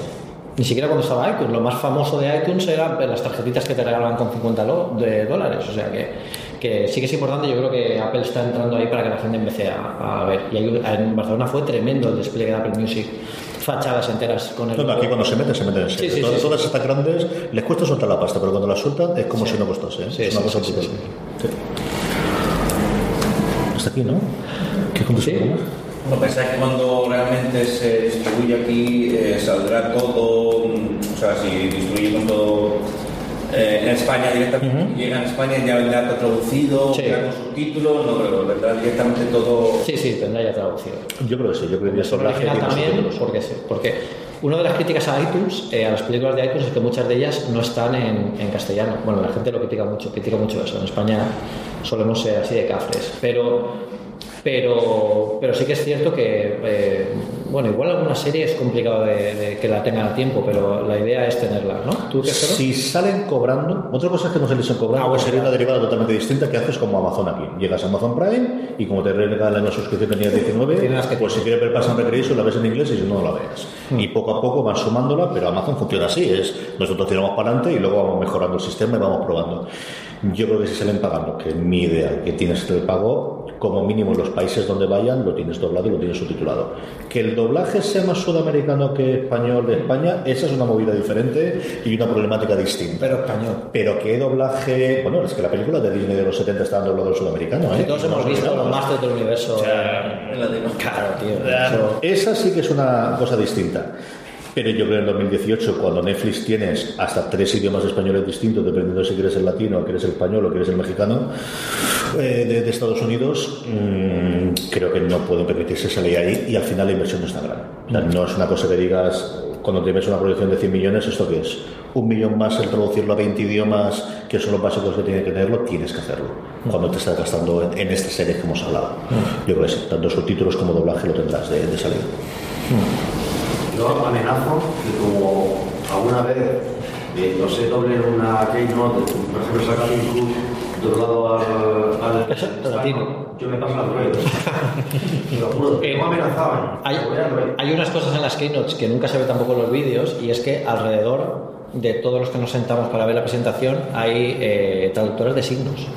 Ni siquiera cuando estaba iTunes. Lo más famoso de iTunes eran las tarjetitas que te regalaban con 50 lo- de dólares. O sea que, que sí que es importante. Yo creo que Apple está entrando ahí para que la gente empiece a, a ver. Y en Barcelona fue tremendo el despliegue de Apple Music. Fachadas enteras con el. No, no, aquí cuando se meten, se meten en serio. Sí, sí, todas, sí, todas estas grandes les cuesta soltar la pasta, pero cuando la sueltan es como Sí. si no costase. ¿eh? Sí, es una sí, cosa sí, brutal. sí, Sí. Hasta aquí, ¿no? ¿Qué contestaron más? No pensáis que cuando realmente se distribuye aquí eh, saldrá todo, o sea, si distribuimos todo eh, en España directamente, llega en España ya vendrá todo traducido, Sí. con subtítulos, no creo, vendrá directamente todo. Sí, sí, tendrá ya traducido. Yo creo que sí, yo creo que Es original también, porque, sí, porque una de las críticas a iTunes, eh, a las películas de iTunes, es que muchas de ellas no están en, en castellano. Bueno, la gente lo critica mucho, critica mucho eso. En España solemos ser así de cafres. Pero, pero, pero sí que es cierto que, eh, bueno, igual alguna serie es complicado de, de que la tengan a tiempo, pero la idea es tenerla, ¿no? ¿Tú qué? Si salen cobrando, otra cosa es que no saliesen cobrando, Ah, pues sería una derivada totalmente distinta que haces como Amazon aquí. Llegas a Amazon Prime y como te regalan la suscripción que tenías 19, Tienes que- pues si quieres ver Pass and Recreation la ves en inglés y si no, no la veas. Hmm. Y poco a poco van sumándola, pero Amazon funciona así, es nosotros tiramos para adelante y luego vamos mejorando el sistema y vamos probando. Yo creo que si salen pagando, que es mi idea, que tienes el pago, como mínimo en los países donde vayan, lo tienes doblado y lo tienes subtitulado. Que el doblaje sea más sudamericano que español de España, esa es una movida diferente y una problemática distinta. Pero español. Pero qué doblaje. Bueno, es que la película de Disney de los 70 está doblado al sudamericano, ¿eh? Todos hemos visto los Masters del Universo. claro, tío. eso- Esa sí que es una cosa distinta. Pero yo creo que en 2018, cuando Netflix tienes hasta tres idiomas españoles distintos, dependiendo de si quieres el latino, quieres el español o quieres el mexicano, eh, de, de Estados Unidos, mm, creo que no pueden permitirse salir ahí y al final la inversión no es tan grande. No es una cosa que digas, cuando tienes una proyección de 100 millones, ¿esto qué es? Un millón más el traducirlo a 20 idiomas, que son los básicos que tiene que tenerlo, tienes que hacerlo. Cuando te estás gastando en, en estas series que hemos hablado. Yo creo que tanto subtítulos como doblaje lo tendrás de, de salida. Yo amenazo que como alguna vez que no se doble una keynote, por ejemplo, sacar doblado al, al latino. Yo me paso al revés. Te lo juro, Eh, no me amenazaban. Hay, hay unas cosas en las keynotes que nunca se ve tampoco en los vídeos y es que alrededor de todos los que nos sentamos para ver la presentación hay eh, traductores de signos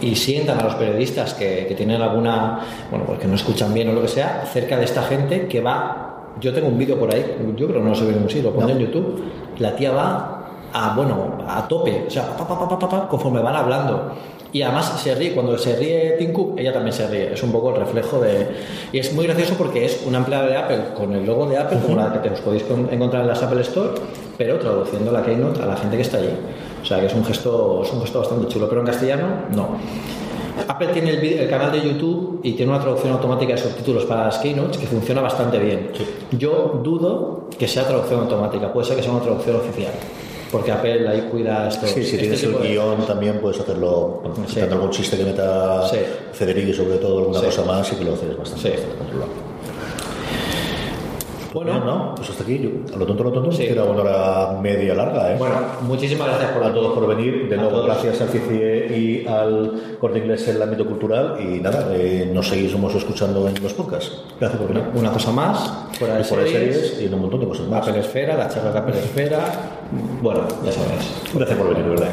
y sientan a los periodistas que, que tienen alguna, bueno, pues que no escuchan bien o lo que sea, cerca de esta gente que va. Yo tengo un vídeo por ahí, yo creo que no se ve en ningún sitio, lo pondré en YouTube. La tía va a, bueno, a tope, o sea, pa, pa, pa, pa, pa, pa, conforme van hablando. Y además se ríe, cuando se ríe Tim Cook, ella también se ríe. Es un poco el reflejo de. Y es muy gracioso porque es una empleada de Apple con el logo de Apple, como la que te os podéis con- encontrar en las Apple Store, pero traduciendo la Keynote a la gente que está allí. O sea que es un gesto, es un gesto bastante chulo, pero en castellano no. Apple tiene el, vi- el canal de YouTube y tiene una traducción automática de subtítulos para las keynotes que funciona bastante bien. Yo dudo que sea traducción automática, puede ser que sea una traducción oficial, porque Apple ahí cuida esto. Sí, si tienes el guion también puedes hacerlo, quitando algún chiste que meta Federico y sobre todo alguna Sí. cosa más y que lo haces bastante, bastante controlado. Bueno, no, pues hasta aquí, yo, a lo tonto, a lo tonto, sí. queda una hora media larga, ¿eh? Bueno, muchísimas gracias por a todos por venir. De nuevo, gracias al CICIE y al Corte Inglés en el ámbito cultural. Y nada, eh, nos seguimos escuchando en los podcasts. Gracias por venir. Una cosa más, fuera de series, series y en un montón de cosas más. Apple Esfera, la charla de Apple Esfera. Bueno, ya sabes. Gracias por venir, de verdad.